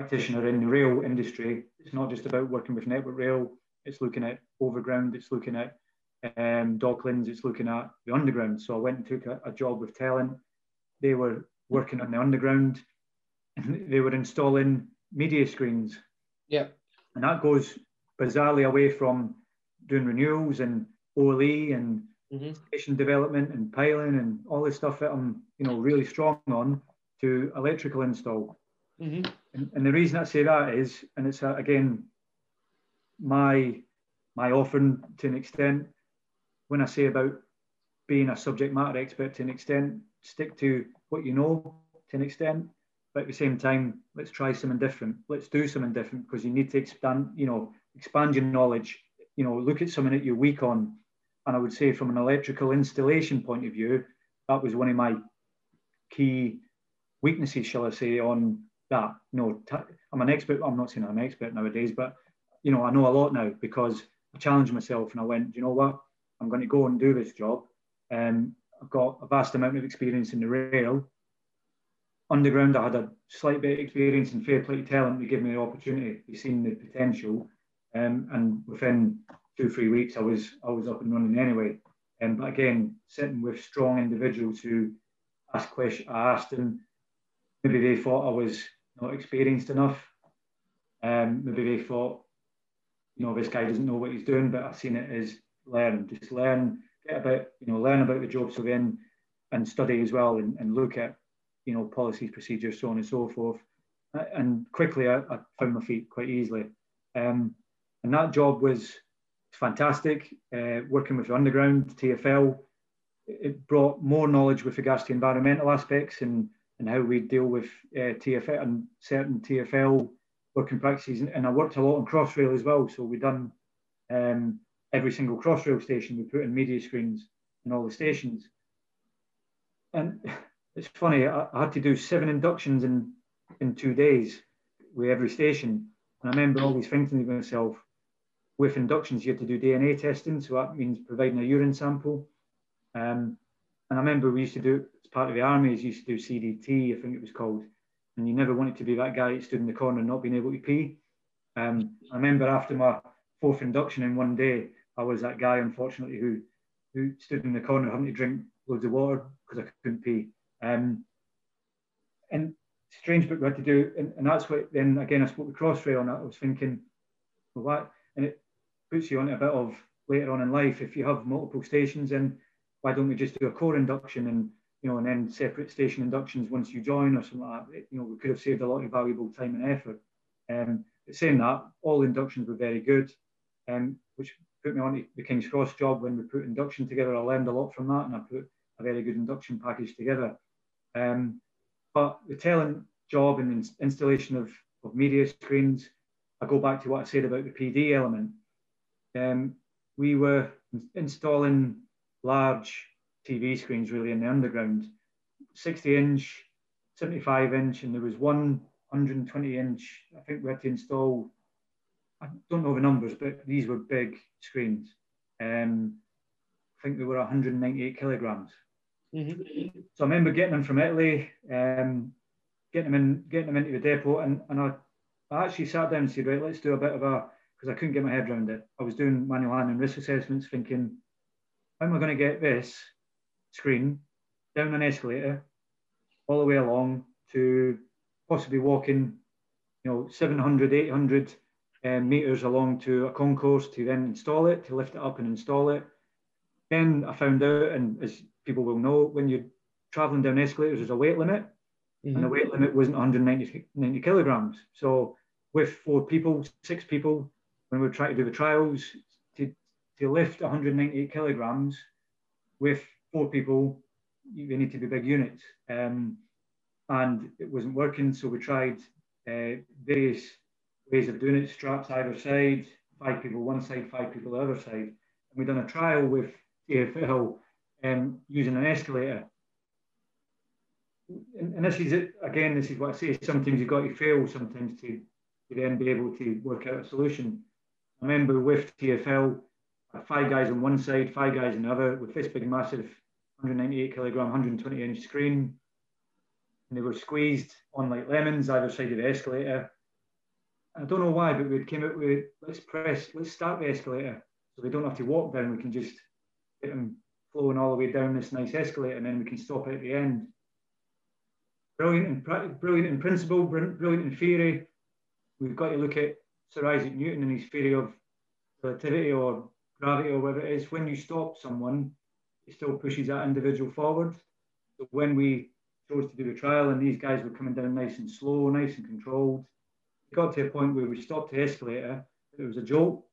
practitioner in the rail industry. It's not just about working with Network Rail. It's looking at overground. It's looking at um, Docklands. It's looking at the underground. So I went and took a, a job with Telent. They were working on the underground they were installing media screens. Yeah. And that goes bizarrely away from doing renewals and OLE and mm-hmm. station development and piling and all this stuff that I'm, you know, really strong on to electrical install. Mm-hmm. And, and, the reason I say that is, and it's uh, again my my offering to an extent, when I say about being a subject matter expert to an extent, stick to what you know to an extent, but at the same time, let's try something different. Let's do something different because you need to expand, you know, expand your knowledge. You know, look at something that you're weak on. And I would say, from an electrical installation point of view, that was one of my key weaknesses, shall I say, on that. You know, i I'm an expert. I'm not saying I'm an expert nowadays, but you know, I know a lot now because I challenged myself and I went, you know what, I'm going to go and do this job. Um, I've got a vast amount of experience in the rail. Underground, I had a slight bit of experience in fair play to Telent to give me the opportunity. You've seen the potential, um, and within two three weeks, I was I was up and running anyway. Um, but again, sitting with strong individuals who asked questions, I asked them. Maybe they thought I was not experienced enough. Um, maybe they thought, you know, this guy doesn't know what he's doing. But I've seen it as learn, just learn, get about, you know, learn about the job so then, and study as well, and, and look at, you know, policies, procedures, so on and so forth. And quickly, I, I found my feet quite easily. Um, and that job was fantastic. Uh, working with the underground TFL, it brought more knowledge with regards to environmental aspects and, and how we deal with uh, TFL and certain TFL working practices. And I worked a lot on Crossrail as well. So we done um, every single Crossrail station, we put in media screens in all the stations. And it's funny, I, I had to do seven inductions in, in two days with every station. And I remember always thinking to myself, with inductions, you have to do D&A testing. So that means providing a urine sample. Um, and I remember we used to do, as part of the army, is used to do CDT, I think it was called. And you never wanted to be that guy that stood in the corner not being able to pee. Um, I remember after my fourth induction in one day, I was that guy, unfortunately, who who stood in the corner having to drink loads of water because I couldn't pee. Um, and strange, but we had to do, and, and that's what then again I spoke with Crossrail, and I was thinking, well, what? And it puts you on a bit of later on in life if you have multiple stations, and why don't we just do a core induction and you know, and then separate station inductions once you join or something like that. You know, we could have saved a lot of valuable time and effort. Um, but saying that, all inductions were very good, um, which put me on the King's Cross job when we put induction together. I learned a lot from that and I put a very good induction package together. Um, but the Telent job and installation of, of media screens, I go back to what I said about the PD element. Um, we were installing large TV screens really in the underground, 60 inch, 75 inch, and there was one 120 inch. I think we had to install I don't know the numbers, but these were big screens. Um, I think they were 198 kilograms. Mm-hmm. So I remember getting them from Italy, um, getting them in, getting them into the depot, and, and I, I actually sat down and said, right, let's do a bit of a because I couldn't get my head around it. I was doing manual handling risk assessments, thinking, how am I going to get this screen down an escalator all the way along to possibly walking, you know, 700, 800 um, meters along to a concourse to then install it, to lift it up and install it. Then I found out, and as people will know, when you're traveling down escalators, there's a weight limit, mm-hmm. and the weight limit wasn't 190 kilograms. So with four people, six people, when we were trying to do the trials, to, lift 198 kilograms with four people, you need to be big units. Um, and it wasn't working, so we tried uh, various ways of doing it, straps either side, five people one side, five people the other side. And we've done a trial with TFL um, using an escalator. And, and, this is it, again, this is what I say, sometimes you've got to fail sometimes to, to then be able to work out a solution. I remember with TFL, five guys on one side, five guys on the other, with this big massive 198 kilogram, 120 inch screen. And they were squeezed on like lemons either side of the escalator. I don't know why, but we came out with let's press, let's start the escalator so we don't have to walk down. We can just get them flowing all the way down this nice escalator, and then we can stop at the end. Brilliant in brilliant in principle, brilliant in theory. We've got to look at Sir Isaac Newton and his theory of relativity or gravity or whatever it is. When you stop someone, it still pushes that individual forward. So when we chose to do the trial, and these guys were coming down nice and slow, nice and controlled it got to a point where we stopped the escalator. It was a jolt,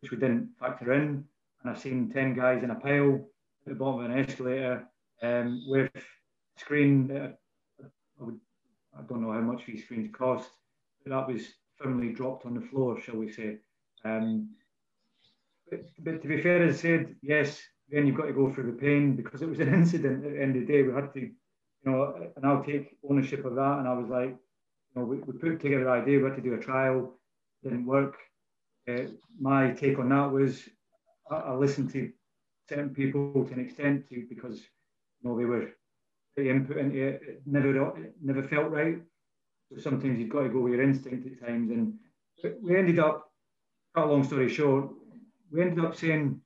which we didn't factor in. And I've seen 10 guys in a pile at the bottom of an escalator um, with screen. Uh, I, would, I don't know how much these screens cost, but that was firmly dropped on the floor, shall we say. Um, but, but, to be fair, as I said, yes, then you've got to go through the pain because it was an incident at the end of the day. We had to, you know, and I'll take ownership of that. And I was like, you know, we, we put together an idea, we had to do a trial, didn't work. uh, my take on that was I, I, listened to certain people to an extent to, because you know they were the input into it, it never it never felt right. So sometimes you've got to go with your instinct at times. And we ended up, cut a long story short, we ended up saying,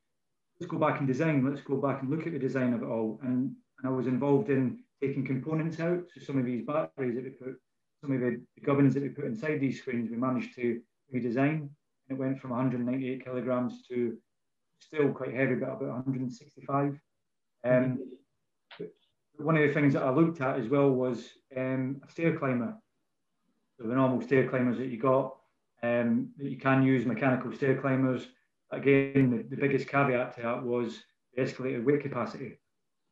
let's go back and design, let's go back and look at the design of it all. And, and I was involved in taking components out. So some of these batteries that we put, some of the, the that we put inside these screens, we managed to redesign. And it went from 198 kilograms to still quite heavy, but about 165. Um, one of the things that I looked at as well was um, a stair climber. So the normal stair climbers that you got, um, that you can use mechanical stair climbers. Again, the, the biggest caveat to that was the escalated weight capacity.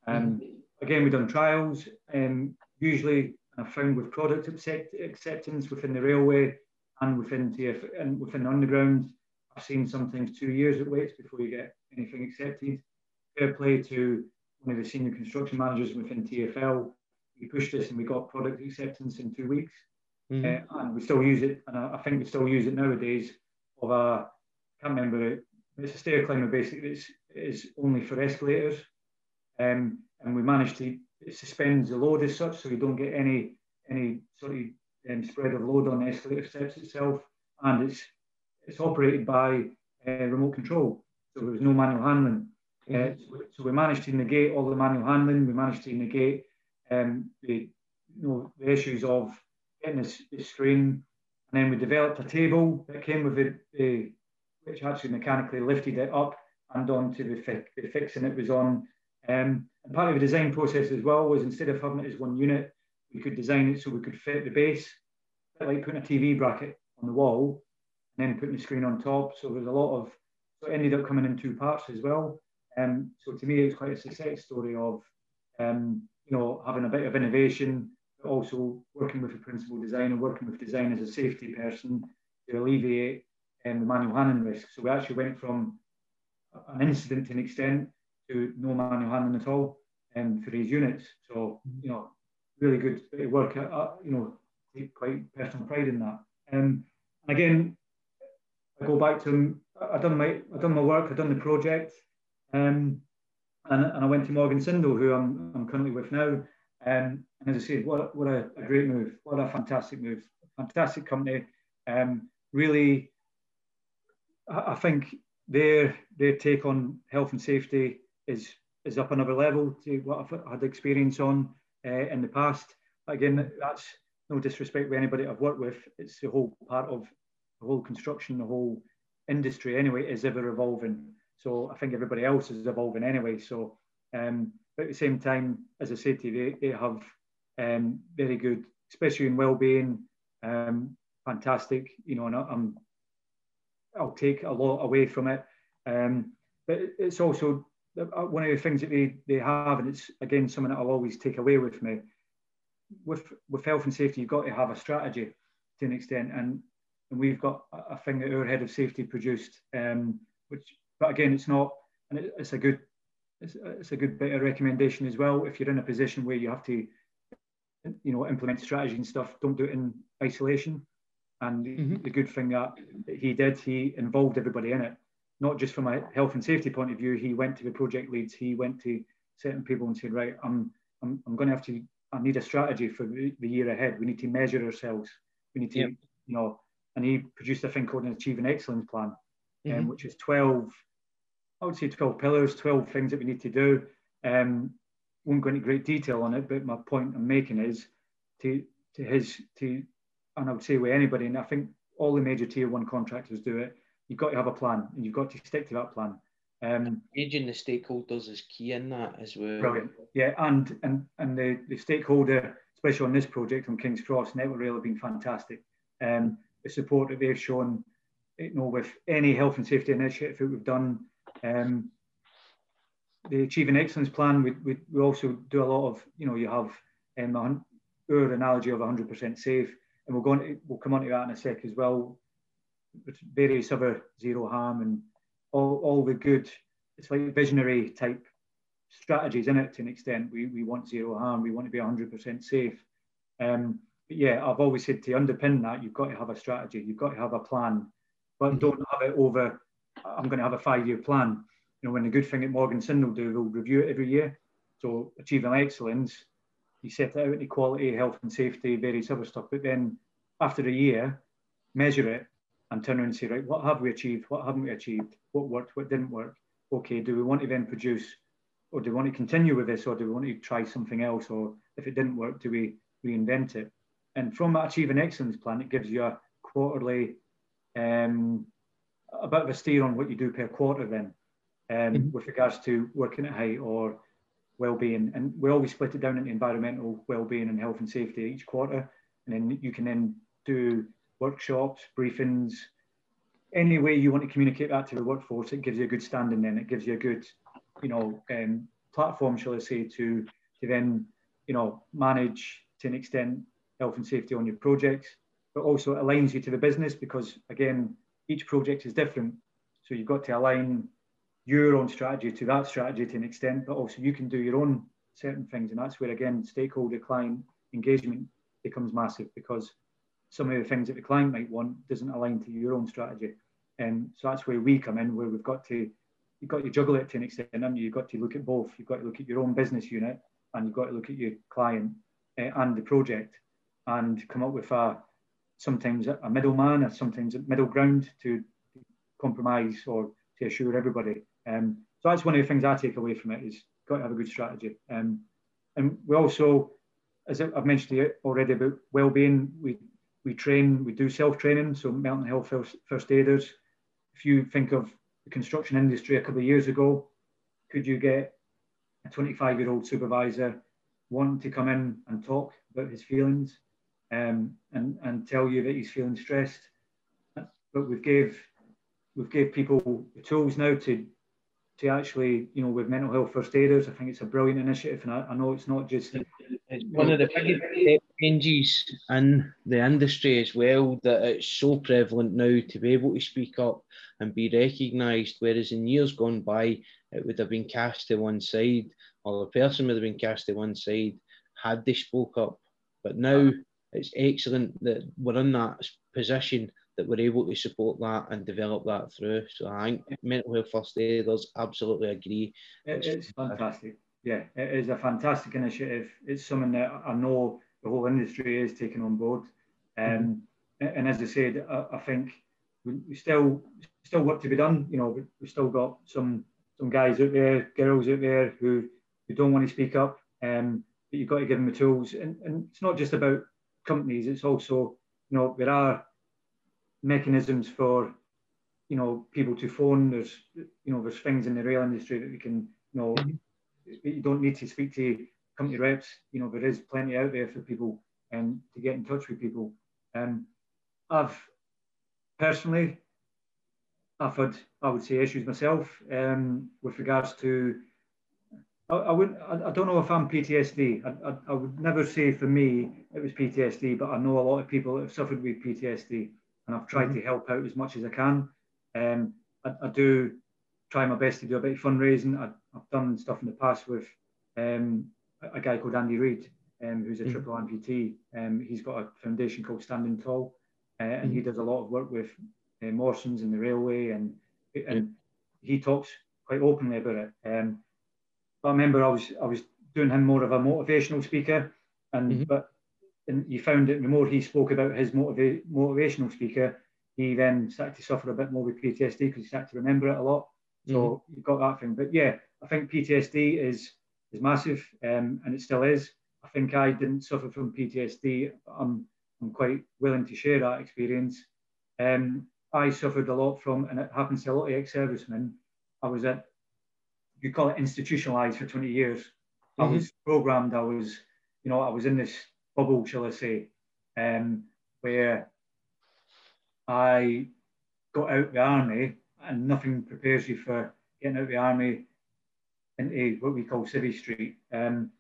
Um. Again, we've done trials, and usually I found with product accept, acceptance within the railway and within TF and within the underground, I've seen sometimes two years it waits before you get anything accepted. Fair play to one of the senior construction managers within TFL. We pushed this and we got product acceptance in two weeks. Mm-hmm. Uh, and we still use it, and I, I, think we still use it nowadays. Of a, I can't remember it. It's a stair climber basically. It's, only for escalators, um, and we managed to suspend the load as such, so you don't get any any sort of um, spread of load on the escalator steps itself, and it's it's operated by uh, remote control, so there was no manual handling. Uh, so we managed to negate all the manual handling. We managed to negate um, the, you know, the issues of getting the, the, screen. And then we developed a table that came with it, the, which actually mechanically lifted it up and onto the, fi- the fixing it was on. Um, and part of the design process as well was instead of having it as one unit, we could design it so we could fit the base, like putting a TV bracket on the wall and then putting the screen on top. So there's a lot of, so it ended up coming in two parts as well. Um, so to me, it's quite a success story of, um, you know, having a bit of innovation, but also working with a principal designer, working with design as a safety person to alleviate um, the manual handling risk. So we actually went from an incident an extent to no manual handling at all um, for these units. So, you know, really good work. Uh, you know, take quite personal pride in that. Um, and again, I go back to I've done my I've done my work. I've done the project. Um, and, and I went to Morgan Sindall, who I'm, I'm currently with now. Um, and as I said, what, what a, a, great move. What a fantastic move. Fantastic company. Um, really, I, think their, their take on health and safety is, is up another level to what I've had experience on uh, in the past. Again, that's no disrespect to anybody I've worked with. It's the whole part of the whole construction, the whole industry anyway is ever evolving. So I think everybody else is evolving anyway. So, um, but at the same time, as I said to you, they, they have um, very good, especially in well-being, um, fantastic. You know, and I'm, I'll take a lot away from it. Um, but it's also uh, one of the things that they, they have, and it's again something that I'll always take away with me. With with health and safety, you've got to have a strategy to an extent, and and we've got a thing that our head of safety produced, um, which but again, it's not, and it, it's a good, it's, it's, a good bit of recommendation as well. If you're in a position where you have to, you know, implement strategy and stuff, don't do it in isolation. And mm-hmm. the good thing that he did, he involved everybody in it, not just from a health and safety point of view. He went to the project leads, he went to certain people and said, right, I'm, I'm, I'm going to have to, I need a strategy for the, the year ahead. We need to measure ourselves. We need to, yep. you know, and he produced a thing called an Achieving Excellence Plan, um, mm-hmm. um, which is 12 I would say 12 pillars, 12 things that we need to do. Um, won't go into great detail on it, but my point I'm making is to to his to, and I would say with anybody, and I think all the major tier one contractors do it. You've got to have a plan, and you've got to stick to that plan. Um, Engaging the stakeholders is key in that as well. Brilliant, yeah, and and and the, the stakeholder, especially on this project on King's Cross, Network Rail have been fantastic. Um, the support that they've shown, you know, with any health and safety initiative that we've done, um, the Achieving Excellence Plan, we, we, we, also do a lot of, you know, you have um, our analogy of 100% safe, and we'll go on we'll come on to that in a sec as well, various other zero harm and all, all the good, it's like visionary type strategies in it to an extent. We, we want zero harm, we want to be 100% safe. Um, but yeah, I've always said to underpin that, you've got to have a strategy, you've got to have a plan but mm-hmm. don't have it over. I'm going to have a five-year plan. You know, when the good thing at Morgan Sindall do, they'll review it every year. So achieving excellence, you set it out into quality, health and safety, various other stuff. But then after a year, measure it and turn around and say, right, what have we achieved? What haven't we achieved? What worked? What didn't work? Okay, do we want to then produce, or do we want to continue with this, or do we want to try something else? Or if it didn't work, do we reinvent it? And from that achieving excellence plan, it gives you a quarterly, um, a bit of a steer on what you do per quarter then, um, mm-hmm. with regards to working at height or well-being. And we always split it down into environmental well-being and health and safety each quarter. And then you can then do workshops, briefings, any way you want to communicate that to the workforce, it gives you a good standing then. It gives you a good, you know, um, platform, shall I say, to, to then, you know, manage to an extent health and safety on your projects, but also it aligns you to the business because, again, each project is different. So you've got to align your own strategy to that strategy to an extent, but also you can do your own certain things. And that's where, again, stakeholder client engagement becomes massive because some of the things that the client might want doesn't align to your own strategy. And so that's where we come in, where we've got to, you've got to juggle it to an extent, and you've got to look at both. You've got to look at your own business unit and you've got to look at your client uh, and the project and come up with a, sometimes a middleman or sometimes a middle ground to compromise or to assure everybody. Um, so that's one of the things I take away from it is got to have a good strategy. Um, and we also, as I've mentioned already about well-being, we we train, we do self-training, so mental health first, first aiders. If you think of the construction industry a couple of years ago, could you get a 25-year-old supervisor wanting to come in and talk about his feelings um, and, and tell you that he's feeling stressed? But we've gave we've gave people the tools now to to actually, you know, with mental health first aiders. I think it's a brilliant initiative, and I, I know it's not just. It's one of the biggest changes in the industry as well that it's so prevalent now to be able to speak up and be recognised. Whereas in years gone by, it would have been cast to one side, or the person would have been cast to one side had they spoke up. But now it's excellent that we're in that position that we're able to support that and develop that through. So I think mental health first aiders absolutely agree. It, it's fantastic. Yeah, it is a fantastic initiative. It's something that I know the whole industry is taking on board. Um, mm-hmm. And as I said, I, I think we, we, still still work to be done. You know, we, have still got some some guys out there, girls out there who, who don't want to speak up. Um, but you've got to give them the tools. And, and it's not just about companies. It's also, you know, there are mechanisms for you know people to phone. There's you know there's things in the rail industry that we can you know mm-hmm. you don't need to speak to company reps. You know there is plenty out there for people and to get in touch with people. Um, I've personally I've had I would say issues myself um, with regards to I, I wouldn't I, I, don't know if I'm PTSD. I, I, I would never say for me it was PTSD, but I know a lot of people that have suffered with PTSD and I've tried mm-hmm. to help out as much as I can. Um, I, I, do try my best to do a bit of fundraising. I, have done stuff in the past with um, a, a, guy called Andy Reid, um, who's a mm-hmm. triple amputee. Um, he's got a foundation called Standing Tall, uh, and mm-hmm. he does a lot of work with uh, Mawsons and the railway, and and he talks quite openly about it. Um, but I remember I was I was doing him more of a motivational speaker, and mm-hmm. but and you found that the more he spoke about his motiva- motivational speaker, he then started to suffer a bit more with PTSD because he started to remember it a lot. So mm-hmm. you got that thing. But yeah, I think PTSD is is massive, um, and it still is. I think I didn't suffer from PTSD. I'm I'm quite willing to share that experience. Um, I suffered a lot from, and it happens to a lot of ex-servicemen. I was at, you call it institutionalized for 20 years. Mm-hmm. I was programmed. I was, you know, I was in this bubble, shall I say, um, where I got out of the army and nothing prepares you for getting out of the army into what we call Civvy Street. Um,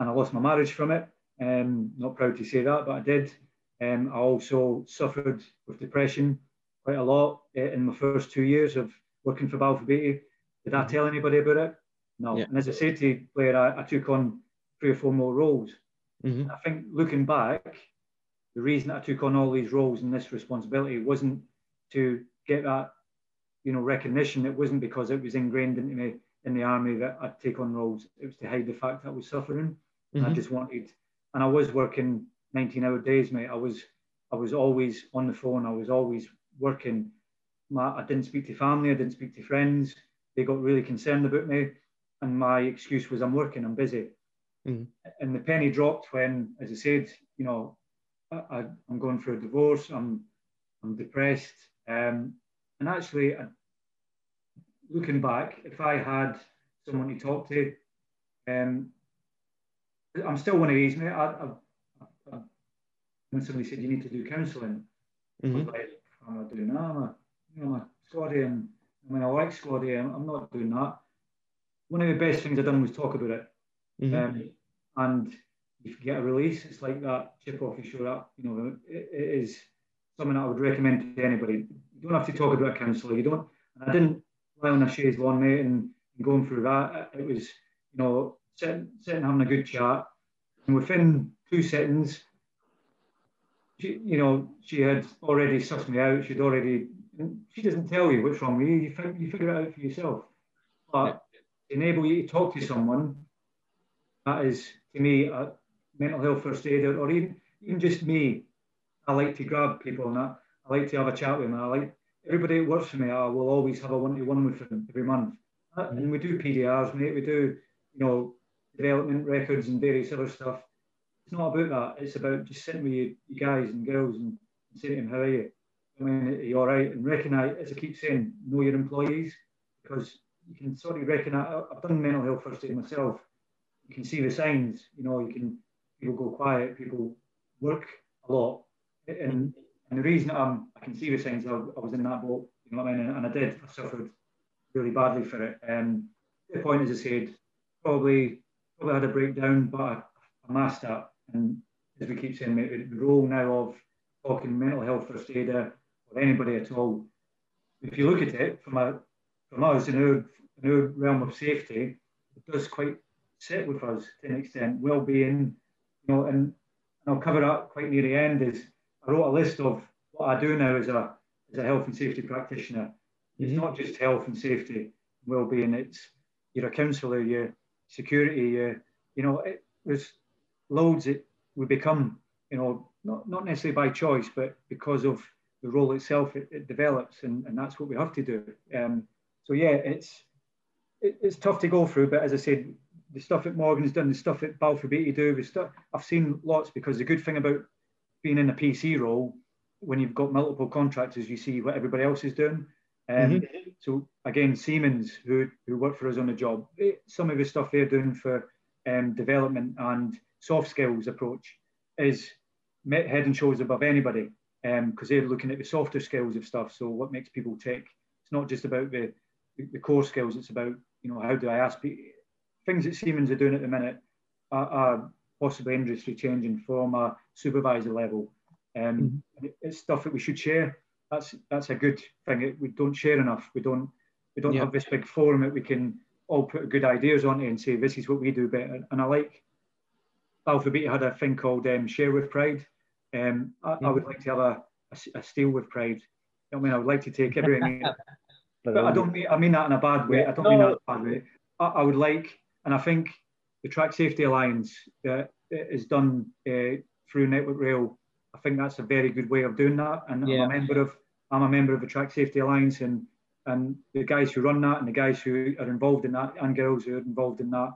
and I lost my marriage from it. Um, not proud to say that, but I did. Um, I also suffered with depression quite a lot uh, in my first two years of working for Balfour Beatty. Did I mm-hmm. tell anybody about it? No. Yeah. And as I said to Blair, I, I took on three or four more roles. Mm-hmm. I think looking back, the reason I took on all these roles and this responsibility wasn't to get that, you know, recognition. It wasn't because it was ingrained into me in the army that I'd take on roles. It was to hide the fact that I was suffering. Mm-hmm. I just wanted, and I was working 19 hour days, mate. I was, I was always on the phone. I was always working. My, I didn't speak to family. I didn't speak to friends. They got really concerned about me. And my excuse was, I'm working, I'm busy. Mm-hmm. And the penny dropped when, as I said, you know, I, am going through a divorce. I'm, I'm depressed. Um, and actually, I, looking back, if I had someone to talk to, um, I'm still one of these, mate. I, I, I, when somebody said you need to do counselling, mm-hmm. I was like, I'm not doing that. I'm a, you know, I'm a Scotty and I mean, I like Scotty. I'm, I'm not doing that. One of the best things I've done was talk about it. Mm-hmm. Um, and if you get a release, it's like that chip off your shoulder. You know, it, it is something I would recommend to anybody. You don't have to talk about a counsellor. You don't. I didn't lie on a chaise lawn, mate, and, and going through that. It was, you know, sitting, sitting having a good chat, and within two seconds, she, you know, she had already sussed me out. She'd already. She doesn't tell you what's wrong with you. You, you figure it out for yourself. But enable you to talk to someone that is to me a mental health first aid or even even just me. I like to grab people and that. I like to have a chat with them. I like everybody that works for me. I will always have a one-to-one with them every month. Mm-hmm. And we do PDRs, mate. We do you know development records and various other stuff. It's not about that. It's about just sitting with you, you guys and girls and, and saying to them, "How are you? I mean, are you all right?" And recognise, as I keep saying, know your employees because you can sort of recognise. I've done mental health first aid myself you can see the signs. You know, you can people go quiet, people work a lot, and and the reason I'm, I can see the signs, I, I was in that boat, you know what I mean, and, and I did, I suffered really badly for it. And the point, as I said, probably probably had a breakdown, but I, I masked that. And as we keep saying, the role now of talking mental health first aider or anybody at all, if you look at it from a from us in our, in our realm of safety, it does quite sit with us to an extent, well-being, you know, and, and I'll cover up quite near the end. Is I wrote a list of what I do now as a as a health and safety practitioner. Mm-hmm. It's not just health and safety, well-being. It's you're a counsellor, you're security, you you know, it, there's loads that we become, you know, not, not necessarily by choice, but because of the role itself, it, it develops, and, and that's what we have to do. Um, so yeah, it's it, it's tough to go through, but as I said, the stuff that Morgan's done, the stuff that Balfour Beatty do, the stuff I've seen lots because the good thing about being in a PC role, when you've got multiple contractors, you see what everybody else is doing. Um, mm-hmm. So again, Siemens, who who work for us on the job, they, some of the stuff they're doing for um, development and soft skills approach is head and shoulders above anybody because um, they're looking at the softer skills of stuff. So what makes people tick? It's not just about the the core skills. It's about you know how do I ask people things that Siemens are doing at the minute are, are possibly industry changing from a supervisor level. Um, mm-hmm. It's stuff that we should share. That's that's a good thing. We don't share enough. We don't we don't yeah. have this big forum that we can all put good ideas onto and say this is what we do better. And I like Beatty had a thing called um, Share with Pride. Um, I, I, would like to have a, a, a steal with pride. I mean, I would like to take everything, but I don't mean I mean that in a bad way. I don't no. mean that in a bad way. I, I would like and I think the Track Safety Alliance uh, is done uh, through Network Rail. I think that's a very good way of doing that. And yeah. I'm a member of I'm a member of the Track Safety Alliance, and and the guys who run that and the guys who are involved in that and girls who are involved in that,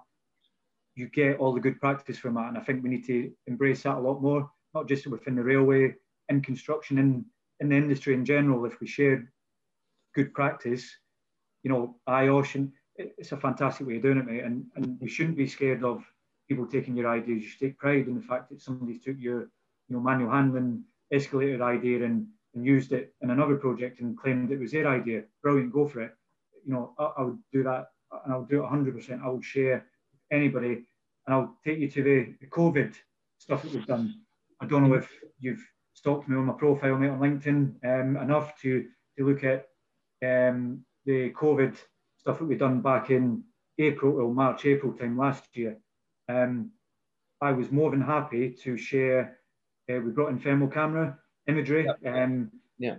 you get all the good practice from that. And I think we need to embrace that a lot more, not just within the railway, in construction, in in the industry in general. If we share good practice, you know, IOSH and it's a fantastic way of doing it, mate. And, and you shouldn't be scared of people taking your ideas. You should take pride in the fact that somebody took your you know, manual handling escalator idea and, and used it in another project and claimed it was their idea. Brilliant, go for it. You know, I, I would do that and I'll do it 100%. I will share anybody and I'll take you to the, the COVID stuff that we've done. I don't know if you've stalked me on my profile, mate, on LinkedIn um, enough to, to look at um, the COVID stuff that we done back in April or March, April time last year, um, I was more than happy to share. Uh, we brought in thermal camera imagery. Um, yeah.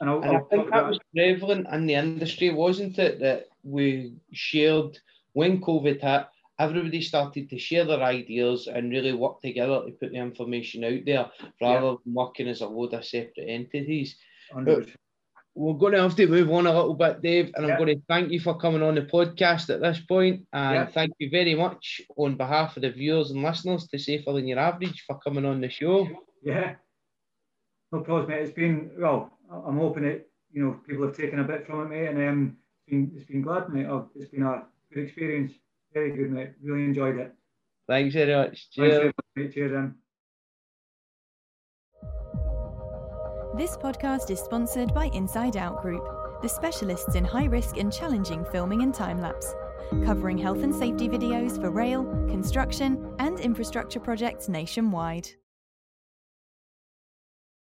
And, I'll, and I'll I think that was prevalent in the industry, wasn't it? That we shared when COVID hit, everybody started to share their ideas and really work together to put the information out there rather yeah. than working as a load of separate entities. 100%. We're going to have to move on a little bit, Dave, and yeah. I'm going to thank you for coming on the podcast at this point, and yeah. thank you very much on behalf of the viewers and listeners to Safer Than Your Average for coming on the show. Yeah, no problem, mate. It's been well. I'm hoping it. you know people have taken a bit from it, mate, and um, it's been it's been glad, mate. It's been a good experience. Very good, mate. Really enjoyed it. Thanks very much. Cheers. Thanks, Cheers, then. This podcast is sponsored by Inside Out Group, the specialists in high risk and challenging filming and time lapse, covering health and safety videos for rail, construction, and infrastructure projects nationwide.